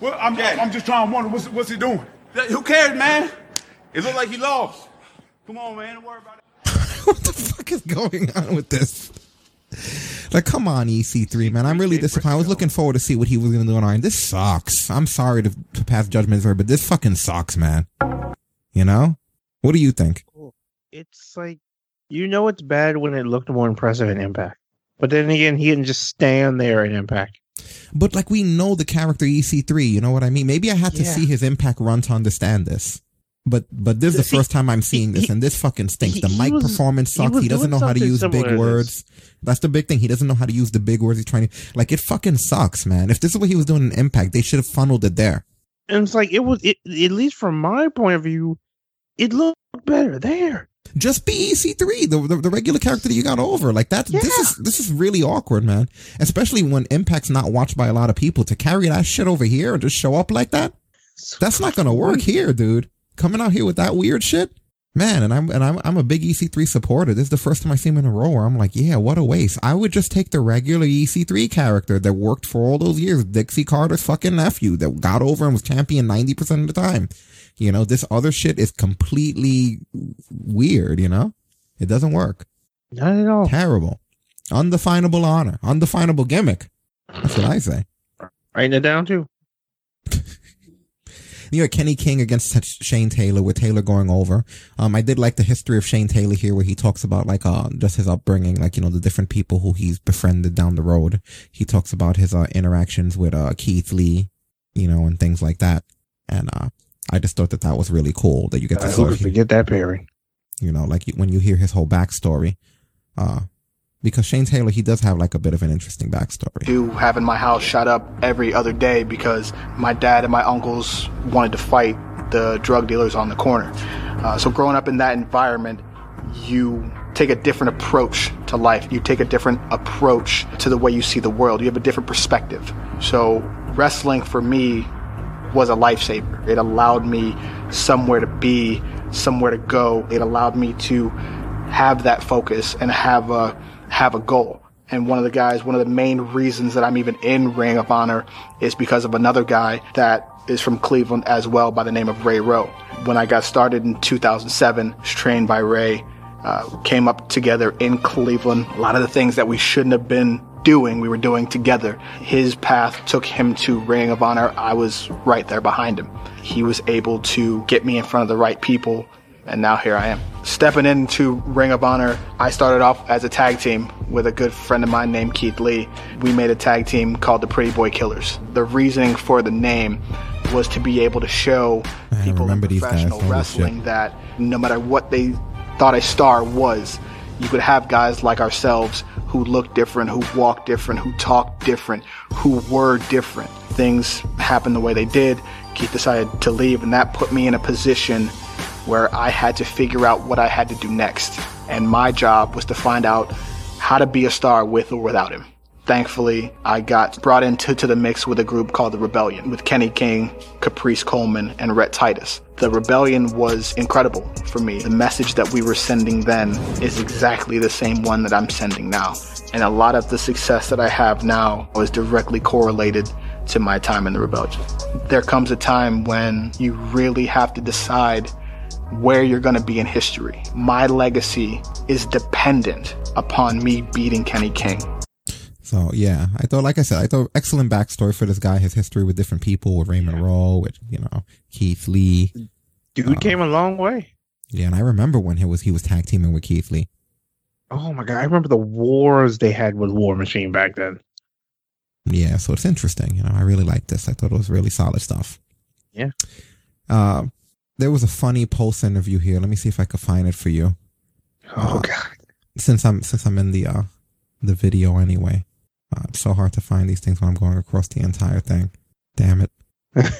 Well, I'm, I'm just trying to wonder what's, what's he doing? Who cares, man? It looked like he lost. Come on, man. Don't worry about it. what the fuck is going on with this? Like, come on, EC3, man. I'm really disappointed. I was looking forward to see what he was going to do on Iron. This sucks. I'm sorry to, to pass judgment, but this fucking sucks, man. You know? What do you think? It's like you know it's bad when it looked more impressive in Impact, but then again, he didn't just stand there in Impact. But like we know the character EC3, you know what I mean? Maybe I had to Yeah. see his impact run to understand this. But but this is the See, first time I'm seeing this, and this fucking stinks. The mic was- performance sucks. was He, doesn't know how to use big words. That's the big thing. He doesn't know how to use the big words he's trying to like. It fucking sucks, man. If this is what he was doing in Impact, they should have funneled it there. And it's like it was it, at least from my point of view, it looked better there. Just be EC3, the, the the regular character that you got over. Like that. This is this is really awkward, man. Especially when Impact's not watched by a lot of people. To carry that shit over here and just show up like that, that's not gonna work here, dude. Coming out here with that weird shit, man. And I'm and I'm I'm a big EC3 supporter. This is the first time I see him in a row where I'm like, yeah, what a waste. I would just take the regular EC3 character that worked for all those years, Dixie Carter's fucking nephew that got over and was champion ninety percent of the time. You know, this other shit is completely weird. You know, it doesn't work. Not at all. Terrible. Undefinable honor. Undefinable gimmick. That's what I say. Writing it down too. You know, Kenny King against Shane Taylor with Taylor going over. Um, I did like the history of Shane Taylor here where he talks about like, uh, just his upbringing, like, you know, the different people who he's befriended down the road. He talks about his, uh, interactions with, uh, Keith Lee, you know, and things like that. And, uh, I just thought that that was really cool that you get to Uh, sort of forget that pairing? you know, like you- when you hear his whole backstory, uh, because Shane Taylor, he does have like a bit of an interesting backstory. do having my house shut up every other day because my dad and my uncles wanted to fight the drug dealers on the corner. Uh, so growing up in that environment, you take a different approach to life. You take a different approach to the way you see the world. You have a different perspective. So wrestling for me was a lifesaver. It allowed me somewhere to be, somewhere to go. It allowed me to have that focus and have a have a goal. And one of the guys, one of the main reasons that I'm even in Ring of Honor is because of another guy that is from Cleveland as well by the name of Ray Rowe. When I got started in 2007, was trained by Ray, uh, came up together in Cleveland. A lot of the things that we shouldn't have been doing, we were doing together. His path took him to Ring of Honor. I was right there behind him. He was able to get me in front of the right people, and now here I am. Stepping into Ring of Honor, I started off as a tag team with a good friend of mine named Keith Lee. We made a tag team called the Pretty Boy Killers. The reasoning for the name was to be able to show people in professional wrestling that no matter what they thought a star was, you could have guys like ourselves who looked different, who walked different, who talked different, who were different. Things happened the way they did. Keith decided to leave, and that put me in a position where I had to figure out what I had to do next. And my job was to find out how to be a star with or without him. Thankfully, I got brought into to the mix with a group called the Rebellion with Kenny King, Caprice Coleman, and Rhett Titus. The Rebellion was incredible for me. The message that we were sending then is exactly the same one that I'm sending now. And a lot of the success that I have now was directly correlated to my time in the Rebellion. There comes a time when you really have to decide where you're going to be in history. My legacy is dependent upon me beating Kenny King. So yeah, I thought, like I said, I thought excellent backstory for this guy. His history with different people, with Raymond Rowe, with you know Keith Lee. Dude came a long way. Yeah, and I remember when he was he was tag teaming with Keith Lee. Oh my god, I remember the wars they had with War Machine back then. Yeah, so it's interesting. You know, I really like this. I thought it was really solid stuff. Yeah. Uh, there was a funny post interview here. Let me see if I could find it for you. Oh god. Since I'm since I'm in the uh the video anyway. Uh, it's so hard to find these things when I'm going across the entire thing. Damn it.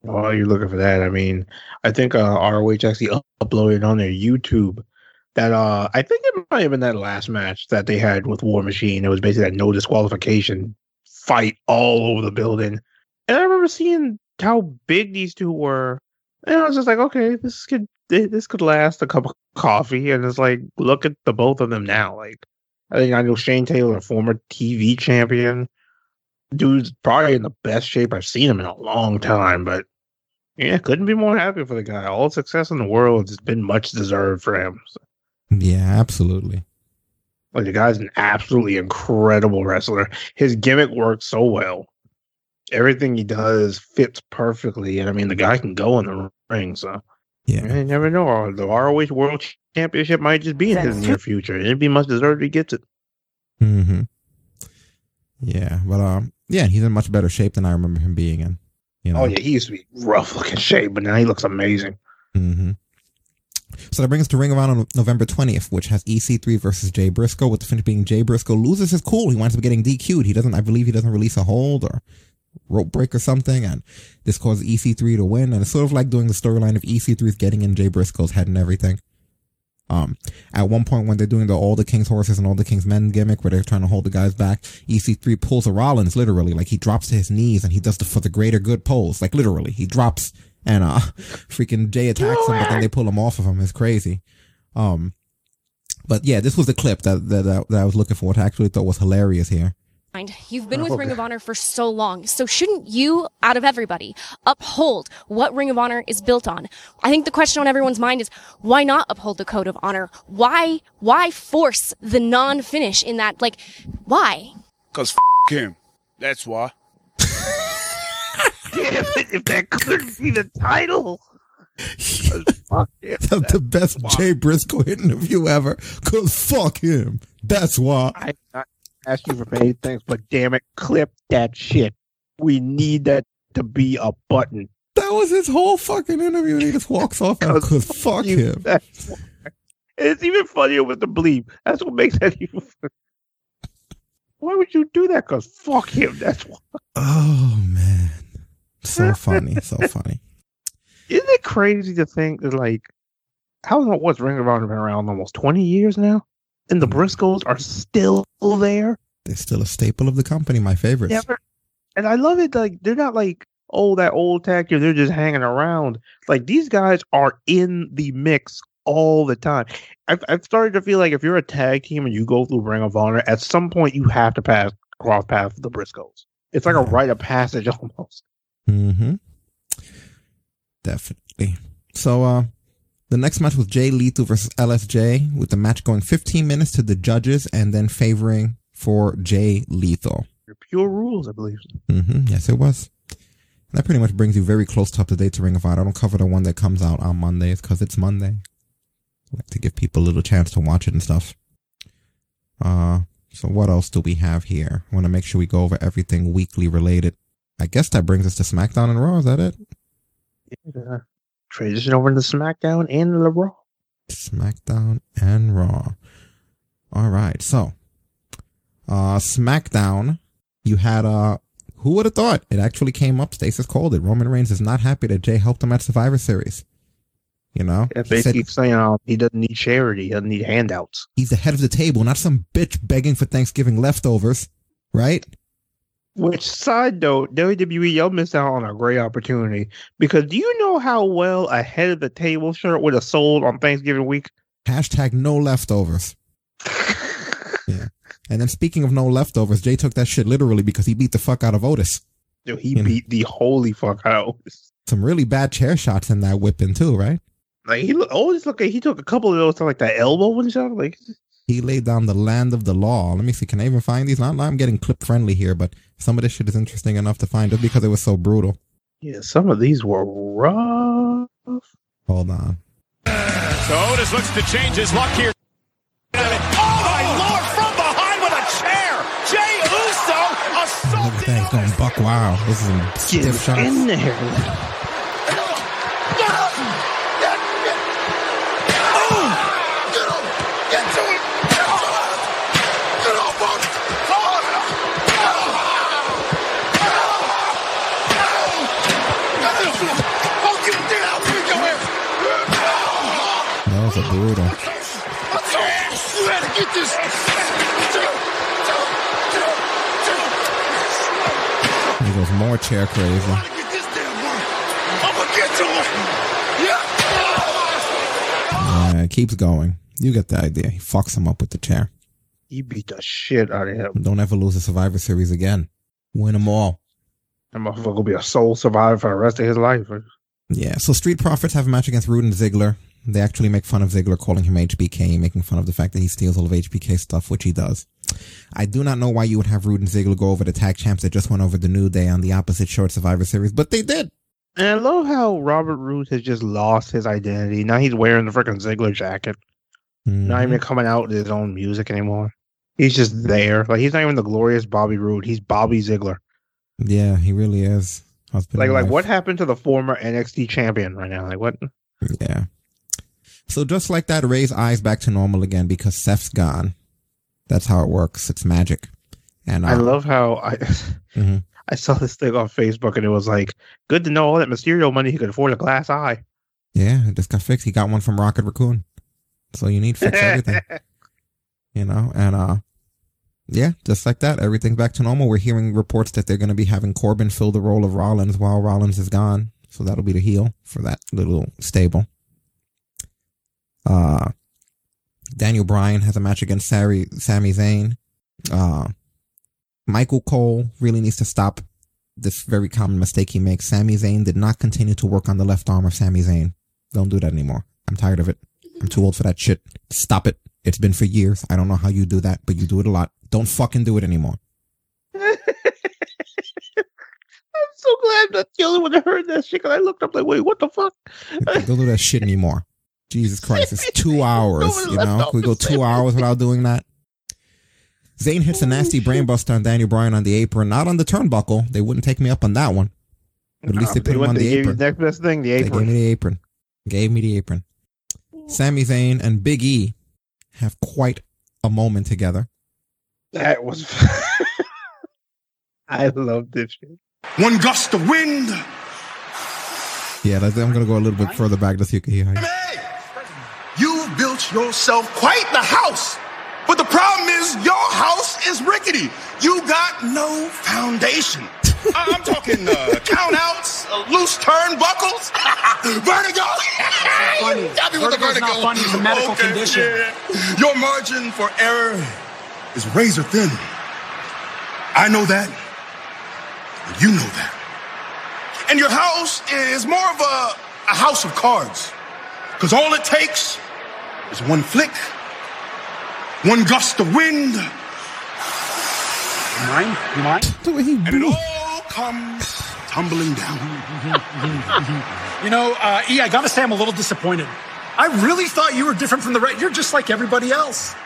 While you're looking for that, I mean, I think uh, ROH actually uploaded on their YouTube that uh, I think it might have been that last match that they had with War Machine. It was basically that no disqualification fight all over the building, and I remember seeing how big these two were, and I was just like, okay, this could eh, this could last a cup of coffee, and it's like, look at the both of them now. Like, I think I know Shane Taylor, former TV champion, dude's probably in the best shape I've seen him in a long time. But yeah, couldn't be more happy for the guy. All success in the world has been much deserved for him. So, Yeah, absolutely. like the guy's an absolutely incredible wrestler. His gimmick works so well. Everything he does fits perfectly, and I mean the guy can go in the ring. So yeah, you never know. The ROH World Championship might just be in his near future. It'd be much deserved if he gets it. hmm Yeah, but um, yeah, he's in much better shape than I remember him being in. You know? Oh yeah, he used to be rough looking shape, but now he looks amazing. hmm So that brings us to Ring of Honor November 20th, which has EC3 versus Jay Briscoe, with the finish being Jay Briscoe loses his cool. He winds up getting DQ'd. He doesn't, I believe he doesn't release a hold or rope break or something, and this caused EC3 to win. And it's sort of like doing the storyline of EC3's getting in Jay Briscoe's head and everything. Um, at one point when they're doing the all the King's horses and all the King's men gimmick where they're trying to hold the guys back, EC3 pulls a Rollins literally, like he drops to his knees and he does the for the greater good pose, like literally, he drops and uh, freaking Jay attacks him, but then they pull him off of him. It's crazy. Um, but yeah, this was the clip that that that, that I was looking for. What I actually thought was hilarious here. Mind. You've been oh, with Oh, Ring of Honor for so long, so shouldn't you, out of everybody, uphold what Ring of Honor is built on? I think the question on everyone's mind is why not uphold the code of honor? Why, why force the non-finish in that? Like, why? Cause f- him. That's why. Damn it, if that couldn't be the title. Fuck it. That's the best Jay Briscoe interview ever. Cause fuck him. That's why. I, I ask you for many things, but damn it, clip that shit. We need that to be a button. That was his whole fucking interview. And he just walks off and fuck You- him. It's even funnier with the bleep. That's what makes that even. Why would you do that? Cause fuck him. That's why. Oh man. So funny. So funny. Isn't it crazy to think that like how long what's Ring of Honor been around almost twenty years now, and the Briscoes are still there. They're still a staple of the company, my favorites. Never, and I love it. Like they're not like oh that old tag team. They're just hanging around. Like these guys are in the mix all the time. I've I've started to feel like if you're a tag team and you go through Ring of Honor, at some point you have to pass cross paths with the Briscoes. It's like a rite of passage almost. Mm-hmm. Definitely. So uh the next match was Jay Lethal versus LSG, with the match going 15 minutes to the judges and then favoring for Jay Lethal. Pure rules, I believe. Mm-hmm. Yes, it was. And That pretty much brings you very close to up to date to Ring of Honor. I don't cover the one that comes out on Mondays because it's Monday. I like to give people a little chance to watch it and stuff. Uh, so what else do we have here? I want to make sure we go over everything weekly related. I guess that brings us to SmackDown and Raw. Is that it? Uh, transition over to SmackDown and the Raw. SmackDown and Raw. All right. So, uh, SmackDown, you had, uh, who would have thought it actually came up? Stasis called it. Roman Reigns is not happy that Jey helped him at Survivor Series. You know, he they said keep saying um, he doesn't need charity, he doesn't need handouts. he's the head of the table, not some bitch begging for Thanksgiving leftovers, right? Which side note, WWE, y'all missed out on a great opportunity because do you know how well a head of the table shirt would have sold on Thanksgiving week? Hashtag no leftovers. yeah. And then speaking of no leftovers, Jey took that shit literally because he beat the fuck out of Otis. Yo, he beat the holy fuck out. Some really bad chair shots in that whipping too, right? Like he look, always look like he took a couple of those to like the elbow and stuff. Like He laid down the land of the law. Let me see. Can I even find these? Not, I'm getting clip friendly here, but some of this shit is interesting enough to find just because it was so brutal. yeah, some of these were rough. Hold on. So Otis looks to change his luck here. Oh my lord! From behind with a chair, Jey Uso assaulted. Look at that. Going buck wild. This is some stiff shots. in there. A brutal. Get this. He goes more chair crazy. I'm gonna get to him. Yeah. Yeah, it keeps going. You get the idea. He fucks him up with the chair. He beat the shit out of him. Don't ever lose a Survivor Series again. Win them all. That motherfucker will be a sole survivor for the rest of his life. Yeah, so Street Profits have a match against Roode and Ziggler. They actually make fun of Ziggler, calling him HBK, making fun of the fact that he steals all of HBK stuff, which he does. I do not know why you would have Roode and Ziggler go over the tag champs that just went over the New Day on the opposite short Survivor Series, but they did. And I love how Robert Roode has just lost his identity. Now he's wearing the freaking Ziggler jacket. Not Mm-hmm. even coming out with his own music anymore. He's just there. Like he's not even the glorious Bobby Roode. He's Bobby Ziggler. Yeah, he really is. Husband Like like wife. what happened to the former NXT champion right now? Like what? Yeah. So just like that, Rey's eyes back to normal again because Seth's gone. That's how it works. It's magic. And I uh, love how I mhm. I saw this thing on Facebook and it was like, good to know all that Mysterio money he could afford a glass eye. Yeah, it just got fixed. He got one from Rocket Raccoon. So you need to fix everything. you know, and uh yeah, just like that, everything's back to normal. We're hearing reports that they're gonna be having Corbin fill the role of Rollins while Rollins is gone. So that'll be the heel for that little stable. Uh Daniel Bryan has a match against Sari, Sami Zayn. Uh Michael Cole really needs to stop this very common mistake he makes. Sami Zayn did not continue to work on the left arm of Sami Zayn. Don't do that anymore. I'm tired of it. I'm too old for that shit. Stop it. It's been for years. I don't know how you do that, but you do it a lot. Don't fucking do it anymore. I'm so glad I'm not the only one that heard that shit. 'cause I looked up like, wait, what the fuck? Don't do that shit anymore. Jesus Christ. It's two hours, Nobody you know? off We go two hours without doing that. Zayn hits a nasty brainbuster on Daniel Bryan on the apron, not on the turnbuckle. They wouldn't take me up on that one. But at least they Nah, put him on the apron. the next best thing, the apron. They gave me the apron. Gave me the apron. Sami Zayn and Big E have quite a moment together. That was. I love this shit. One gust of wind. Yeah, I'm gonna go a little bit further back just so you can hear. You've built yourself quite the house. But the problem is your house is rickety. You got no foundation. I- I'm talking uh, countouts, uh, loose turnbuckles, vertigo. funny. Got me with the vertigo. not funny. It's a medical condition. yeah. Your margin for error is razor thin. I know that. and You know that. And your house is more of a, a house of cards. Because all it takes is one flick, one gust of wind. You mind? You mind? And it all comes tumbling down. You know, uh, E, I gotta say I'm a little disappointed. I really thought you were different from the rest. You're just like everybody else.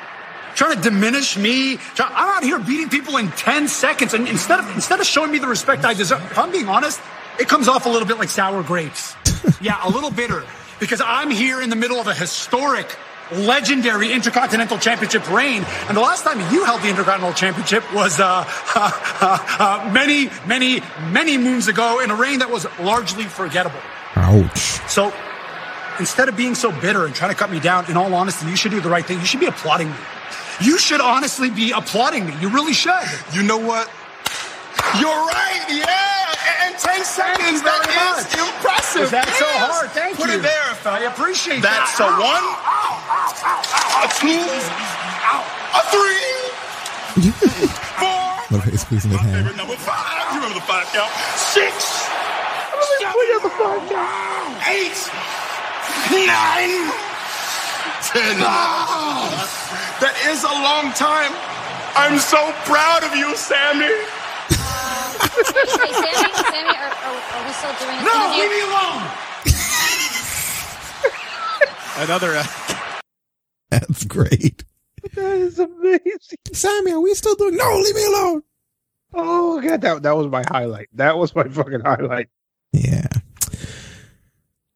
Trying to diminish me. I'm out here beating people in 10 seconds. And instead of, instead of showing me the respect I deserve, if I'm being honest, it comes off a little bit like sour grapes. yeah, a little bitter. Because I'm here in the middle of a historic, legendary Intercontinental Championship reign. And the last time you held the Intercontinental Championship was uh, uh, many, many, many moons ago in a reign that was largely forgettable. Ouch. So instead of being so bitter and trying to cut me down, in all honesty, you should do the right thing. You should be applauding me. You should honestly be applauding me. You really should. You know what? You're right, yeah. And 10 seconds, that is impressive. Is that so hard? Thank Put you. Put it there, fella. I appreciate That's that. That's a one, a two, a three, four. Look, he's squeezing his hand. Number five. You remember the five count? Six. seven, Eight. Nine. Ten. That is a long time. I'm so proud of you, Sami. Hey, Sami, Sami, are, are, are we still doing an No, interview? leave me alone. Another. Uh, That's great. That is amazing. Sami, are we still doing? No, leave me alone. Oh god, that that was my highlight. That was my fucking highlight. Yeah.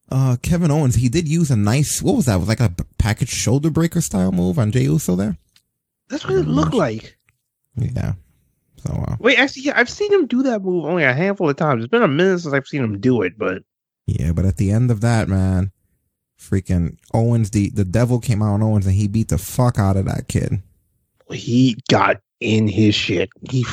Uh, Kevin Owens, he did use a nice, what was that? It was like a package shoulder breaker style move on Jey Uso there? That's what it looked like. Yeah. So, uh, Wait, actually, yeah, I've seen him do that move only a handful of times. It's been a minute since I've seen him do it, but yeah, but at the end of that, man, freaking Owens, the, the devil came out on Owens and he beat the fuck out of that kid. he got in his shit. He,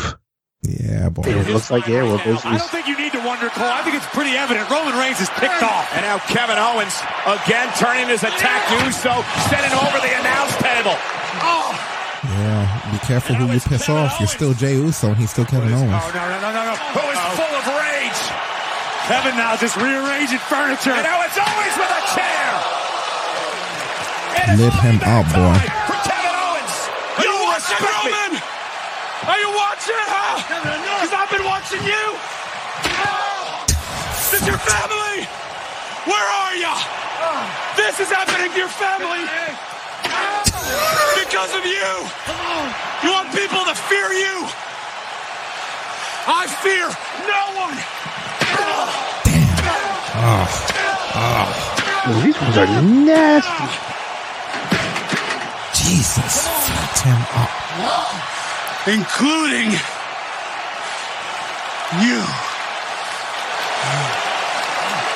Yeah, boy. it looks like yeah, we're basically I don't think you need to wonder, Cole. I think it's pretty evident. Roman Reigns is picked off. And now Kevin Owens again turning his attack to Uso, sending over the announce table. Oh! Yeah, be careful who you piss off. You're still Jey Uso and he's still Kevin Owens. Oh, no, no, no, no, no. Who is oh. full of rage? Kevin now just rearranging furniture. And now it's Owens with a chair. Lit him up, boy. For Kevin Owens. You respect me. Are you watching? Huh? Because I've been watching you. Ah. This is your family. Where are you? Ah. This is happening to your family. Because of you. You want people to fear you. I fear no one. Damn. Oh. Oh. Well, these ones are nasty. Jesus. Fucked him up. Including you.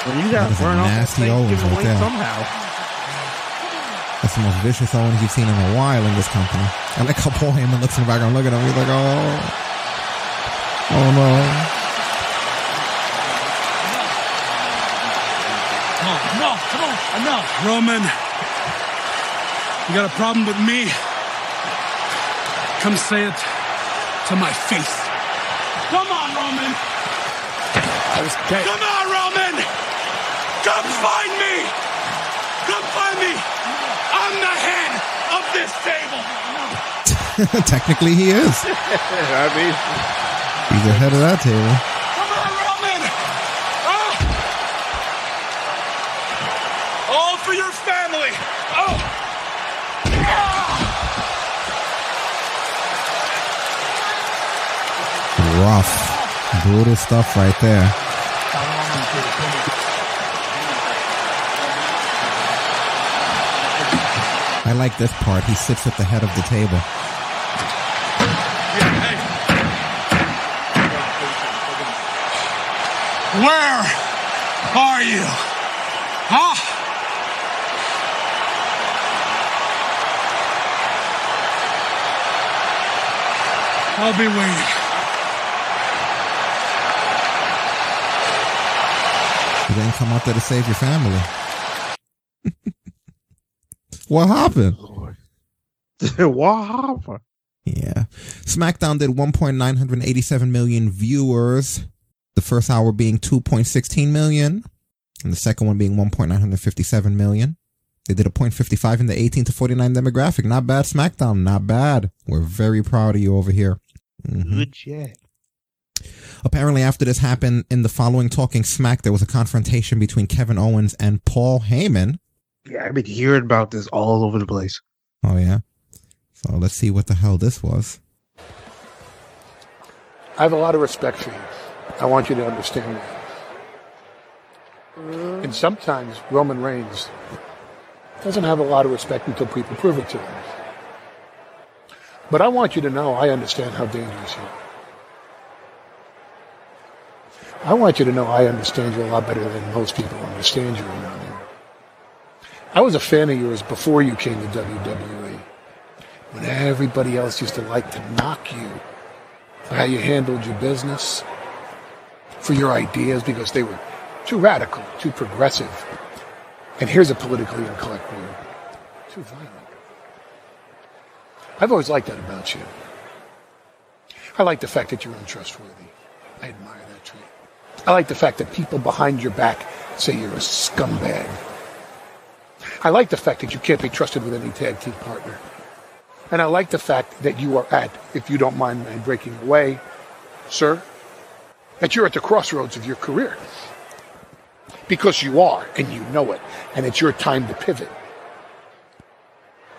Well, you got to burn off that nasty Owens Thanksgiving right wing there. somehow. That's the most vicious Owens you've seen in a while in this company. And I like how Paul Heyman looks in the background, look at him, he's like, oh, oh no. No, no, come on, enough. Roman, you got a problem with me? Come say it to my face. Come on, Roman. Come on, Roman. Come find me. Come find me. I'm the head of this table. Technically, he is. I mean, He's the head of that table. Come on, Roman. Ah. All for your family. Oh. Rough. Brutal stuff right there. I like this part. He sits at the head of the table. Where are you? Huh? I'll be waiting. You didn't come out there to save your family. what happened? what happened? Yeah. SmackDown did 1.987 million viewers. The first hour being 2.16 million, and the second one being 1.957 million. They did a point 55 in the 18 to 49 demographic. Not bad, SmackDown. Not bad. We're very proud of you over here. Mhm. Good shit. Apparently, after this happened in the following Talking Smack, there was a confrontation between Kevin Owens and Paul Heyman. Yeah, I've been hearing about this all over the place. Oh, yeah. So let's see what the hell this was. I have a lot of respect for you. I want you to understand that. And sometimes Roman Reigns doesn't have a lot of respect until people prove it to him. But I want you to know I understand how dangerous you are. I want you to know I understand you a lot better than most people understand you around here. I was a fan of yours before you came to WWE. When everybody else used to like to knock you for how you handled your business, for your ideas because they were too radical, too progressive. And here's a politically incorrect word too violent. I've always liked that about you. I like the fact that you're untrustworthy. I admire that trait. I like the fact that people behind your back say you're a scumbag. I like the fact that you can't be trusted with any tag team partner. And I like the fact that you are at, if you don't mind my breaking away, sir, that you're at the crossroads of your career. Because you are, and you know it, and it's your time to pivot.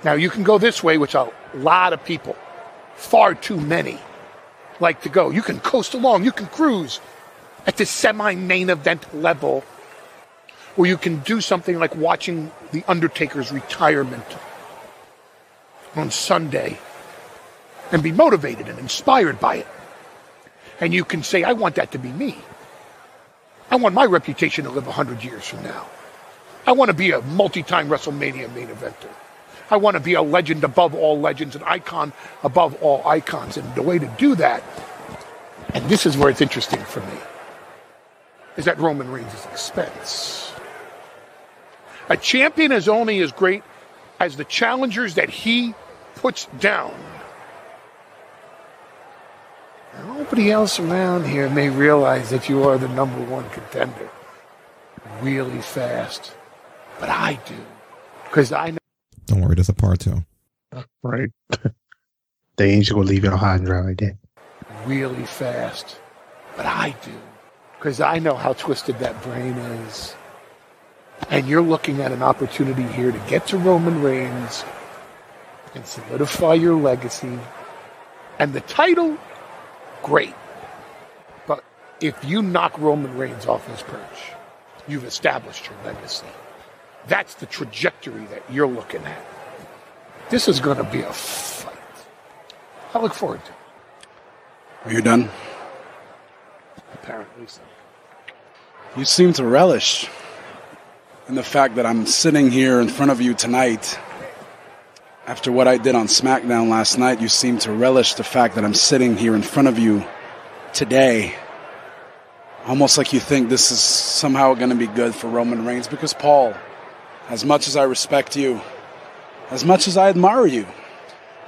Now, you can go this way, which a lot of people, far too many, like to go. You can coast along, you can cruise at the semi main event level, or you can do something like watching The Undertaker's retirement on Sunday and be motivated and inspired by it. And you can say, I want that to be me. I want my reputation to live 100 years from now. I want to be a multi time WrestleMania main eventer. I want to be a legend above all legends, an icon above all icons. And the way to do that, and this is where it's interesting for me, is at Roman Reigns' expense. A champion is only as great as the challengers that he puts down. Nobody else around here may realize that you are the number one contender really fast. But I do. Because I know. Don't worry, there's a part two. Right. they ain't just gonna leave it high and dry like that. really fast. But I do. Because I know how twisted that brain is. And you're looking at an opportunity here to get to Roman Reigns and solidify your legacy. And the title, great. But if you knock Roman Reigns off his perch, you've established your legacy. That's the trajectory that you're looking at. This is going to be a fight. I look forward to it. Are you done? Apparently so. You seem to relish in the fact that I'm sitting here in front of you tonight. After what I did on SmackDown last night, you seem to relish the fact that I'm sitting here in front of you today. Almost like you think this is somehow going to be good for Roman Reigns because, Paul, as much as I respect you, as much as I admire you,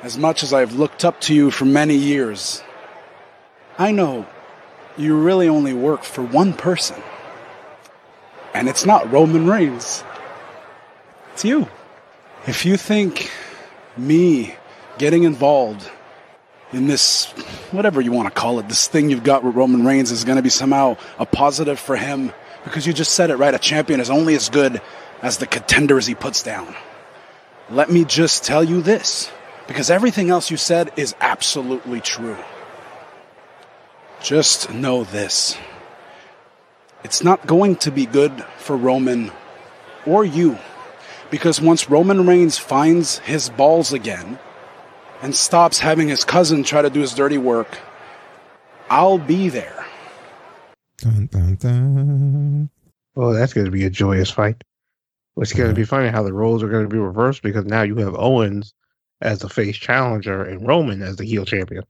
as much as I've looked up to you for many years, I know you really only work for one person. And it's not Roman Reigns. It's you. If you think me getting involved in this, whatever you want to call it, this thing you've got with Roman Reigns is going to be somehow a positive for him, because you just said it right, a champion is only as good as the contenders he puts down. Let me just tell you this, because everything else you said is absolutely true. Just know this. It's not going to be good for Roman or you. Because once Roman Reigns finds his balls again and stops having his cousin try to do his dirty work, I'll be there. Dun, dun, dun. Well, that's going to be a joyous fight. It's going to be funny how the roles are going to be reversed because now you have Owens as the face challenger and Roman as the heel champion.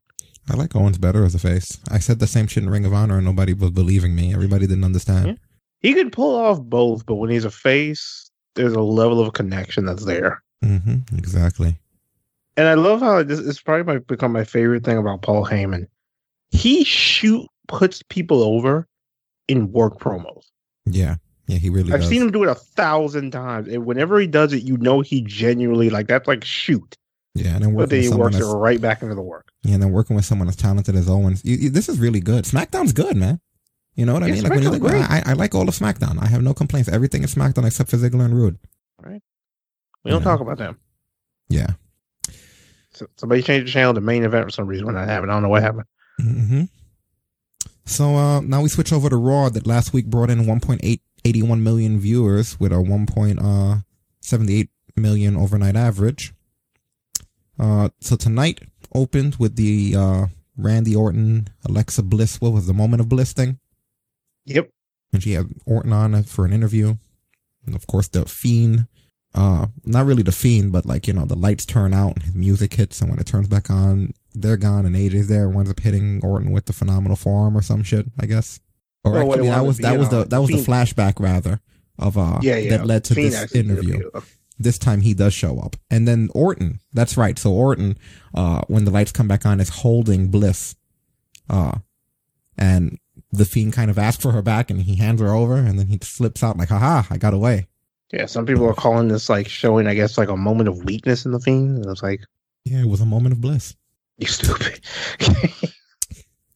I like Owens better as a face. I said the same shit in Ring of Honor and nobody was believing me. Everybody didn't understand. He could pull off both, but when he's a face, there's a level of connection that's there. Mm-hmm. Exactly. And I love how this is probably my, become my favorite thing about Paul Heyman. He shoot puts people over in work promos. Yeah. Yeah, he really I've does. seen him do it a thousand times, and whenever he does it, you know he genuinely like that's like shoot. yeah, and then But then he works it right back into the work. Yeah, and then working with someone as talented as Owens. You, you- this is really good. SmackDown's good, man. You know what I Yeah, mean? Like when you SmackDown's look, great. I, I like all of SmackDown. I have no complaints. Everything is SmackDown except for Ziggler and Roode. Right. We don't talk about them. Yeah. So, somebody changed the channel to main event for some reason when that happened. I don't know what happened. hmm So uh, now we switch over to Raw that last week brought in 1.881 million viewers with a 1.78 million overnight average. Uh, so tonight opened with the uh, Randy Orton, Alexa Bliss. What was the moment of bliss thing? Yep. And she had Orton on for an interview. And of course, the Fiend. Uh, not really the Fiend, but like, you know, the lights turn out and his music hits. And when it turns back on, they're gone and AJ's there. Winds up hitting Orton with the phenomenal forearm or some shit, I guess. Or Well, actually, that was that was the, that was the flashback rather of, uh, Yeah, yeah. that led to Fiend this did interview. This time he does show up. And then Orton, that's right. So Orton, uh, when the lights come back on is holding Bliss. Uh, and the fiend kind of asks for her back and he hands her over and then he slips out like, haha, I got away. Yeah, some people are calling this like showing, I guess, like a moment of weakness in the fiend. And it's like, Yeah, it was a moment of bliss. you stupid.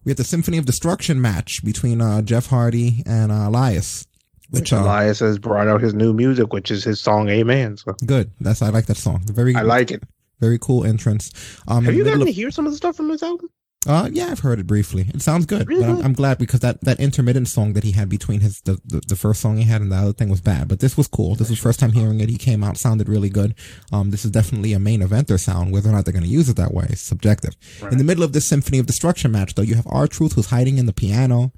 We had the Symphony of Destruction match between uh, Jeff Hardy and uh, Elias. Which uh, Elias has brought out his new music, which is his song "Amen." So good. That's I like that song. Very I like it. Very cool entrance. Um, Have you gotten to hear some of the stuff from this album? Uh, yeah, I've heard it briefly. It sounds good. But I'm, I'm glad because that, that intermittent song that he had between his, the, the, the first song he had and the other thing was bad. But this was cool. This was first time hearing it. He came out, sounded really good. Um, this is definitely a main eventer sound. Whether or not they're going to use it that way is subjective. In the middle of this Symphony of Destruction match, though, you have R Truth who's hiding in the piano.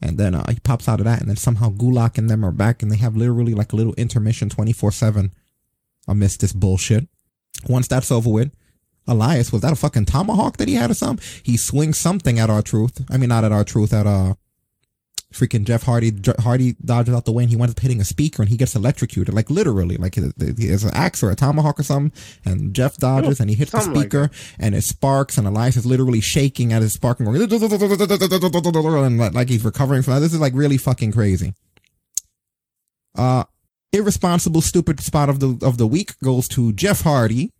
And then, uh, he pops out of that and then somehow Gulak and them are back and they have literally like a little intermission 24 seven amidst this bullshit. Once that's over with, Elias, was that a fucking tomahawk that he had or something? He swings something at R-Truth. I mean, not at R-Truth, at, uh, freaking Jeff Hardy. Hardy dodges out the way and he winds up hitting a speaker and he gets electrocuted. Like literally, like he he has an axe or a tomahawk or something. And Jeff dodges and he hits the something like speaker and it sparks and Elias is literally shaking at his sparking and like- like he's recovering from that. This is like really fucking crazy. Uh, irresponsible, stupid spot of the, of the week goes to Jeff Hardy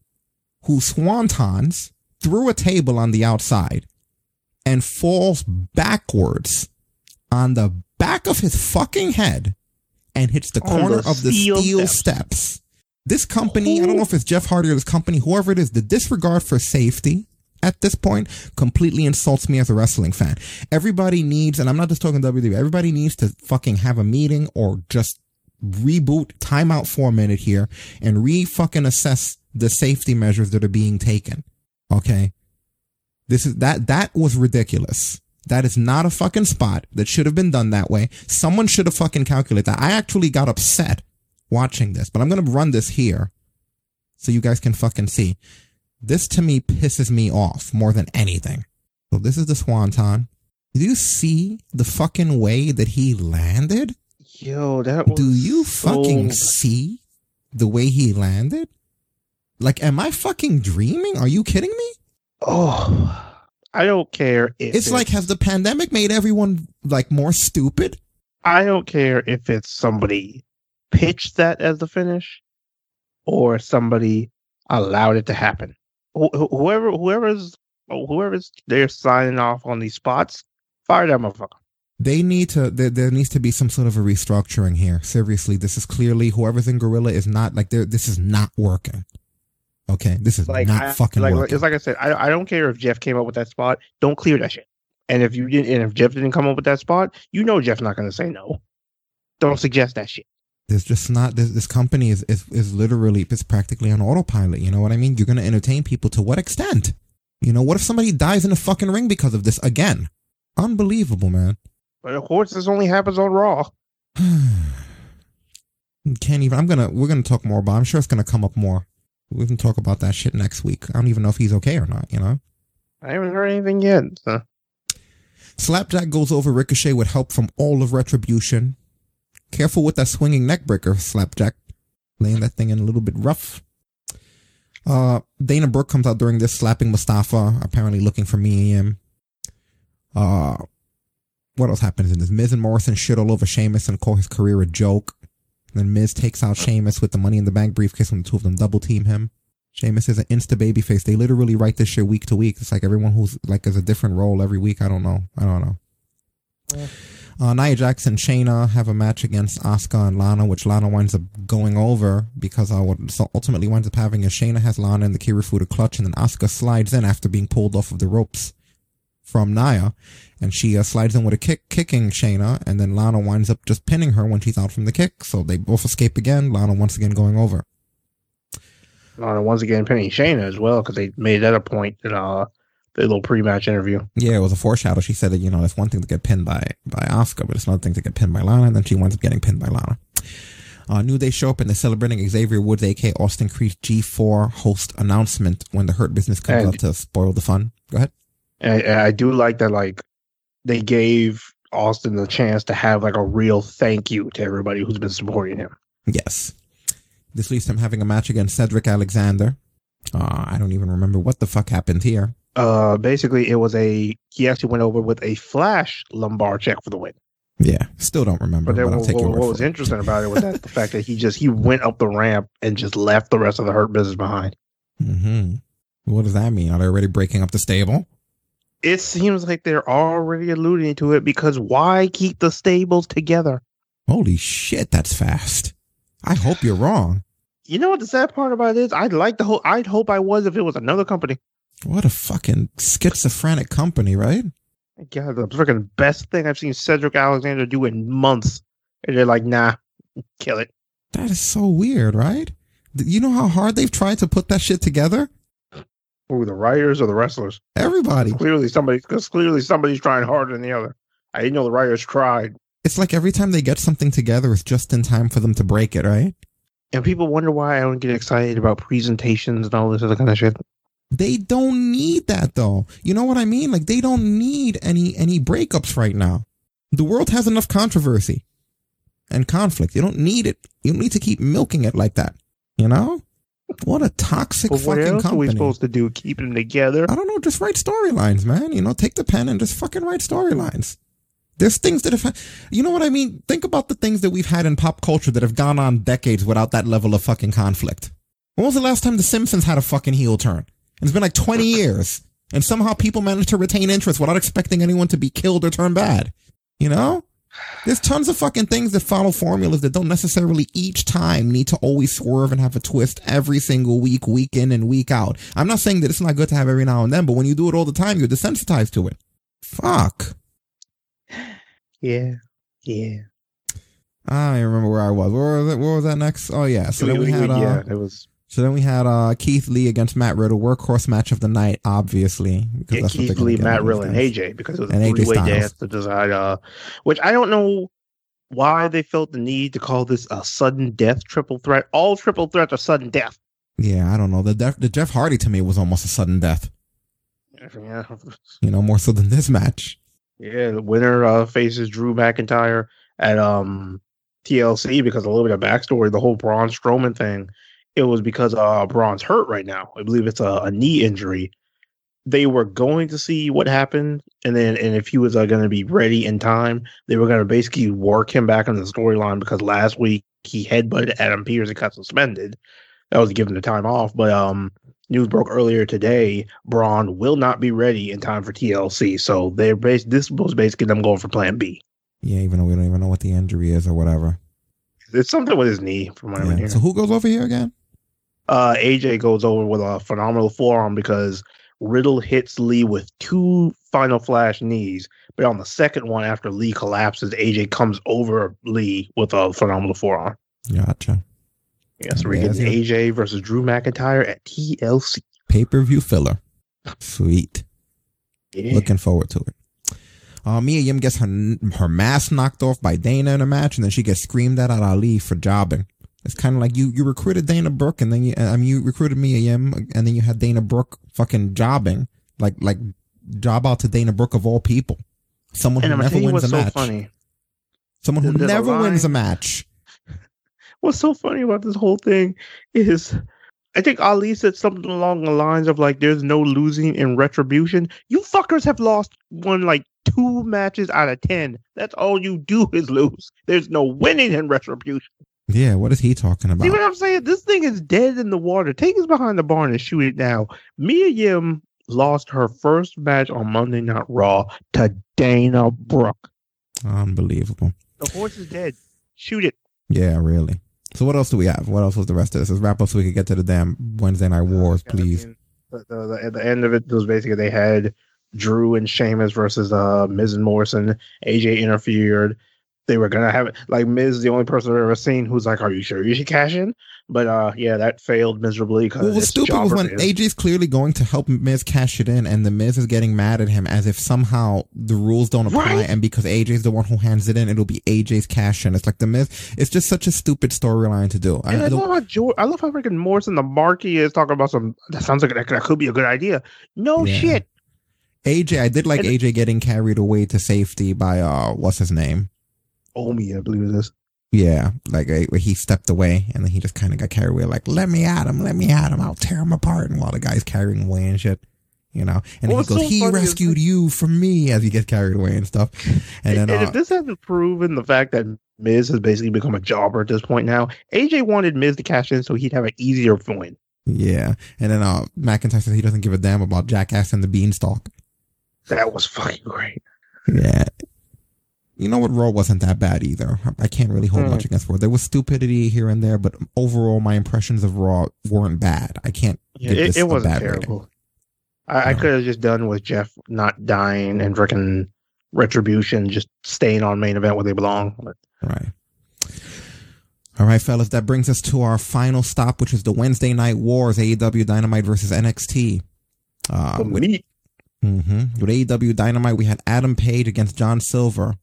who swantons through a table on the outside and falls backwards on the back of his fucking head and hits the On corner the of the steel steel steps. steps. This company, I don't know if it's Jeff Hardy or this company, whoever it is, the disregard for safety at this point completely insults me as a wrestling fan. Everybody needs, and I'm not just talking WWE, everybody needs to fucking have a meeting or just reboot, time out for a minute here and re fucking assess the safety measures that are being taken. Okay. This is that, that was ridiculous. That is not a fucking spot that should have been done that way. Someone should have fucking calculated that. I actually got upset watching this, but I'm going to run this here so you guys can fucking see. This to me pisses me off more than anything. So this is the Swanton. Do you see the fucking way that he landed? Yo, that was Do you so- fucking see the way he landed? Like, am I fucking dreaming? Are you kidding me? Oh, I don't care if It's like, has the pandemic made everyone like more stupid? I don't care if it's somebody pitched that as the finish or somebody allowed it to happen. Wh- wh- Whoever, whoever's, whoever's they're signing off on these spots, fire that motherfucker. They need to, there, there needs to be some sort of a restructuring here. Seriously, this is clearly whoever's in Gorilla is not like, this is not working. Okay, this is Like, not I, fucking like, working. it's like I said, I, I don't care if Jeff came up with that spot. Don't clear that shit. And if you didn't, and if Jeff didn't come up with that spot, you know Jeff's not going to say no. Don't suggest that shit. There's just not this, this company is, is is literally it's practically on autopilot. You know what I mean? You're gonna entertain people to what extent? You know, what if somebody dies in a fucking ring because of this again? Unbelievable, man. But of course, this only happens on Raw. Can't even. I'm gonna. We're gonna talk more about. I'm sure it's gonna come up more. We can talk about that shit next week. I don't even know if he's okay or not. You know. I haven't heard anything yet. So. Slapjack goes over Ricochet with help from all of Retribution. Careful with that swinging neckbreaker, Slapjack. Laying that thing in a little bit rough. Uh, Dana Brooke comes out during this slapping Mustafa, apparently looking for Mia Yim. Uh, what else happens in this? Miz and Morrison shit all over Sheamus and call his career a joke. Then Miz takes out Sheamus with the money in the bank briefcase when the two of them double team him. Sheamus is an insta babyface. They literally write this shit week to week. It's like everyone who's like is a different role every week. I don't know. I don't know. Uh, Nia Jax and Shayna have a match against Asuka and Lana, which Lana winds up going over because uh, what so ultimately winds up having is Shayna has Lana in the Kirifuda clutch, and then Asuka slides in after being pulled off of the ropes from Nia, and she uh, slides in with a kick, kicking Shayna, and then Lana winds up just pinning her when she's out from the kick. So they both escape again. Lana once again going over. Uh, once again, pinning Shayna as well because they made that a point in uh the little pre-match interview. Yeah, it was a foreshadow. She said that, you know, it's one thing to get pinned by, by Asuka, but it's another thing to get pinned by Lana, and then she winds up getting pinned by Lana. Uh, New Day show up and they're celebrating Xavier Woods, aka Austin Creed's G4 host announcement when the Hurt Business comes And- out to spoil the fun. Go ahead. And, and I do like that, like they gave Austin the chance to have like a real thank you to everybody who's been supporting him. Yes. This leads to him having a match against Cedric Alexander. Uh, I don't even remember what the fuck happened here. Uh, basically, it was a he actually went over with a flash lumbar check for the win. Yeah, still don't remember, But but, then I'll what, what, word what for was it. interesting about it was that the fact that he just he went up the ramp and just left the rest of the hurt business behind. hmm What does that mean? Are they already breaking up the stable? It seems like they're already alluding to it because why keep the stables together? Holy shit, that's fast. I hope you're wrong. You know what the sad part about it is? I'd like the whole. I'd hope I was if it was another company. What a fucking schizophrenic company, right? God, the freaking best thing I've seen Cedric Alexander do in months. And they're like, nah, kill it. That is so weird, right? You know how hard they've tried to put that shit together? Who the writers or the wrestlers? Everybody. Clearly somebody because clearly somebody's trying harder than the other. I didn't know the writers tried. It's like every time they get something together, it's just in time for them to break it, right? And people wonder why I don't get excited about presentations and all this other kind of shit. They don't need that though. You know what I mean? Like they don't need any any breakups right now. The world has enough controversy and conflict. You don't need it. You don't need to keep milking it like that. You know? What a toxic But what fucking else are we supposed to do? Keep them together? I don't know. Just write storylines, man. You know, take the pen and just fucking write storylines. There's things that have, you know what I mean? Think about the things that we've had in pop culture that have gone on decades without that level of fucking conflict. When was the last time The Simpsons had a fucking heel turn? It's been like 20 years. And somehow people managed to retain interest without expecting anyone to be killed or turn bad. You know? There's tons of fucking things that follow formulas that don't necessarily each time need to always swerve and have a twist every single week, week in and week out. I'm not saying that it's not good to have every now and then, but when you do it all the time, you're desensitized to it. Fuck. Yeah. Yeah. I don't remember where I was. Where was it? Where was that next? Oh yeah. So then we had uh, yeah, it was so then we had uh Keith Lee against Matt Riddle, workhorse match of the night, obviously. Because yeah, Keith Lee, Matt Riddle, and. AJ because it was And a three-way dance to decide. Uh, which I don't know why they felt the need to call this a sudden death triple threat. All triple threats are sudden death. Yeah, I don't know. The Def, the Jeff Hardy to me was almost a sudden death. Yeah, You know, more so than this match. yeah. The winner uh, faces Drew McIntyre at um TLC because a little bit of backstory. The whole Braun Strowman thing. It was because uh Braun's hurt right now. I believe it's a, a knee injury. They were going to see what happened, and then and if he was uh, going to be ready in time, they were going to basically work him back on the storyline because last week he headbutted Adam Pearce and got suspended. That was given the time off, but um, news broke earlier today. Braun will not be ready in time for TLC, so they're bas- This was basically them going for Plan B. Yeah, even though we don't even know what the injury is or whatever. It's something with his knee, from what I'm hearing. So who goes over here again? Uh, AJ goes over with a phenomenal forearm because Riddle hits Lee with two final flash knees. But on the second one, after Lee collapses, AJ comes over Lee with a phenomenal forearm. Gotcha. Yeah, so we're Yeah, AJ versus Drew McIntyre at TLC. Pay per view filler. Sweet. Yeah. Looking forward to it. Uh, Mia Yim gets her her mask knocked off by Dana in a match, and then she gets screamed at at Ali for jobbing. It's kind of like you you recruited Dana Brooke, and then you I mean you recruited Mia Yim, and then you had Dana Brooke fucking jobbing like like job out to Dana Brooke of all people, someone And who I'm never wins a so match, funny. someone who There's a never wins a match. What's so funny about this whole thing is I think Ali said something along the lines of like there's no losing in retribution. You fuckers have lost one like two matches out of ten. That's all you do is lose. There's no winning in retribution. Yeah, what is he talking about? See what I'm saying? This thing is dead in the water. Take us behind the barn and shoot it now. Mia Yim lost her first match on Monday Night Raw to Dana Brooke. Unbelievable. The horse is dead. Shoot it. Yeah, really. So what else do we have? What else was the rest of this? Let's wrap up so we can get to the damn Wednesday night wars, please. the, the, the, at the end of it, was basically they had Drew and Sheamus versus uh Miz and Morrison. AJ interfered. They were gonna have it like Miz, the only person I've ever seen who's like, "Are you sure you should cash in?" But uh, yeah, that failed miserably because What was stupid was when AJ's clearly going to help Miz cash it in, and the Miz is getting mad at him as if somehow the rules don't apply, Right. and because AJ's the one who hands it in, it'll be AJ's cash in. It's like the Miz. It's just such a stupid storyline to do. I, And I, I love how George, I love how freaking Morrison, the marquee, is talking about some. That sounds like that, that could be a good idea. No Yeah. shit. AJ, I did like And- AJ getting carried away to safety by uh, what's his name? Omi, I believe it is. Yeah, like uh, he stepped away and then he just kind of got carried away. Like, let me at him, let me at him, I'll tear him apart. And while the guy's carrying away and shit, you know, and What's he goes, so he funny is- rescued you from me as he gets carried away and stuff. And then, and uh, if this hasn't proven the fact that Miz has basically become a jobber at this point now, AJ wanted Miz to cash in so he'd have an easier win. yeah, and then uh, McIntyre says he doesn't give a damn about Jackass and the Beanstalk. That was fucking great. Yeah. You know what? Raw wasn't that bad either. I can't really hold Hmm. much against Raw. There was stupidity here and there, but overall, my impressions of Raw weren't bad. I can't Yeah, it, it wasn't terrible. rating. I, I could have just done with Jeff not dying and freaking retribution just staying on main event where they belong. But Right. All right, fellas, that brings us to our final stop, which is the Wednesday Night Wars, AEW Dynamite versus NXT. Uh, with, Mhm. with AEW Dynamite, we had Adam Page against John Silver.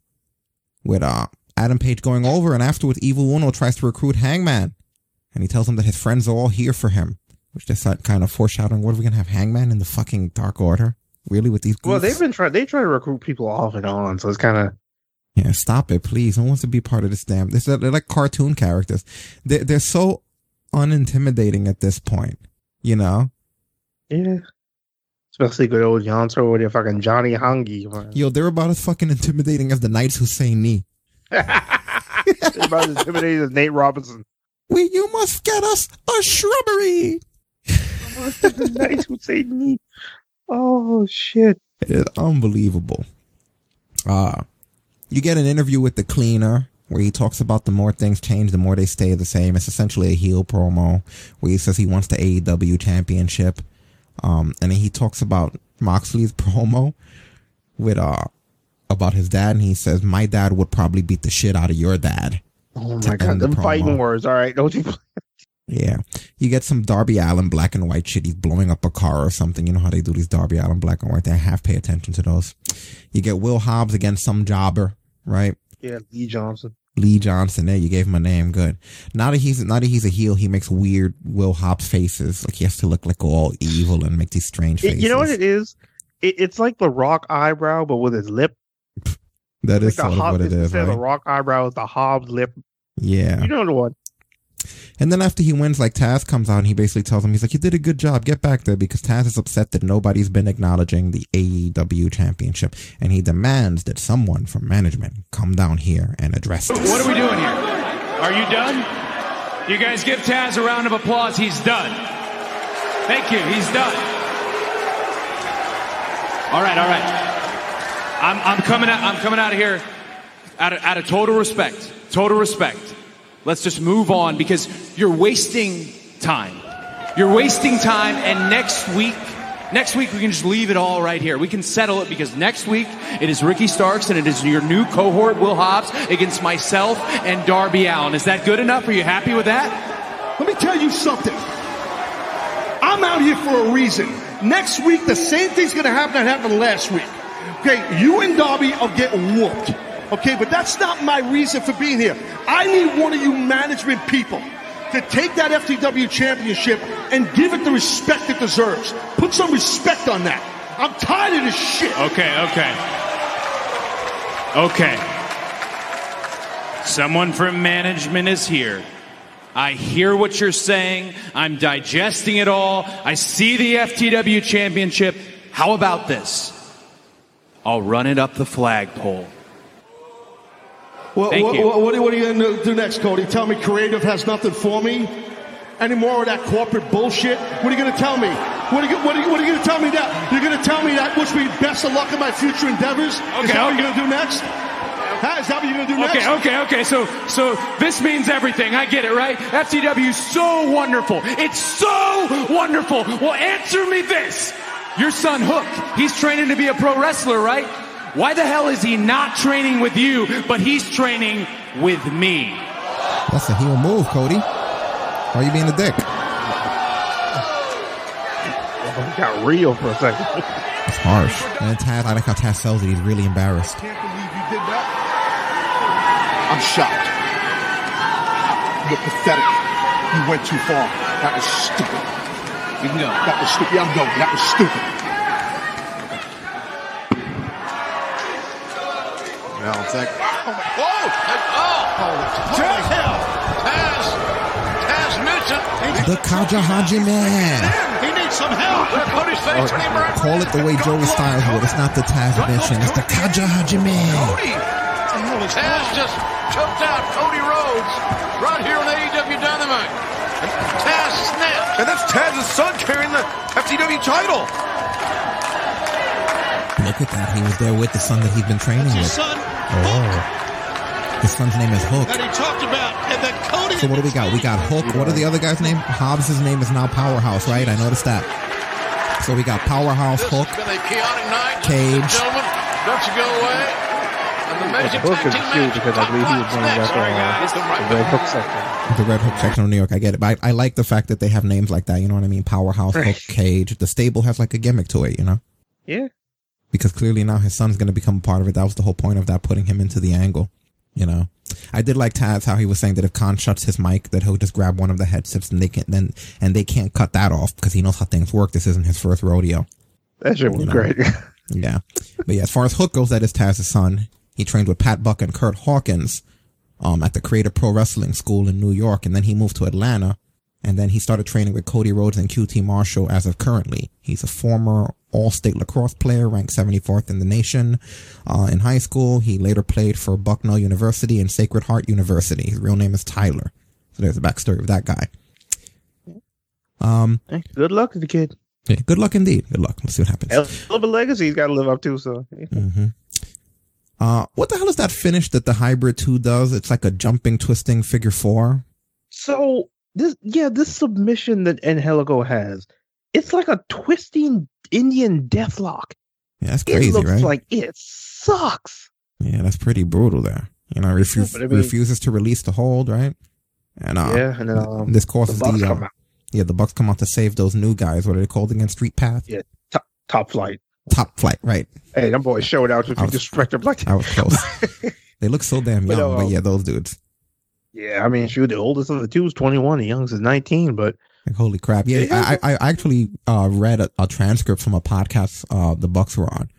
With uh, Adam Page going over, and afterwards, Evil Uno tries to recruit Hangman. And he tells him that his friends are all here for him. Which just uh, kind of foreshadowing, what are we going to have Hangman in the fucking Dark Order? Really, with these well, they've been trying. They try to recruit people off and on, so it's kind of Yeah, stop it, please. One wants to be part of this damn. This they're like cartoon characters. They're they're so unintimidating at this point. You know, yeah. Especially good old Yonso with your fucking Johnny Hungy. man. yo, they're about as fucking intimidating as the Knights who say knee. They're about as intimidating as Nate Robinson. We, you must get us a shrubbery. the Knights say knee. Oh shit! It's unbelievable. Uh you get an interview with the cleaner where he talks about the more things change, the more they stay the same. It's essentially a heel promo where he says he wants the AEW championship. Um, and then he talks about Moxley's promo with, uh, about his dad. And he says, my dad would probably beat the shit out of your dad. Oh my god, the fighting words. All right, don't you? Yeah. You get some Darby Allin black and white shit. He's blowing up a car or something. You know how they do these Darby Allin black and white. They have pay attention to those. You get Will Hobbs against some jobber, right? Yeah, Lee Johnson. Lee Johnson. There, you gave him a name. Good. Now that he's now that he's a heel, he makes weird Will Hobbs faces. Like he has to look like all evil and make these strange faces. you know what it is? It, it's like the Rock eyebrow, but with his lip. that is Like the sort of what it is, instead of right? the Rock eyebrow, it's the Hobbs lip. Yeah. You know the one. And then after he wins, like Taz comes out and he basically tells him, he's like, you did a good job. Get back there because Taz is upset that nobody's been acknowledging the AEW championship. And he demands that someone from management come down here and address this. What are we doing here? Are you done? You guys give Taz a round of applause. He's done. Thank you. He's done. All right, all right. I'm, I'm coming out. I'm coming out of here out of, out of total respect. Total respect. Let's just move on because you're wasting time. You're wasting time, and next week, next week we can just leave it all right here. We can settle it because next week it is Ricky Starks and it is your new cohort, Will Hobbs, against myself and Darby Allin. Is that good enough? Are you happy with that? Let me tell you something. I'm out here for a reason. Next week, the same thing's to happen that happened last week. Okay, you and Darby are getting whooped. Okay, but that's not my reason for being here. I need one of you management people to take that FTW championship and give it the respect it deserves. Put some respect on that. I'm tired of this shit. Okay, okay. Okay. Someone from management is here. I hear what you're saying. I'm digesting it all. I see the FTW championship. How about this? I'll run it up the flagpole. What, Thank what, you. what, what are you going to do next, Cody? Tell me creative has nothing for me? Any more of that corporate bullshit? What are you going to tell me? What are you, what are you, you going to tell me that? You're going to tell me that wish me best of luck in my future endeavors? Okay, Is that what you're going to do next? Is that what you're going to do next? Okay, okay, okay. So, so this means everything. I get it, right? FCW is so wonderful. It's so wonderful. Well, answer me this. Your son Hook, he's training to be a pro wrestler, right? Why the hell is he not training with you, but he's training with me? That's a heel move, Cody. Why are you being a dick? He got real for a second. It's harsh. And Taz, I like how Taz sells it. He's really embarrassed. I Can't believe you did that. I'm shocked. You're pathetic. You went too far. That was stupid. You can go. That was stupid. I'm going. That was stupid. Well, thank. Oh, my, oh, oh, Taz, Taz, Taz Newton. The Katahajime. He needs some help. Cody's face turning around. Call it the way Joey Styles would. It's not the Taz mission. It's the Katahajime. Cody. Taz just choked out Cody Rhodes right here on AEW Dynamite. And Taz snapped. And that's Taz's son carrying the FTW title. Look at that. He was there with the son that he's been training with. son. Oh. His son's name is Hook. That he talked about, and that Cody. So what do we got? We got Hook. What are the other guys' name? Hobbs' name is now Powerhouse, right? I noticed that. So we got Powerhouse, Hook, Been a chaotic night. Cage. Don't you go away. And the But amazing Hook tag is team cute match. because I believe he was running that uh, the Red Hook section. the Red Hook section of New York. I get it. But I, I like the fact that they have names like that. You know what I mean? Powerhouse, Hook, Cage. The stable has like a gimmick to it, you know? Yeah. Because clearly now his son's going to become a part of it. That was the whole point of that, putting him into the angle. You know, I did like Taz how he was saying that if Khan shuts his mic, that he'll just grab one of the headsets and they can then and they can't cut that off because he knows how things work. This isn't his first rodeo. That shit was You know? great. Yeah, but yeah, as far as Hook goes, that is Taz's son. He trained with Pat Buck and Kurt Hawkins, um, at the Create A Pro Wrestling School in New York, and then he moved to Atlanta, and then he started training with Cody Rhodes and QT Marshall as of currently. He's a former All-State lacrosse player, ranked 74th in the nation. Uh, in high school, he later played for Bucknell University and Sacred Heart University. His real name is Tyler. So there's the backstory of that guy. Um, Hey, good luck to the kid. yeah, good luck indeed. Good luck. Let's see what happens. Hell of a legacy he's got to live up to. So hmm Uh, what the hell is that finish that the hybrid two does? It's like a jumping, twisting figure four. So this, yeah, this submission that Angelico has, it's like a twisting Indian deathlock. Yeah, that's crazy, it looks right? like it sucks. yeah, that's pretty brutal there. You know, refu- but I mean- refuses to release the hold, right? And uh, Yeah, and then, um, this causes the Bucks the uh, come out. yeah the Bucks come out to save those new guys. What are they called again? Street Path. Yeah, top, top flight. Top flight, right? Hey, them boys showed out if I you disrespect them like that. I was close. they look so damn But, young, but, uh, yeah, those dudes. Yeah, I mean, shoot, the oldest of the two is 21, the youngest is 19, but Like, holy crap! Yeah, I, I I actually uh, read a, a transcript from a podcast uh, the Bucks were on,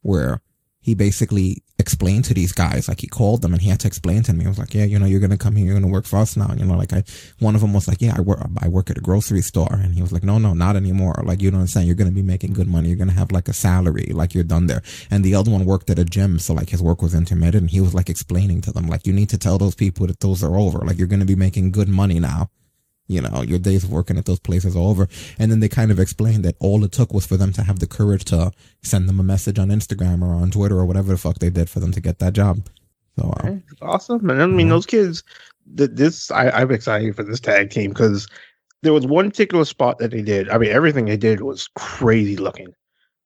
where he basically explained to these guys, like he called them and he had to explain to me. He was like, "Yeah, you know, you're gonna come here, you're gonna work for us now." You know, like I, one of them was like, "Yeah, I work, I work at a grocery store," and he was like, "No, no, not anymore. Like you don't understand. You're gonna be making good money. You're gonna have like a salary, like you're done there." And the other one worked at a gym, so like his work was intermittent. And he was like explaining to them, like, "You need to tell those people that those are over. Like you're gonna be making good money now." You know, your days of working at those places are over. And then they kind of explained that all it took was for them to have the courage to send them a message on Instagram or on Twitter or whatever the fuck they did for them to get that job. So, uh, awesome. And I mean, those kids, this, I, I'm excited for this tag team because there was one particular spot that they did. I mean, everything they did was crazy looking,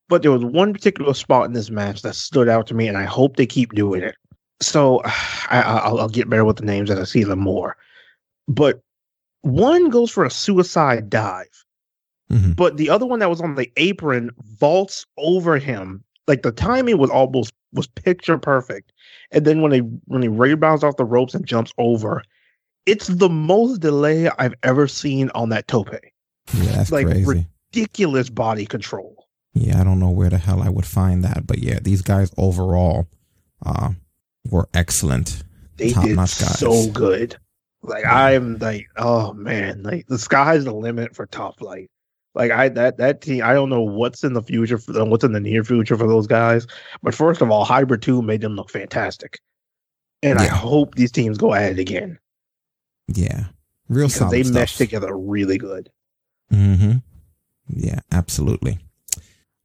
but there was one particular spot in this match that stood out to me, and I hope they keep doing it. So I, I'll, I'll get better with the names as I see them more. But one goes for a suicide dive, but the other one that was on the apron vaults over him. Like the timing was almost was picture perfect. And then when he when he rebounds off the ropes and jumps over, it's the most delay I've ever seen on that tope. yeah, that's like crazy. ridiculous body control. yeah, I don't know where the hell I would find that, but yeah, these guys overall, uh, were excellent. They Top did so good. Like I'm like, oh man, like the sky's the limit for top flight. Like I that that team, I don't know what's in the future for them, what's in the near future for those guys. But first of all, Hybrid Two made them look fantastic, and I hope these teams go at it again Yeah. Real solid they stuff. mesh together really good. Mm-hmm. Yeah, absolutely.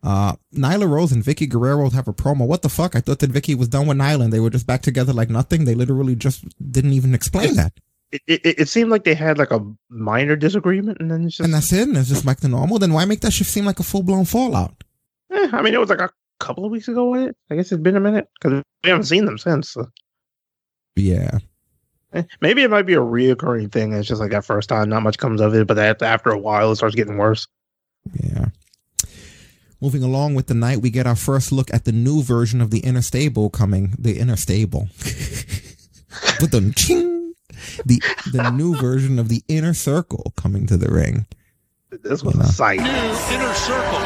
Uh, Nyla Rose and Vickie Guerrero have a promo. What the fuck? I thought that Vickie was done with Nyla and they were just back together like nothing. They literally just didn't even explain that. It, it it seemed like they had like a minor disagreement, and then it's just And that's it. And it's just back to normal. Then why make that shit seem like a full blown fallout? Eh, I mean, it was like a couple of weeks ago. wasn't it? I guess it's been a minute because we haven't seen them since. so. Yeah. Eh, Maybe it might be a reoccurring thing. It's just like that first time, not much comes of it, but that after a while, it starts getting worse. Yeah. Moving along with the night, we get our first look at the new version of the inner stable coming. The inner stable. with the ching. The the new version of the inner circle coming to the ring. This was a sight. Inner circle.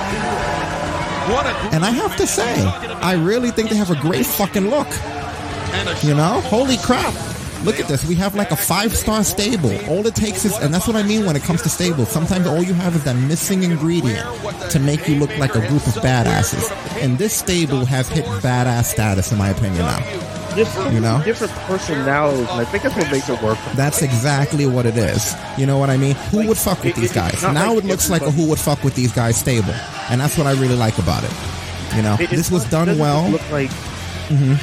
What a And I have to say, I really think they have a great fucking look. You know? Holy crap. Look at this. We have like a five star stable. All it takes is, and that's what I mean when it comes to stables. Sometimes all you have is that missing ingredient to make you look like a group of badasses. And this stable has hit badass status, in my opinion, now. Different, You know? different personalities, and I think that's what makes it work. That's exactly what it is. You know what I mean? Who would fuck with these guys? Now like it looks like a who would fuck with these guys stable. And that's what I really like about it. You know, It- this was done well. Look like Mhm.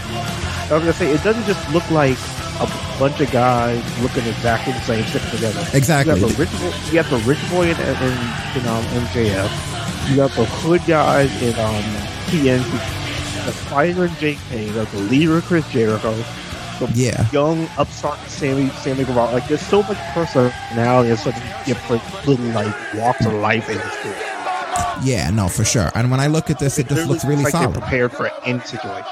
I was gonna say it doesn't just look like a bunch of guys looking exactly the same sitting together. Exactly. You have the rich, boy- you have the rich boy in, in, in um, MJF. You have the hood guys in um, TNT. The fighter JK. You got the leader Chris Jericho. The Yeah. young upstart Sammy Sammy Guevara. Like there's so much personality and such different little like walks of life in this group. Yeah, no, for sure. And when I look at this, it just looks really like solid. Prepared for any situation.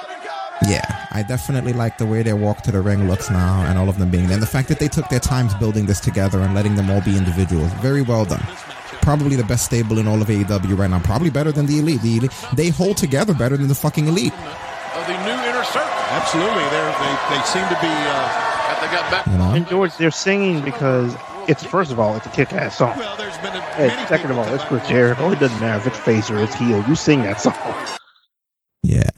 Yeah, I definitely like the way their walk to the ring looks now, and all of them being there. And the fact that they took their times building this together and letting them all be individuals, very well done. Probably the best stable in all of AEW right now. Probably better than the Elite. The Elite they hold together better than the fucking Elite. of the new inner circle. Absolutely. They're, they they seem to be. Uh, they got back. You know? And George, they're singing because it's first of all, it's a kick-ass song. and second of all, it's Chris Jericho. It doesn't matter if it's face or it's heel. You sing that song. Yeah.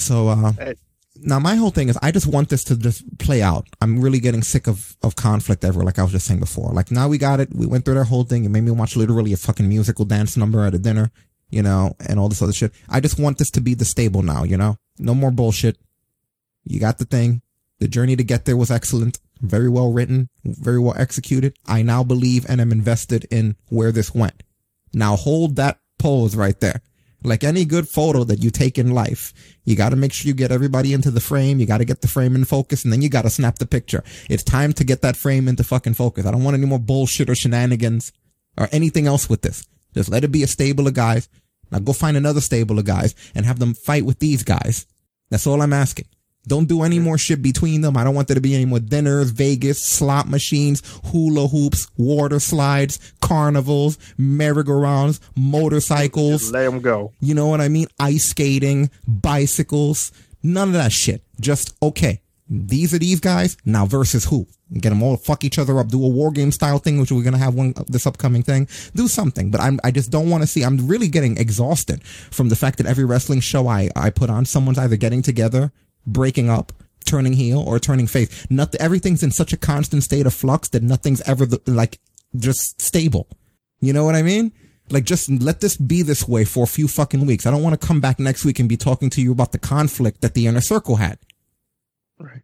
So uh now my whole thing is I just want this to just play out. I'm really getting sick of of conflict ever, like I was just saying before. Like now we got it. We went through that whole thing. It made me watch literally a fucking musical dance number at a dinner, you know, and all this other shit. I just want this to be the stable now, you know? No more bullshit. You got the thing. The journey to get there was excellent. Very well written. Very well executed. I now believe and am invested in where this went. Now hold that pose right there. Like any good photo that you take in life, you got to make sure you get everybody into the frame. You got to get the frame in focus and then you got to snap the picture. It's time to get that frame into fucking focus. I don't want any more bullshit or shenanigans or anything else with this. Just let it be a stable of guys. Now go find another stable of guys and have them fight with these guys. That's all I'm asking. Don't do any more shit between them. I don't want there to be any more dinners, Vegas, slot machines, hula hoops, water slides, carnivals, merry-go-rounds, motorcycles. Just let them go. You know what I mean? Ice skating, bicycles, none of that shit. Just, okay, these are these guys. Now versus who? Get them all to fuck each other up. Do a war game style thing, which we're going to have one, this upcoming thing. Do something. But I'm, I just don't want to see, I'm really getting exhausted from the fact that every wrestling show I, I put on, someone's either getting together, breaking up, turning heel or turning face. Nothing, everything's in such a constant state of flux that nothing's ever like just stable. You know what I mean? Like just let this be this way for a few fucking weeks. I don't want to come back next week and be talking to you about the conflict that the inner circle had. Right.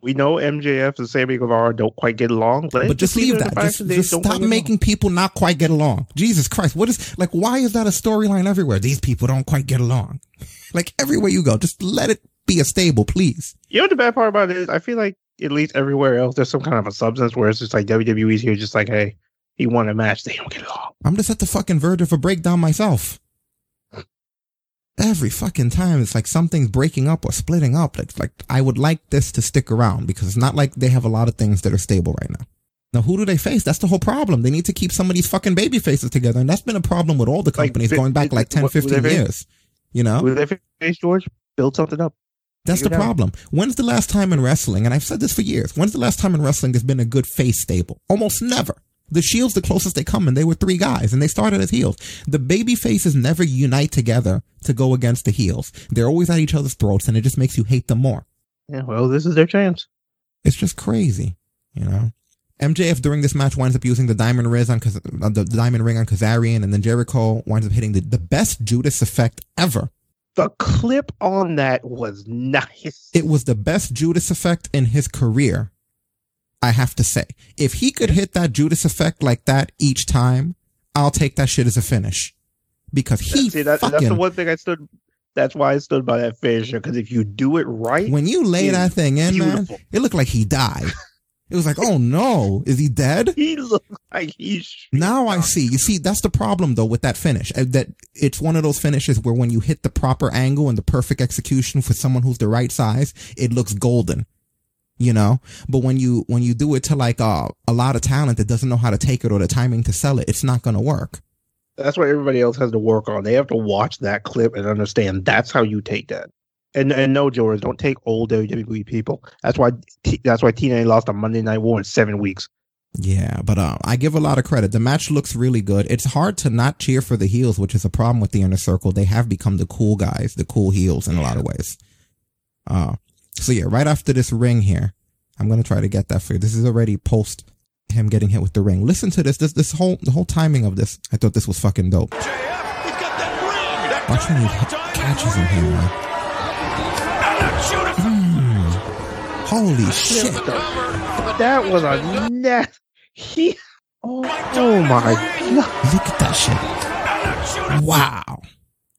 We know MJF and Sammy Guevara don't quite get along, but, But just leave that. Just, just stop making people not quite get along. Jesus Christ. What is, like, why is that a storyline everywhere? These people don't quite get along. Like everywhere you go, just let it be a stable, please. You know what the bad part about it is? I feel like at least everywhere else, there's some kind of a substance where it's just like WWE's here, just like, hey, he won a match, they don't get along. I'm just at the fucking verge of a breakdown myself. Every fucking time it's like something's breaking up or splitting up. Like, like I would like this to stick around because it's not like they have a lot of things that are stable right now. Now, who do they face? That's the whole problem. They need to keep some of these fucking baby faces together. And that's been a problem with all the companies fi- going back like 10, what- what 15 years. You know? Who they face, George? Build something up. That's the Figure it out. problem. When's the last time in wrestling, and I've said this for years, when's the last time in wrestling there's been a good face stable? Almost never. The Shield's the closest they come, and they were three guys, and they started as heels. The baby faces never unite together to go against the heels. They're always at each other's throats, and it just makes you hate them more. Yeah, well, this is their chance. It's just crazy, you know. MJF during this match winds up using the diamond ring on uh, the diamond ring on Kazarian, and then Jericho winds up hitting the, the best Judas effect ever. The clip on that was nice. It was the best Judas effect in his career. I have to say, if he could hit that Judas effect like that each time, I'll take that shit as a finish because he See, that, that's the one thing I stood. That's why I stood by that finisher because if you do it right, when you lay that thing in, beautiful. man, it looked like he died. It was like, oh no, is he dead? He looked like he's Now I see. You see, that's the problem though with that finish. uh, That it's one of those finishes where when you hit the proper angle and the perfect execution for someone who's the right size, it looks golden. You know, but when you when you do it to like uh, a lot of talent that doesn't know how to take it or the timing to sell it, it's not going to work. That's what everybody else has to work on. They have to watch that clip and understand that's how you take that. And and no, George, don't take old WWE people. That's why T- that's why TNA lost a Monday Night War in seven weeks. Yeah, but uh, I give a lot of credit. The match looks really good. It's hard to not cheer for the heels, which is a problem with the inner circle. They have become the cool guys, the cool heels in a lot of ways. Uh, so yeah, right after this ring here, I'm gonna try to get that for you. This is already post him getting hit with the ring. Listen to this. This this whole the whole timing of this. I thought this was fucking dope. Watch when he catches him here, man. Mm. Holy shit! That was a net. He. Oh, oh my god! Look at that shit! Wow.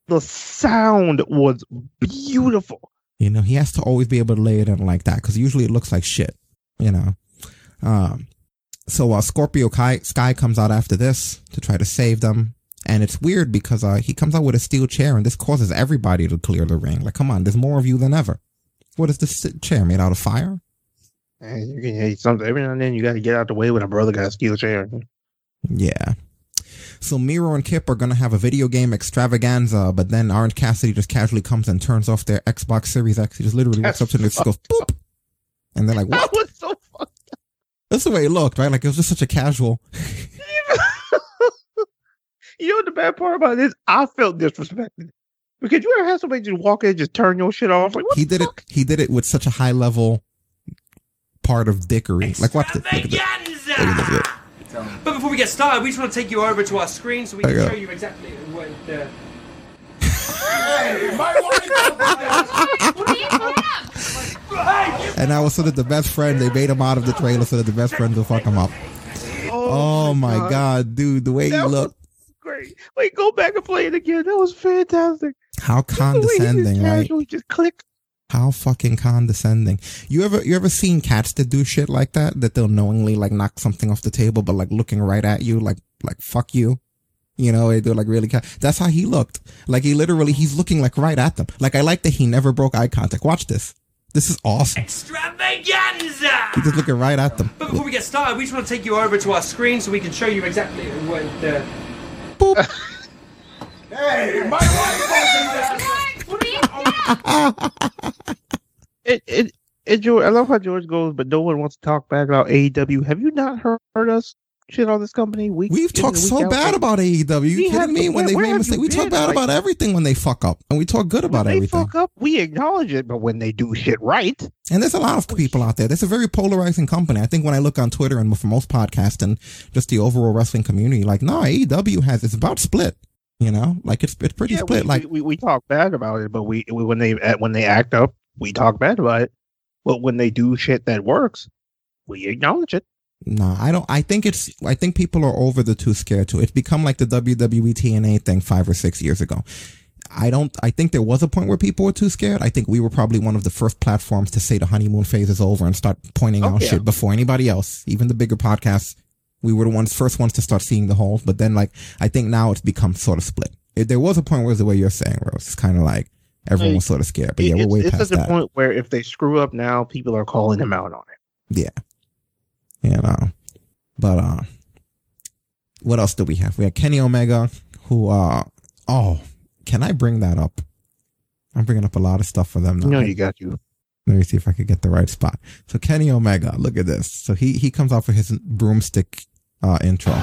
The sound was beautiful. You know, he has to always be able to lay it in like that because usually it looks like shit. You know. Um. So uh, Scorpio Kai, Sky comes out after this to try to save them, and it's weird because uh, he comes out with a steel chair, and this causes everybody to clear the ring. Like, come on, there's more of you than ever. What is this chair made out of fire? And you can hate something every now and then. You got to get out the way when a brother got a steel chair. Yeah. So Miro and Kip are gonna have a video game extravaganza, but then Orange Cassidy just casually comes and turns off their Xbox Series X. He just literally walks up to them and goes boop, and they're like, "What?" That was so fucked That's the way it looked, right? Like it was just such a casual. You know the bad part about this? I felt disrespected because you ever have somebody just walk in and just turn your shit off? Like what? He did it. He did it with such a high level part of dickery. Like watch this. Look at this. Look at this. Look. But before we get started, we just want to take you over to our screen so we can show you exactly what the. Hey, And that was so that the best friend they made him out of the trailer so that the best friend will fuck him up. Oh, oh my god. dude, the way he That was looked, Great. Wait, go back and play it again. That was fantastic. How The just condescending, right? Just click. How fucking condescending. You ever you ever seen cats that do shit like that? That they'll knowingly like knock something off the table, but like looking right at you, like like fuck you. You know, they're like really. Ca- That's how he looked. Like he literally, he's looking like right at them. Like I like that he never broke eye contact. Watch this. This is awesome. Extravaganza! He's just looking right at them. But before we get started, we just want to take you over to our screen so we can show you exactly what the. Hey, my what? It, it, it, George, I love how George goes, but no one wants to talk bad about AEW. Have you not heard, heard us shit on this company? Week We've talked so out? bad about AEW. You We kidding have- me? When where- they make mistakes, you we talk bad Like- about everything when they fuck up, and we talk good about When they everything. fuck up, we acknowledge it, but when they do shit right, And there's a lot of people out there. There's a very polarizing company. I think when I look on Twitter and for most podcasts and just the overall wrestling community, like, no, AEW has, it's about split. You know, like it's, it's pretty yeah, split. we, like, we, we, talk bad about it, but we, we when they when they act up, we talk bad about it. But when they do shit that works, we acknowledge it. No, I don't. I think it's. I think people are over the too scared to. It's become like the WWE TNA thing five or six years ago. I don't. I think there was a point where people were too scared. I think we were probably one of the first platforms to say the honeymoon phase is over and start pointing Oh, out yeah. shit before anybody else, even the bigger podcasts. We were the ones, first ones to start seeing the holes. But then, like, I think now it's become sort of split. It, there was a point where it's the way you're saying, Rose. It's kind of like everyone was sort of scared. But yeah, we're way it's past at the that. point where if they screw up now, people are calling them out on it. Yeah. You know. But uh what else do we have? We have Kenny Omega, who uh oh, can I bring that up? I'm bringing up a lot of stuff for them now. No, you got you. Let me see if I could get the right spot. So Kenny Omega, look at this. So he he comes off with his broomstick uh intro.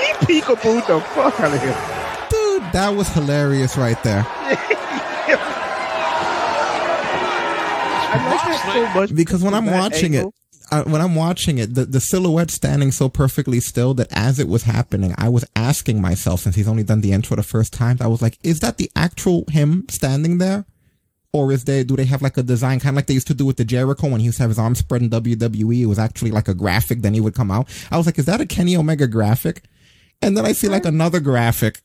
He peekabooed the fuck out of him. Dude, that was hilarious right there. So because when I'm watching angle- it, uh, when I'm watching it, the, the silhouette standing so perfectly still that as it was happening, I was asking myself, since he's only done the intro the first time, I was like, is that the actual him standing there? Or is they, do they have like a design, kind of like they used to do with the Jericho when he used to have his arms spread in WWE? It was actually like a graphic, then he would come out. I was like, is that a Kenny Omega graphic? And then I see like another graphic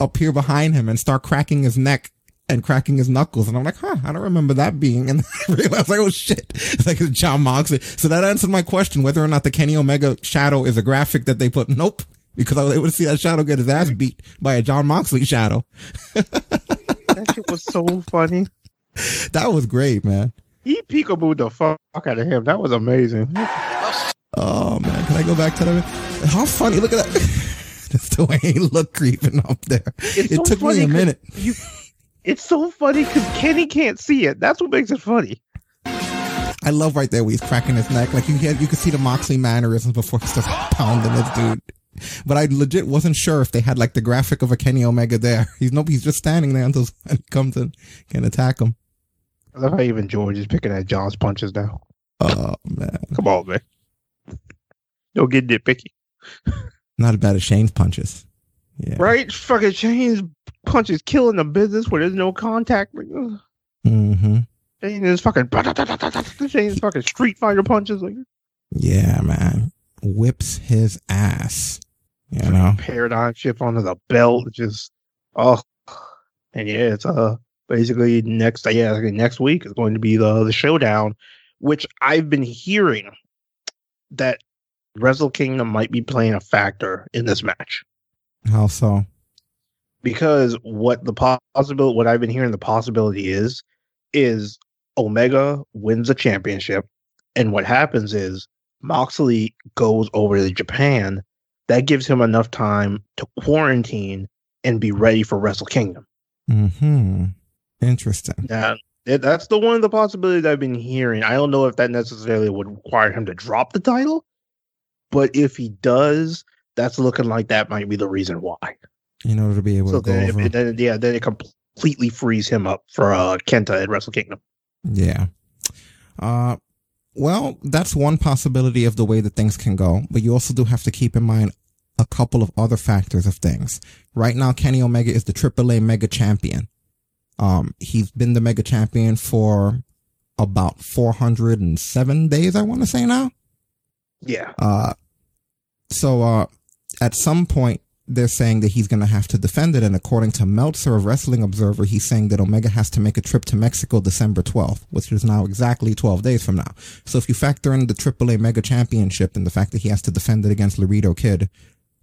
appear behind him and start cracking his neck and cracking his knuckles. And I'm like, huh, I don't remember that being. And I realized, like, oh shit, it's like Jon Moxley. So that answered my question whether or not the Kenny Omega shadow is a graphic that they put. Nope. Because I was able to see that shadow get his ass beat by a Jon Moxley shadow. that shit was so funny. That was great, man. He peekabooed the fuck out of him. That was amazing. Oh man, can I go back to that? How funny! Look at that. Just the way he looked creeping up there. It's it so took me a minute. You, it's so funny because Kenny can't see it. That's what makes it funny. I love right there where he's cracking his neck. Like you can, you can see the Moxley mannerisms before he starts pounding this dude. But I legit wasn't sure if they had like the graphic of a Kenny Omega there. He's nope. He's just standing there until he comes and can attack him. I love how even George is picking at Jon's punches now. Oh man, Come on, man. Don't get nitpicky. not about bad as Shane's punches. Yeah. Right? Fucking Shane's punches killing the business where there's no contact. Like, ugh. Mm-hmm. Shane is fucking Shane's fucking Street Fighter punches. Like Yeah, man. Whips his ass. You know. paradigm shift onto the belt. Just oh, and yeah, it's uh basically next yeah next week is going to be the the showdown, which I've been hearing that Wrestle Kingdom might be playing a factor in this match How so? because what the possible what I've been hearing the possibility is is Omega wins the championship, and what happens is Moxley goes over to Japan. That gives him enough time to quarantine and be ready for Wrestle Kingdom. Hmm. Interesting. Yeah. that- that's the one of the possibilities I've been hearing. I don't know if that necessarily would require him to drop the title, but if he does, that's looking like that might be the reason why. In order to be able So to go then, over. if, then, yeah, then it completely frees him up for uh, Kenta at Wrestle Kingdom. Yeah. Uh, Well, that's one possibility of the way that things can go, but you also do have to keep in mind a couple of other factors of things. Right now, Kenny Omega is the AAA Mega Champion. Um, he's been the Mega Champion for about 407 days, I want to say now. Yeah. Uh, so, uh, at some point, they're saying that he's going to have to defend it. And according to Meltzer of Wrestling Observer, he's saying that Omega has to make a trip to Mexico December 12th, which is now exactly 12 days from now. So if you factor in the AAA Mega Championship and the fact that he has to defend it against Laredo Kid,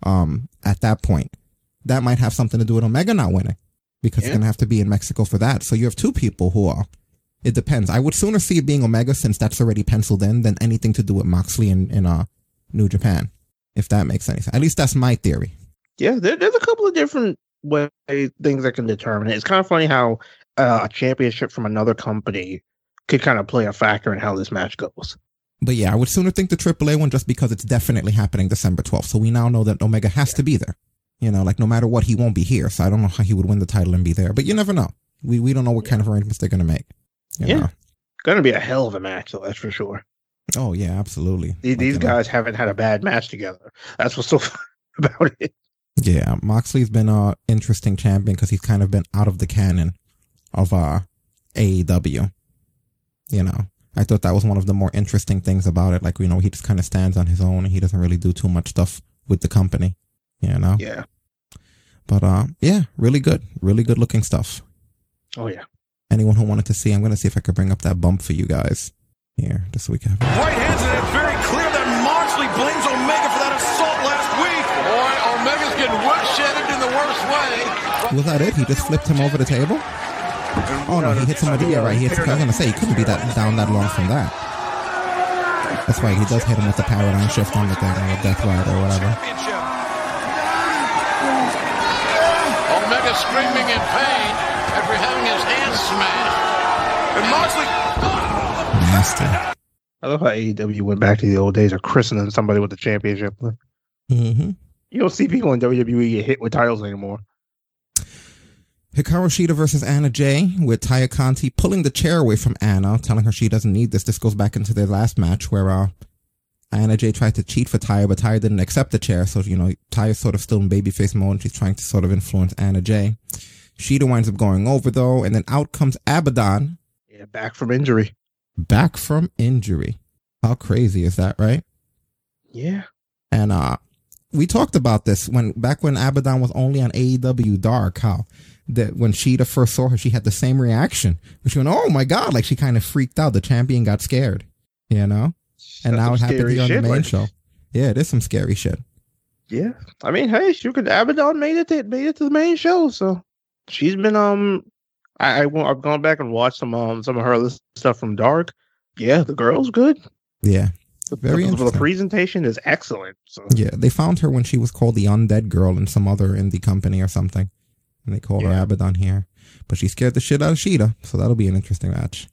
um, at that point, that might have something to do with Omega not winning because Yeah. he's going to have to be in Mexico for that. So you have two people who are, it depends. I would sooner see it being Omega since that's already penciled in than anything to do with Moxley in, in, uh, New Japan. If that makes any sense. At least that's my theory. Yeah, there, there's a couple of different way things that can determine it. It's kind of funny how uh, a championship from another company could kind of play a factor in how this match goes. But yeah, I would sooner think the AAA one just because it's definitely happening December 12th. So we now know that Omega has to be there. You know, like no matter what, he won't be here. So I don't know how he would win the title and be there. But you never know. We we don't know what kind of arrangements they're going to make. you Yeah. know. Gonna be a hell of a match, though. That's for sure. Oh yeah, absolutely. These, these guys haven't had a bad match together. That's what's so fun about it. Yeah, Moxley's been a interesting champion because he's kind of been out of the canon of uh AEW. You know, I thought that was one of the more interesting things about it. Like, you know, he just kind of stands on his own and he doesn't really do too much stuff with the company. You know. Yeah. But uh, yeah, really good, really good looking stuff. Oh yeah. Anyone who wanted to see, I'm gonna see if I could bring up that bump for you guys here, just so we can have. Right hands, and it's very clear that Moxley blames Omega for that assault last week. Boy, Omega's getting woodshedded in the worst way. Was that it? He just flipped him over the table? Oh no, he hit somebody. Yeah, right. He hits. I was gonna say he couldn't be that down that long from that. That's right. He does hit him with the paradigm shift on the thing, or death ride, or whatever. Omega screaming in pain after having his hands smashed. And Moxley Nasty. I love how AEW went back to the old days of christening somebody with the championship. Mm-hmm. You don't see people in WWE get hit with titles anymore. Hikaru Shida versus Anna Jay with Taya Conti pulling the chair away from Anna, telling her she doesn't need this. This goes back into their last match where uh, Anna Jay tried to cheat for Taya, but Taya didn't accept the chair. So, you know, Taya's sort of still in babyface mode and she's trying to sort of influence Anna Jay. Shida winds up going over though, and then out comes Abaddon. Yeah, back from injury. Back from injury. How crazy is that, right? Yeah. And uh we talked about this when back when Abaddon was only on AEW Dark, how that when Shida first saw her, she had the same reaction. She went, Oh my god, like she kind of freaked out. The champion got scared. You know? And That's now it some happened scary here on the main like- show. Yeah, it is some scary shit. Yeah. I mean, hey, she could Abaddon made it to, made it to the main show, so she's been um I, I I've gone back and watched some um some of her stuff from Dark. Yeah, the girl's good. Yeah. The, Very the, the presentation is excellent. So Yeah, they found her when she was called the Undead Girl in some other indie company or something. And they called her Abaddon here. But she scared the shit out of Shida, so that'll be an interesting match.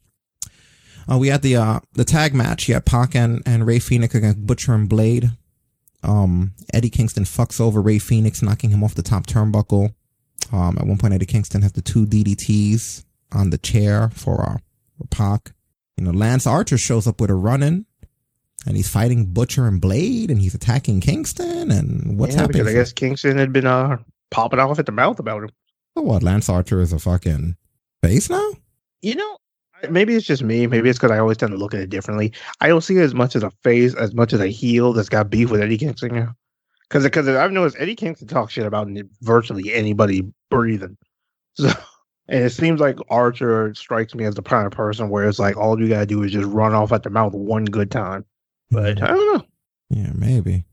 Uh, we had the uh, the tag match. You had Pac and, and Rey Fenix against Butcher and Blade. Um, Eddie Kingston fucks over Rey Fenix, knocking him off the top turnbuckle. Um, at one point, Eddie Kingston has the two DDTs on the chair for, uh, for Pac. You know, Lance Archer shows up with a run in, and he's fighting Butcher and Blade, and he's attacking Kingston. And what's yeah, happening? Because I guess Kingston had been uh popping off at the mouth about him. Oh, what? Lance Archer is a fucking face now? You know, maybe it's just me. Maybe it's because I always tend to look at it differently. I don't see it as much as a face, as much as a heel that's got beef with Eddie Kingston now. Because because I've noticed Eddie Kingston talks shit about virtually anybody breathing. So, and it seems like Archer strikes me as the kind of person where it's like all you gotta do is just run off at the mouth one good time. But I don't know. Yeah, maybe.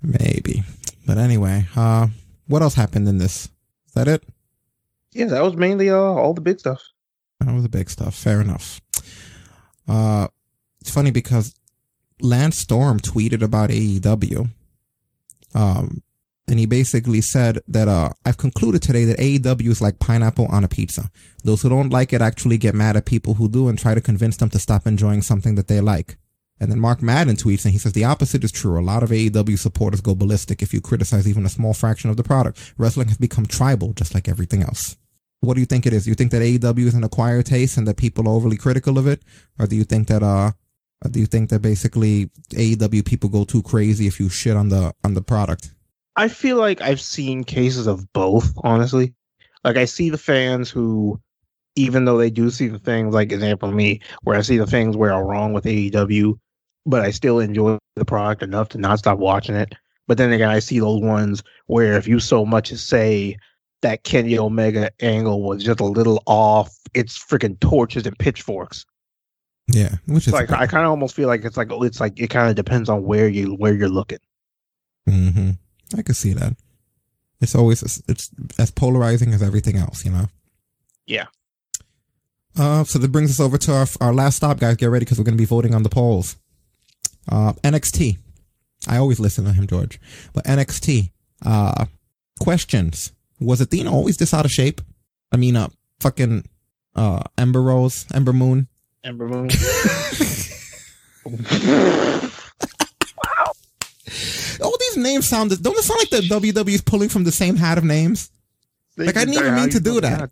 Maybe. But anyway, uh, what else happened in this? Is that it? Yeah, that was mainly uh all the big stuff. That was the big stuff. Fair enough. Uh, it's funny because Lance Storm tweeted about AEW. Um, and he basically said that, uh, I've concluded today that AEW is like pineapple on a pizza. Those who don't like it actually get mad at people who do and try to convince them to stop enjoying something that they like. And then Mark Madden tweets and he says the opposite is true. A lot of AEW supporters go ballistic if you criticize even a small fraction of the product. Wrestling has become tribal, just like everything else. What do you think it is? Do you think that AEW is an acquired taste and that people are overly critical of it? Or do you think that, uh, do you think that basically AEW people go too crazy if you shit on the on the product? I feel like I've seen cases of both, honestly. Like I see the fans who, even though they do see the things, like example me, where I see the things where are wrong with AEW, but I still enjoy the product enough to not stop watching it. But then again, I see those ones where if you so much as say that Kenny Omega angle was just a little off, it's freaking torches and pitchforks. Yeah, which is like I kind of almost feel like it's like it's like it kind of depends on where you where you're looking. hmm I can see that. It's always it's as polarizing as everything else, you know. Yeah. Uh, so that brings us over to our our last stop, guys. Get ready because we're going to be voting on the polls. Uh, NXT. I always listen to him, George. But NXT. Uh, questions. Was Athena always this out of shape? I mean, uh, fucking, uh, Ember Rose, Ember Moon. Ember Moon. wow. All these names sound, don't it sound like the WWE is pulling from the same hat of names? They like, I did didn't even mean to do that.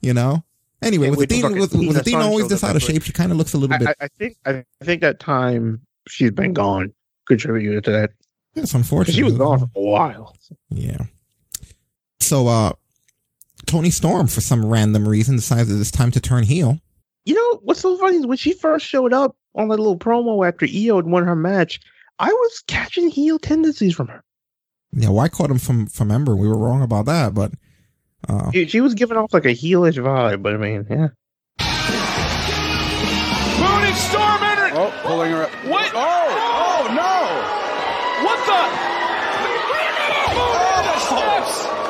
You know? Anyway, Yeah, with Athena, with, with Athena always this out of shape, she kind of looks a little I, bit. I, I think I, I think that time she's been gone contributed to that. It's unfortunate. She was gone for a while. Yeah. So, uh, Toni Storm, for some random reason, decides that it's time to turn heel. You know what's so funny is when she first showed up on that little promo after Io had won her match, I was catching heel tendencies from her. Yeah, well, I caught him from from Ember. We were wrong about that, but uh, She, she was giving off like a heelish vibe, but I mean, yeah. Moon and Storm entering. Oh, pulling her up. What? Oh no! What the? Moon oh. the steps.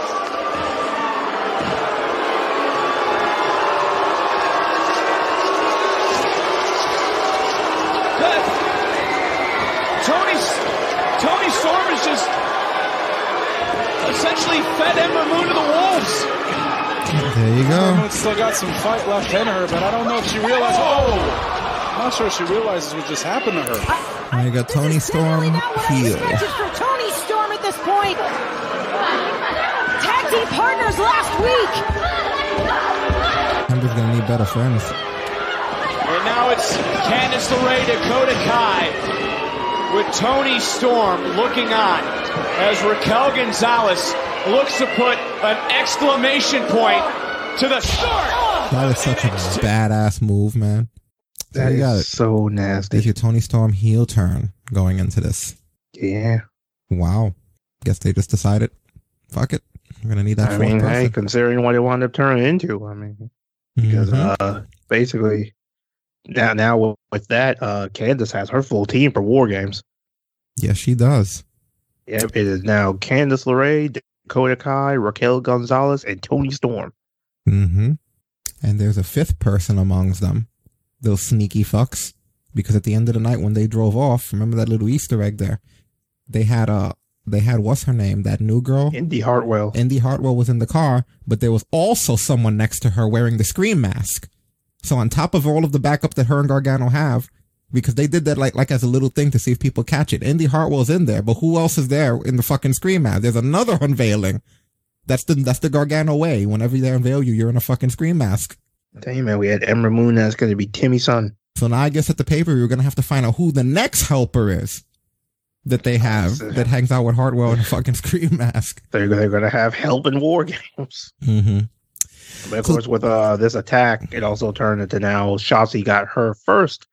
That- Toni, Toni Storm is just essentially fed Ember Moon to the wolves. there you go. Moon's still got some fight left in her, but I don't know if she realizes. Oh, I'm not sure if she realizes what just happened to her. And you got Toni Storm heel. Matches for Toni Storm at this point. Tag team partners last week. Ember's gonna need better friends. And now it's Candice LeRae, Dakota Kai, with Toni Storm looking on as Raquel Gonzalez looks to put an exclamation point to the start. That is such a badass move, man. So That you got is so nasty. There's your Toni Storm heel turn going into this. Yeah. Wow. Guess they just decided, fuck it. We're gonna need that I mean, person. hey, considering what it wound up turning into, I mean, because Mhm. uh, basically now now with, with that, uh, Candice has her full team for War Games. Yes, she does. Yep, it is now Candice LeRae, Dakota Kai, Raquel Gonzalez, and Toni Storm. Mm-hmm. And there's a fifth person amongst them. Those sneaky fucks. Because at the end of the night when they drove off, remember that little Easter egg there? They had a, they had, what's her name? That new girl? Indy Hartwell. Indy Hartwell was in the car, but there was also someone next to her wearing the scream mask. So on top of all of the backup that her and Gargano have, because they did that like like as a little thing to see if people catch it. Indy Hartwell's in there, but who else is there in the fucking scream mask? There's another unveiling. That's the that's the Gargano way. Whenever they unveil you, you're in a fucking scream mask. Damn man, we had Ember Moon. That's going to be Timmy Sun. So now I guess at the paper we're gonna have to find out who the next helper is that they have that hangs out with Hartwell in a fucking scream mask. They're they're going to have help in War Games. Mm-hmm. But of course, with uh this attack, it also turned into now Shotzi got her first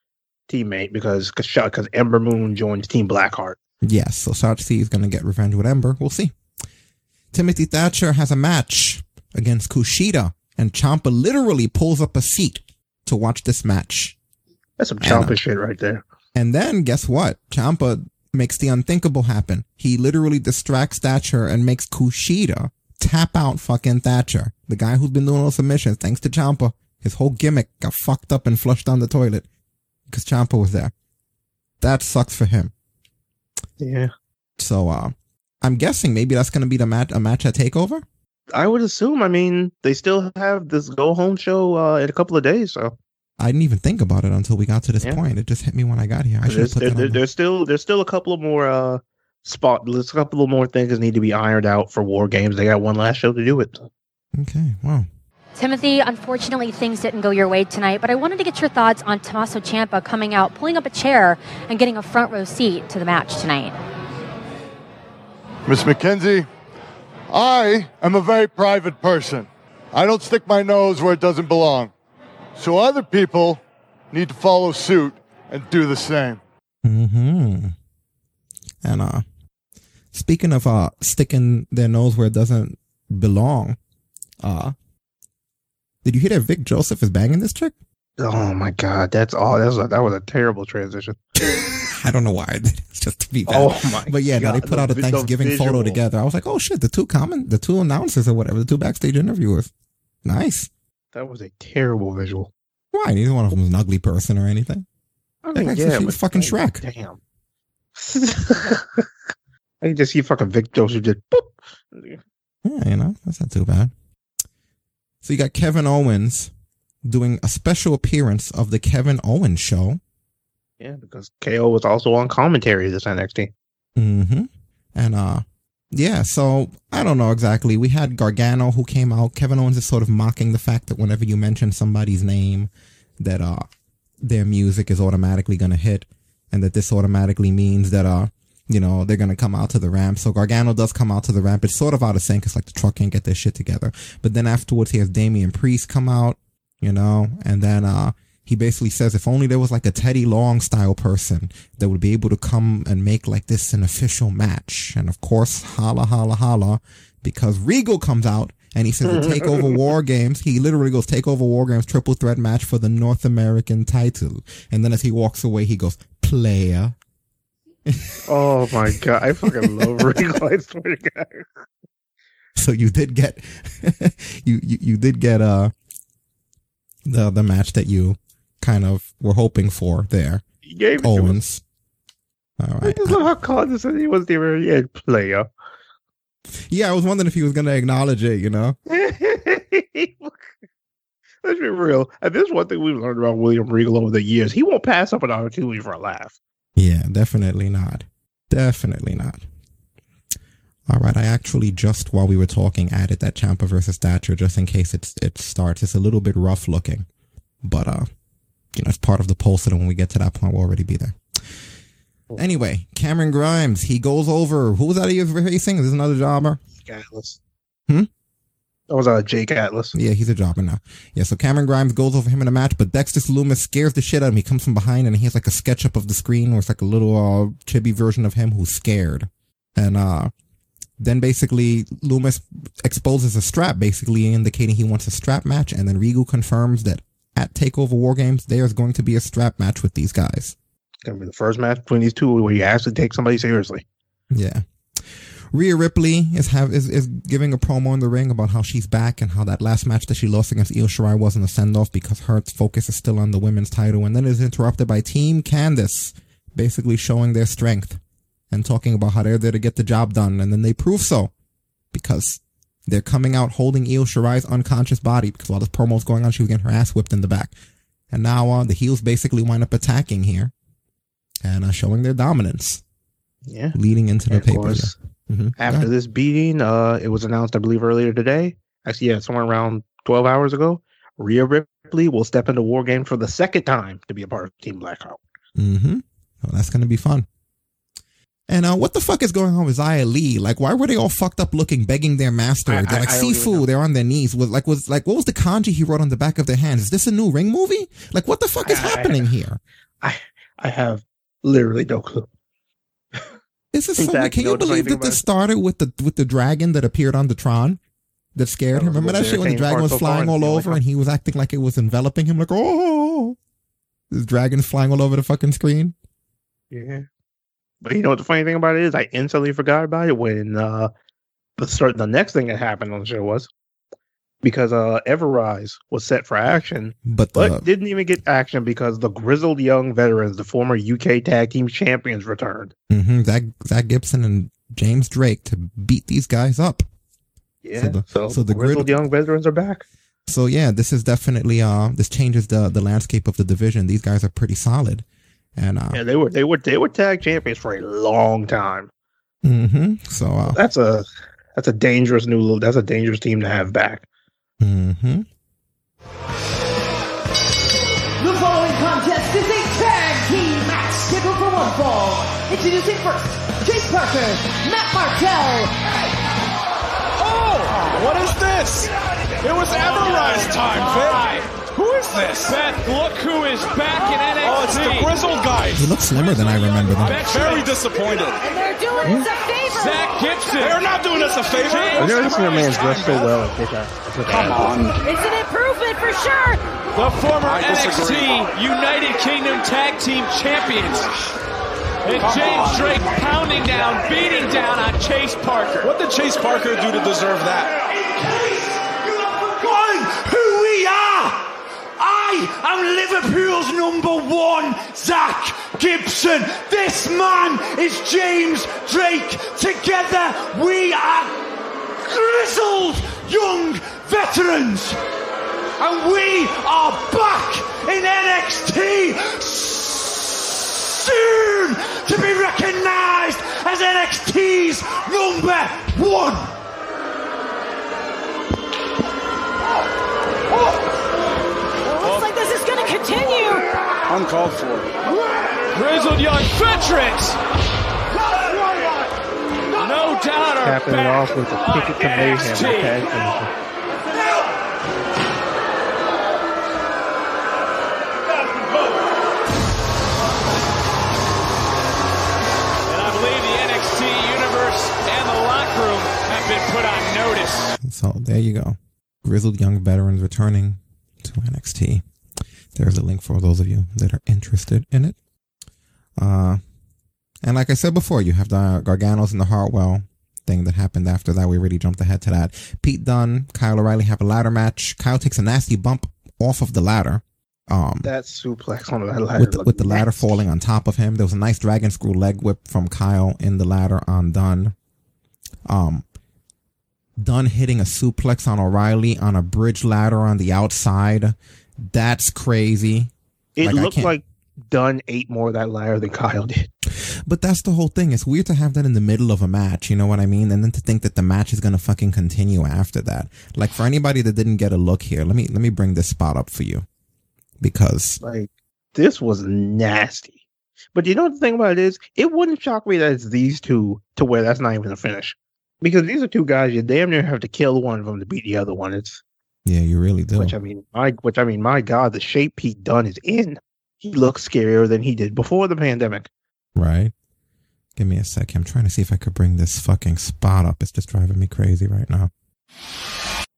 teammate because because Ember Moon joined Team Blackheart. Yes, so Shotzi is going to get revenge with Ember. We'll see. Timothy Thatcher has a match against Kushida, and Ciampa literally pulls up a seat to watch this match. That's some Ciampa uh, shit right there. And then guess what? Ciampa makes the unthinkable happen. He literally distracts Thatcher and makes Kushida tap out fucking Thatcher, the guy who's been doing those submissions. Thanks to Ciampa, his whole gimmick got fucked up and flushed down the toilet because Ciampa was there. That sucks for him. Yeah, So, uh, I'm guessing maybe that's going to be the match, a match at Takeover. I would assume. I mean, they still have this go home show uh, in a couple of days, so I didn't even think about it until we got to this Yeah. point. It just hit me when I got here. I should there's, put there, that there- on. there's still there's still a couple of more uh spot. There's a couple of more things need to be ironed out for War Games. They got one last show to do it. Okay, wow. Timothy, unfortunately, things didn't go your way tonight, but I wanted to get your thoughts on Tommaso Ciampa coming out, pulling up a chair, and getting a front row seat to the match tonight. Miss McKenzie, I am a very private person. I don't stick my nose where it doesn't belong. So other people need to follow suit and do the same. Mm-hmm. And uh speaking of uh sticking their nose where it doesn't belong, uh did you hear that Vic Joseph is banging this chick? Oh my god, that's all. That was a, that was a terrible transition. I don't know why. It's just to be bad. Oh my But yeah, now they put out a Thanksgiving photo together. I was like, oh shit, the two common, the two announcers or whatever, the two backstage interviewers. Nice. That was a terrible visual. Why? Neither one of them was an ugly person or anything. I Like, mean, actually, yeah, but fucking like, Shrek. Damn. I can just see fucking Vic Joseph just boop. Yeah, you know, that's not too bad. So you got Kevin Owens doing a special appearance of the Kevin Owens show. Yeah, because KO was also on commentary this NXT. Mm-hmm. And uh yeah, so I don't know exactly. We had Gargano who came out. Kevin Owens is sort of mocking the fact that whenever you mention somebody's name, that uh their music is automatically gonna hit, and that this automatically means that uh you know they're gonna come out to the ramp. So Gargano does come out to the ramp. It's sort of out of sync. It's like the truck can't get their shit together. But then afterwards, he has Damian Priest come out, you know, and then uh he basically says if only there was like a Teddy Long style person that would be able to come and make like this an official match. And of course, holla, holla, holla, because Regal comes out and he says the Takeover War Games. He literally goes Takeover War Games triple threat match for the North American title. And then as he walks away, he goes player. Oh my god, I fucking love Regal. I swear to God. So you did get, you, you, you did get, uh, the, the match that you kind of were hoping for there. He gave it. Owens. All I right. just love how he was the end player. Yeah, I was wondering if he was going to acknowledge it, you know? Let's be real. And this is one thing we've learned about William Regal over the years. He won't pass up an opportunity for a laugh. Yeah, definitely not. Definitely not. All right, I actually just while we were talking added that Ciampa versus Thatcher just in case it's it starts. It's a little bit rough looking, but uh, you know, it's part of the post, and when we get to that point, we'll already be there. Anyway, Cameron Grimes, he goes over. Who was that he was facing? Is this another jobber? Atlas. Hmm? That was uh, Jake Atlas. Yeah, he's a jobber now. Yeah, so Cameron Grimes goes over him in a match, but Dexter Lumis scares the shit out of him. He comes from behind and he has like a sketch up of the screen where it's like a little uh, chibi version of him who's scared. And uh then basically Lumis exposes a strap, basically indicating he wants a strap match, and then Regal confirms that at Takeover War Games there's going to be a strap match with these guys. It's gonna be the first match between these two where you actually take somebody seriously. Yeah. Rhea Ripley is have is, is giving a promo in the ring about how she's back and how that last match that she lost against Io Shirai wasn't a send off because her focus is still on the women's title, and then is interrupted by Team Candice, basically showing their strength and talking about how they're there to get the job done, and then they prove so because they're coming out holding Io Shirai's unconscious body because while this promo promo's going on, she was getting her ass whipped in the back, and now uh, the heels basically wind up attacking here and uh, showing their dominance, Yeah. leading into the And of pay course, Mm-hmm. After this beating, uh, it was announced, I believe, earlier today. Actually, yeah, somewhere around 12 hours ago. Rhea Ripley will step into War Game for the second time to be a part of Team Blackheart. Mm-hmm. Well, that's gonna be fun. And uh, what the fuck is going on with Xia Li? Like, why were they all fucked up looking, begging their master? I- They're like I don't Sifu. They're on their knees. Was like was like what was the kanji he wrote on the back of their hand? Is this a new Ring movie? Like, what the fuck is I- happening here? I I have literally no clue. Is this In so? fact, can you believe that this started with the with the dragon that appeared on the Tron? That scared him. That was Remember that shit when the dragon was flying all over and he was acting like it was enveloping him, like oh, this dragon's flying all over the fucking screen. Yeah. But you know what the funny thing about it is? I instantly forgot about it when uh the start the next thing that happened on the show was because uh Everrise was set for action, But but didn't even get action because the grizzled young veterans, the former UK tag team champions, returned. hmm Zack Zack Gibson and James Drake to beat these guys up. Yeah. So the- so, so the the grizzled grid- young veterans are back. So yeah, this is definitely uh this changes the the landscape of the division. These guys are pretty solid, and uh Yeah, they were they were they were tag champions for a long time. hmm so uh That's a that's a dangerous new that's a dangerous team to have back. Hmm The following contest is a tag team match scheduled for one fall. Introducing first, Chase Parker, Matt Martell. Oh, what is this? It was Everrise time, Vic. Who is this? Beth, look who is back in NXT. Oh, it's the grizzled guys. He looks slimmer than I remember them. Very disappointed. And they're doing us a hmm? favor. Zack Gibson. They're not doing us a favor. I've never seen a man dressed so well and take a, take a Come on. It's an improvement for sure. The former I NXT. United Kingdom Tag Team Champions. And Come James on. Drake pounding down, beating down on Chase Parker. What did Chase Parker do to deserve that? forgotten who we are. I am Liverpool's number one, Zack Gibson. This man is James Drake. Together we are grizzled young veterans. And we are back in NXT soon to be recognized as NXT's number one. It continue. Uncalled for. Grizzled young veterans. No doubt are Capping it off with a on ticket to mayhem. NXT. with tag. And I believe the NXT universe and the locker room have been put on notice. So there you go. Grizzled young veterans returning to NXT. There's a link for those of you that are interested in it. Uh, and like I said before, you have the Garganos and the Hartwell thing that happened after that. We really jumped ahead to that. Pete Dunne, Kyle O'Reilly have a ladder match. Kyle takes a nasty bump off of the ladder. Um, That suplex on that ladder. with the, with the ladder falling on top of him. There was a nice dragon screw leg whip from Kyle in the ladder on Dunne. Um, Dunne hitting a suplex on O'Reilly on a bridge ladder on the outside. That's crazy. It Like, looked like Dunne ate more of that liar than Kyle did. But that's the whole thing. It's weird to have that in the middle of a match. You know what I mean? And then to think that the match is gonna fucking continue after that. Like for anybody that didn't get a look here, let me let me bring this spot up for you because Like this was nasty. But you know what the thing about it is? It wouldn't shock me that it's these two to where that's not even a finish. Because these are two guys you damn near have to kill one of them to beat the other one. It's yeah, you really do. which I mean, my which I mean, my God, the shape Pete Dunne is in. He looks scarier than he did before the pandemic. Right. Give me a sec. I'm trying to see if I could bring this fucking spot up. It's just driving me crazy right now.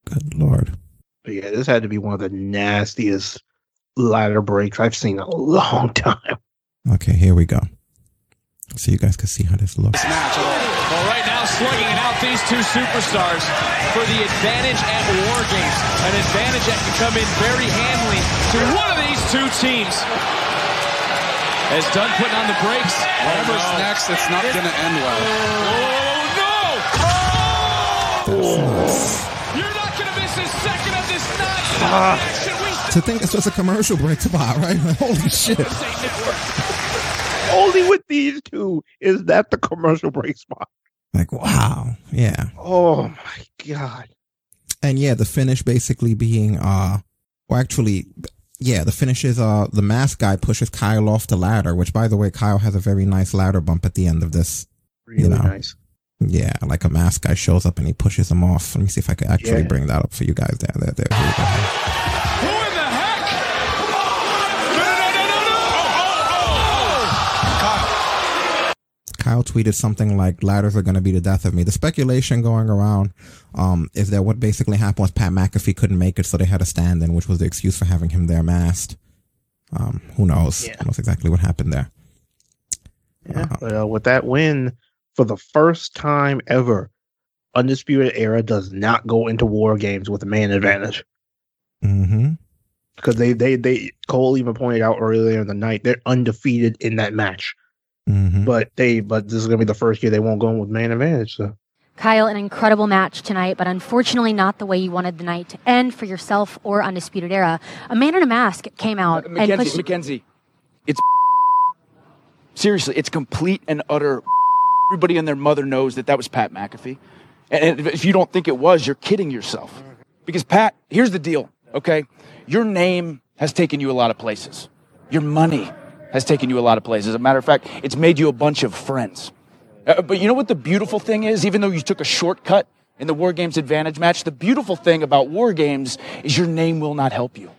Good lord. But yeah, this had to be one of the nastiest ladder breaks I've seen in a long time. Okay, here we go. So you guys can see how this looks. Well, right now, slugging it out, these two superstars for the advantage at War Games. An advantage that can come in very handily to one of these two teams. As Dunne putting on the brakes. Oh, Whatever's next, it's not going to end well. Oh, no! Oh! You're not going to miss a second of this nonsense. Ah. Should we To think it's just a commercial break to spot, right? Holy shit. Only with these two is that the commercial break spot. Like, wow. Yeah. Oh my god. And yeah, the finish basically being, uh, well, actually, yeah, the finish is, uh, the mask guy pushes Kyle off the ladder, which by the way, Kyle has a very nice ladder bump at the end of this. Really you know? nice. Yeah, like a mask guy shows up and he pushes him off. Let me see if I could actually Yeah. bring that up for you guys. There, there, there. Kyle tweeted something like ladders are going to be the death of me. The speculation going around um, is that what basically happened was Pat McAfee couldn't make it, so they had a stand in, which was the excuse for having him there masked. Um, who knows? Who knows exactly what happened there? Yeah, but uh, with that win, for the first time ever, Undisputed Era does not go into war games with a man advantage. Mm-hmm. Because they, they, they, Cole even pointed out earlier in the night, they're undefeated in that match. Mm-hmm. But they, but this is gonna be the first year they won't go in with man advantage. So Kyle, an incredible match tonight, but unfortunately not the way you wanted the night to end for yourself or Undisputed Era. A man in a mask came out and Mackenzie, pushed. Mackenzie, it's seriously, it's complete and utter. Everybody and their mother knows that that was Pat McAfee, and if- if you don't think it was, you're kidding yourself. Because Pat, here's the deal: Okay? Your name has taken you a lot of places. Your money has taken you a lot of places. As a matter of fact, it's made you a bunch of friends. Uh, but you know what the beautiful thing is? Even though you took a shortcut in the War Games Advantage match, the beautiful thing about War Games is your name will not help you.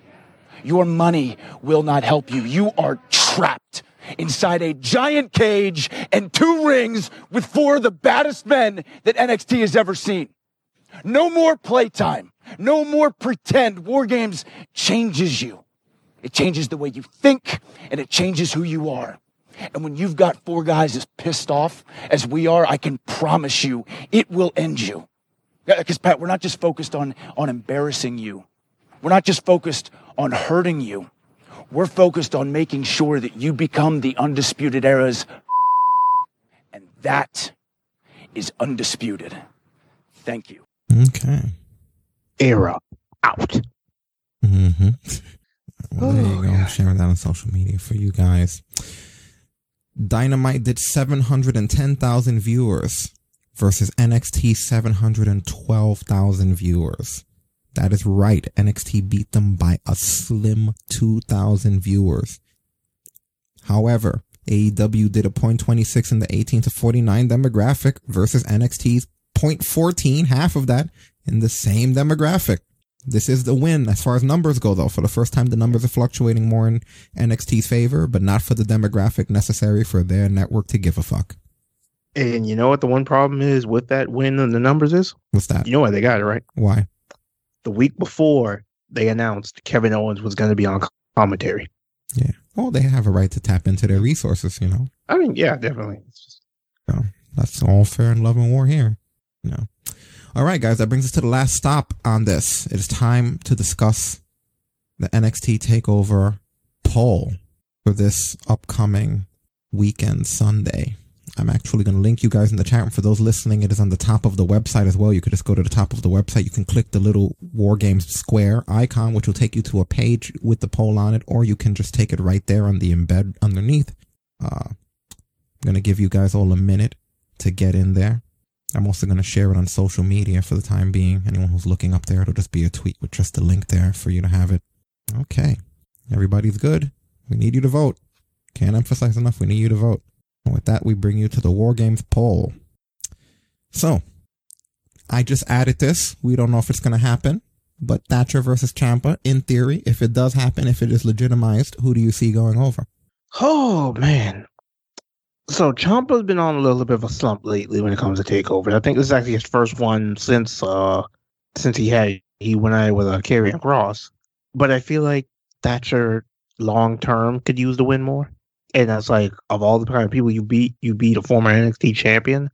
Your money will not help you. You are trapped inside a giant cage and two rings with four of the baddest men that NXT has ever seen. No more playtime. No more pretend. War Games changes you. It changes the way you think and it changes who you are. And when you've got four guys as pissed off as we are, I can promise you it will end you. Because Pat, we're not just focused on, on embarrassing you. We're not just focused on hurting you. We're focused on making sure that you become the undisputed era's and that is undisputed. Thank you. Okay. Era out. Mm-hmm. Well, there you go. I'm sharing that on social media for you guys. Dynamite did 710,000 viewers versus NXT 712,000 viewers. That is right. NXT beat them by a slim 2,000 viewers. However, AEW did a .26 in the 18 to 49 demographic versus NXT's .14, half of that in the same demographic. This is the win as far as numbers go though. For the first time, the numbers are fluctuating more in NXT's favor, but not for the demographic necessary for their network to give a fuck. And you know what the one problem is with that win and the numbers is? What's that? You know why they got it, right? Why? The week before they announced Kevin Owens was going to be on commentary. Yeah. Well, they have a right to tap into their resources, you know. I mean, yeah, definitely. So that's all fair and love and war here. You know. All right, guys, that brings us to the last stop on this. It is time to discuss the NXT Takeover poll for this upcoming weekend Sunday. I'm actually going to link you guys in the chat room. For those listening, it is on the top of the website as well. You could just go to the top of the website. You can click the little War Games square icon, which will take you to a page with the poll on it, or you can just take it right there on the embed underneath. Uh, I'm going to give you guys all a minute to get in there. I'm also going to share it on social media for the time being. Anyone who's looking up there, it'll just be a tweet with just the link there for you to have it. Okay. Everybody's good. We need you to vote. Can't emphasize enough. We need you to vote. And with that, we bring you to the War Games poll. So, I just added this. We don't know if it's going to happen, but Thatcher versus Ciampa, in theory, if it does happen, if it is legitimized, who do you see going over? Oh man. So Ciampa's been on a little bit of a slump lately when it comes to takeovers. I think this is actually his first one since uh since he had he went out with a uh, Karrion Kross. But I feel like Thatcher long term could use the win more. And that's like of all the kind of people you beat, you beat a former NXT champion.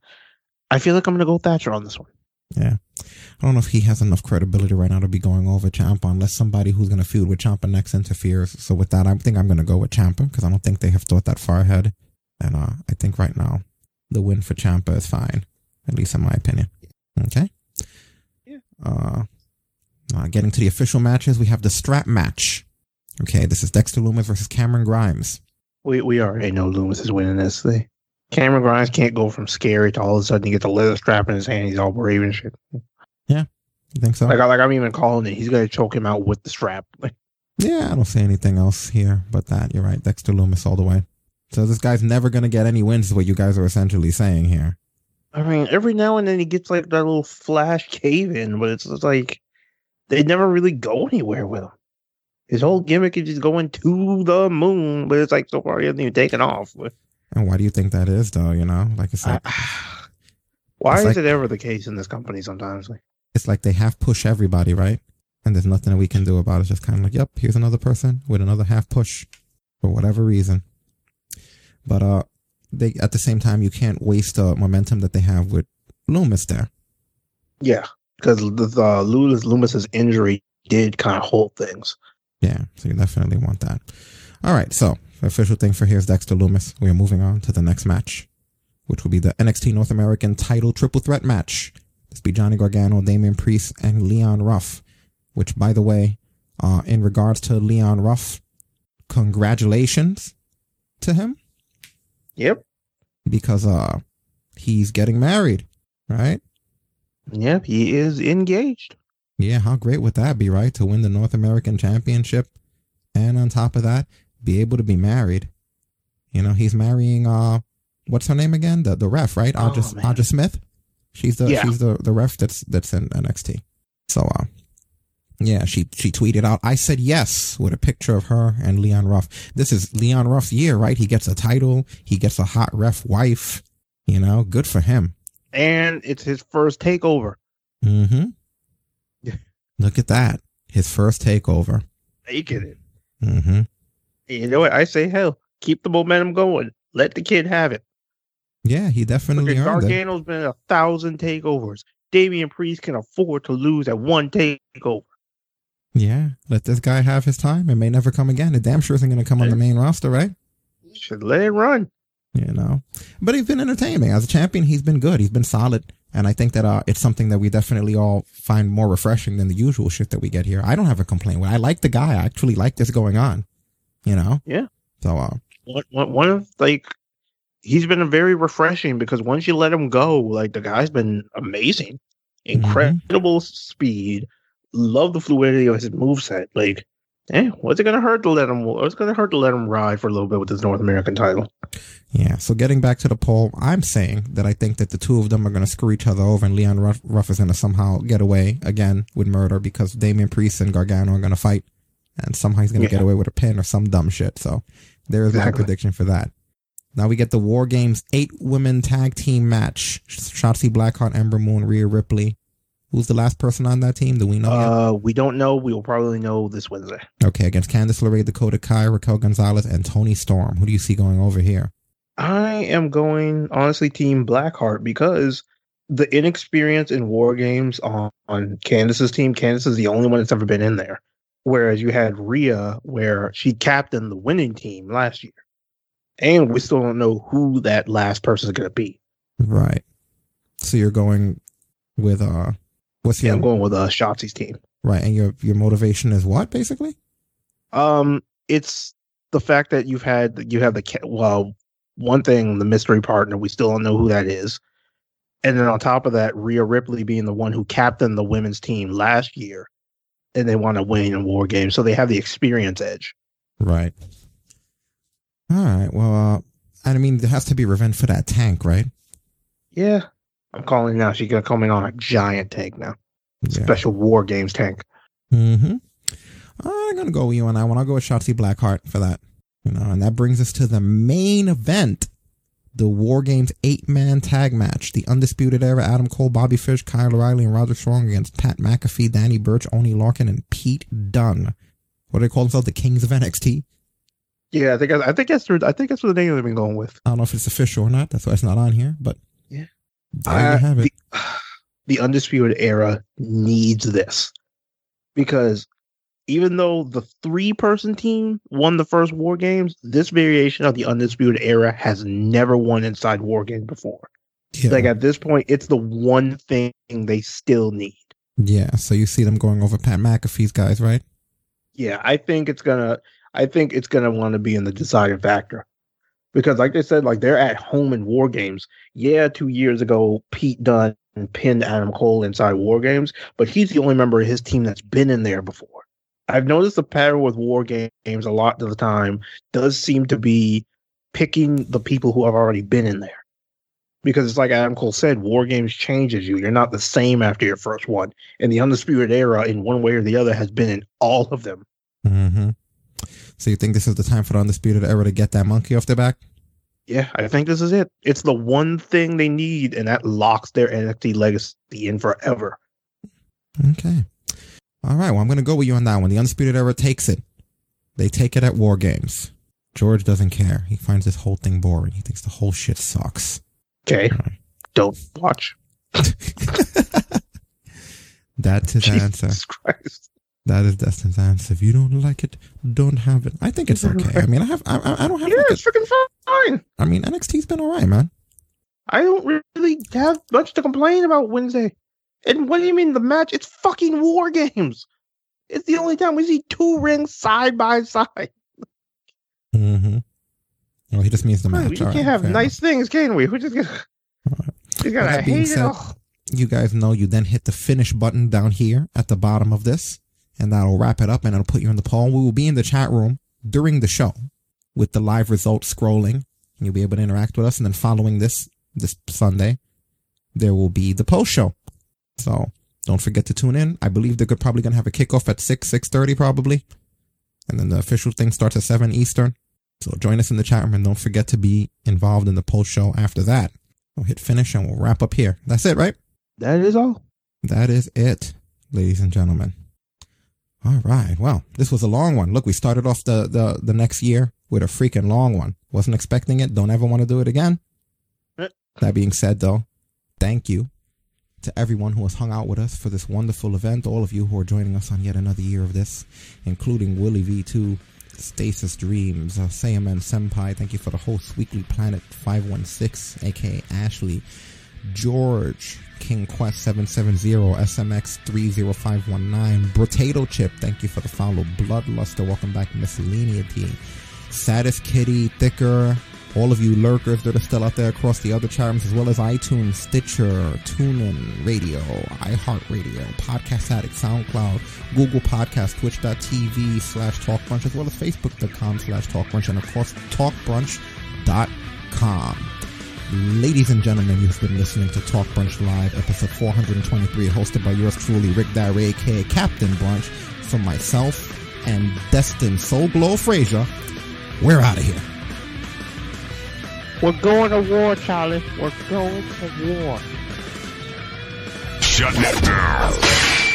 I feel like I'm gonna go Thatcher on this one. Yeah. I don't know if he has enough credibility right now to be going over Ciampa unless somebody who's going to feud with Ciampa next interferes. So with that, I think I'm going to go with Ciampa because I don't think they have thought that far ahead. And uh, I think right now the win for Ciampa is fine, at least in my opinion. Okay. Yeah. Uh, uh, getting to the official matches, we have the strap match. Okay, this is Dexter Lumis versus Cameron Grimes. We we already know Lumis is winning this thing. Cameron Grimes can't go from scary to all of a sudden he gets a leather strap in his hand. He's all brave and shit. Yeah, you think so? Like, I- like I'm even calling it. He's gonna choke him out with the strap. Like, Yeah, I don't see anything else here but that. You're right. Dexter Lumis all the way. So this guy's never going to get any wins, is what you guys are essentially saying here. I mean, every now and then he gets like that little flash cave in, but it's just like they never really go anywhere with him. His whole gimmick is just going to the moon, but it's like so far he hasn't even taken off. And why do you think that is, though? You know, like I said, Why is like- it ever the case in this company sometimes? Like, it's like they half push everybody, right? And there's nothing that we can do about it. It's just kind of like, yep, here's another person with another half push for whatever reason. But uh, they at the same time, you can't waste the momentum that they have with Lumis there. yeah, because the, the Lumis Lumis's injury did kind of hold things. Yeah, so you definitely want that. All right, so the official thing for here is Dexter Lumis. We are moving on to the next match, which will be the NXT North American title triple threat match. This will be Johnny Gargano, Damian Priest, and Leon Ruff. Which, by the way, uh, in regards to Leon Ruff, congratulations to him Yep. because uh he's getting married, right? Yep, he is engaged. Yeah, how great would that be, right? To win the North American Championship and on top of that, be able to be married. You know, he's marrying uh what's her name again? The the ref, right? Oh, Audra, Audra Smith. She's the Yeah. she's the, the ref that's that's in NXT. So uh yeah, she she tweeted out, I said yes with a picture of her and Leon Ruff. This is Leon Ruff's year, right? He gets a title, he gets a hot ref wife, you know, good for him. And it's his first takeover. Mm-hmm. Look at that. His first takeover. Making it. Mm-hmm. You know what? I say, hell, keep the momentum going. Let the kid have it. Yeah, he definitely earned it. Gargano's been a thousand takeovers. Damian Priest can afford to lose at one takeover. Yeah, let this guy have his time. It may never come again. It damn sure isn't going to come on the main roster, right? You Should let it run. You know, but he's been entertaining as a champion. He's been good. He's been solid, and I think that uh, it's something that we definitely all find more refreshing than the usual shit that we get here. I don't have a complaint. I like the guy. I actually like this going on. You know. Yeah. So, uh, One, one, one of like he's been very refreshing because once you let him go, like the guy's been amazing, incredible speed. Love the fluidity of his moveset. Like, eh, what's it gonna hurt to let him? What's it gonna hurt to let him ride for a little bit with this North American title? Yeah. So getting back to the poll, I'm saying that I think that the two of them are going to screw each other over, and Leon Ruff, Ruff is going to somehow get away again with murder because Damian Priest and Gargano are going to fight, and somehow he's going to Yeah. get away with a pin or some dumb shit. So there is my prediction for that. Now we get the War Games eight women tag team match: Shotzi Blackheart, Ember Moon, Rhea Ripley. Who's the last person on that team? Do we know? yet? Uh, we don't know. We will probably know this Wednesday. Okay, against Candice LeRae, Dakota Kai, Raquel Gonzalez, and Toni Storm. Who do you see going over here? I am going honestly team Blackheart because the inexperience in war games on, on Candice's team, Candice is the only one that's ever been in there. Whereas you had Rhea where she captained the winning team last year. And we still don't know who that last person is gonna be. Right. So you're going with uh, what's Yeah, your I'm going with uh Shotzi's team. right? And your your motivation is what basically? Um, it's the fact that you've had you have the well, one thing, the mystery partner, we still don't know who that is, and then on top of that, Rhea Ripley being the one who captained the women's team last year, and they want to win in war games, so they have the experience edge. Right. All right. Well, uh, I mean, there has to be revenge for that tank, right? Yeah, I'm calling now. She's gonna come in on a giant tank now, special war games tank. Mm-hmm. I'm gonna go with you on that one. I'll go with Shotzi Blackheart for that. You know, and that brings us to the main event, the War Games eight man tag match, the Undisputed Era: Adam Cole, Bobby Fish, Kyle O'Reilly, and Roger Strong against Pat McAfee, Danny Burch, Oney Lorcan, and Pete Dunne. What do they call themselves? The Kings of NXT. Yeah, I think I think that's I think that's what the name they've been going with. I don't know if it's official or not. That's why it's not on here. But Yeah. There you Uh, have it. The, the undisputed era needs this because even though the three person team won the first war games, this variation of the undisputed era has never won inside war games before. Like at this point, it's the one thing they still need. Yeah. So you see them going over Pat McAfee's guys, right? Yeah, I think it's gonna. I think it's gonna want to be in the deciding factor because, like I said, like they're at home in war games. Yeah, two years ago, Pete Dunne pinned Adam Cole inside war games, but he's the only member of his team that's been in there before. I've noticed the pattern with war games a lot of the time does seem to be picking the people who have already been in there. Because it's like Adam Cole said, war games changes you. You're not the same after your first one. And the undisputed era, in one way or the other, has been in all of them. Mm-hmm. So you think this is the time for the Undisputed Era to get that monkey off their back? Yeah, I think this is it. It's the one thing they need, and that locks their NXT legacy in forever. Okay. All right. Well, I'm going to go with you on that one. The Undisputed Era takes it. They take it at War Games. George doesn't care. He finds this whole thing boring. He thinks the whole shit sucks. Okay. Don't watch. That's his Jesus answer. That is Destin's answer. If you don't like it, don't have it. I think it's okay. I mean, I have. I, I- don't have. Yeah, like it's freaking fine. I mean, NXT's been all right, man. I don't really have much to complain about Wednesday. And what do you mean the match? It's fucking war games. It's the only time we see two rings side by side. Mm-hmm. Well, he just means the match. we can't right, have nice things, can we? We're just gonna. Gonna That being it. said, all. you guys know you then hit the finish button down here at the bottom of this, and that'll wrap it up and it'll put you in the poll. We will be in the chat room during the show with the live results scrolling, and you'll be able to interact with us. And then following this this Sunday, there will be the post show. So don't forget to tune in. I believe they're probably gonna have a kickoff at six six thirty probably, and then the official thing starts at seven Eastern. So join us in the chat room and don't forget to be involved in the post show after that. We'll hit finish and we'll wrap up here. That's it, right? That is all. That is it, ladies and gentlemen. All right. Well, this was a long one. Look, we started off the, the, the next year with a freaking long one. Wasn't expecting it. Don't ever want to do it again. That being said, though, thank you to everyone who has hung out with us for this wonderful event. All of you who are joining us on yet another year of this, including Willie V2, Stasis Dreams, uh, Saiyaman Senpai. Thank you for the host, Weekly Planet 516, aka Ashley, George, King Quest 770, SMX 30519, Potato Chip. Thank you for the follow, Bloodluster. Welcome back, Miscellaneity, Saddest Kitty, Thicker, all of you lurkers that are still out there across the other charms, as well as iTunes, Stitcher, TuneIn Radio, iHeartRadio, Podcast Addict, SoundCloud, Google Podcast, Twitch.tv slash TalkBrunch, as well as Facebook.com slash TalkBrunch, and of course, TalkBrunch.com. Ladies and gentlemen, you've been listening to Talk Brunch Live, episode 423, hosted by yours truly, Rick Dyer, aka Captain Brunch, from myself and Destin Soul Glow Frazier. We're out of here. We're going to war, Charlie. We're going to war. Shut it down.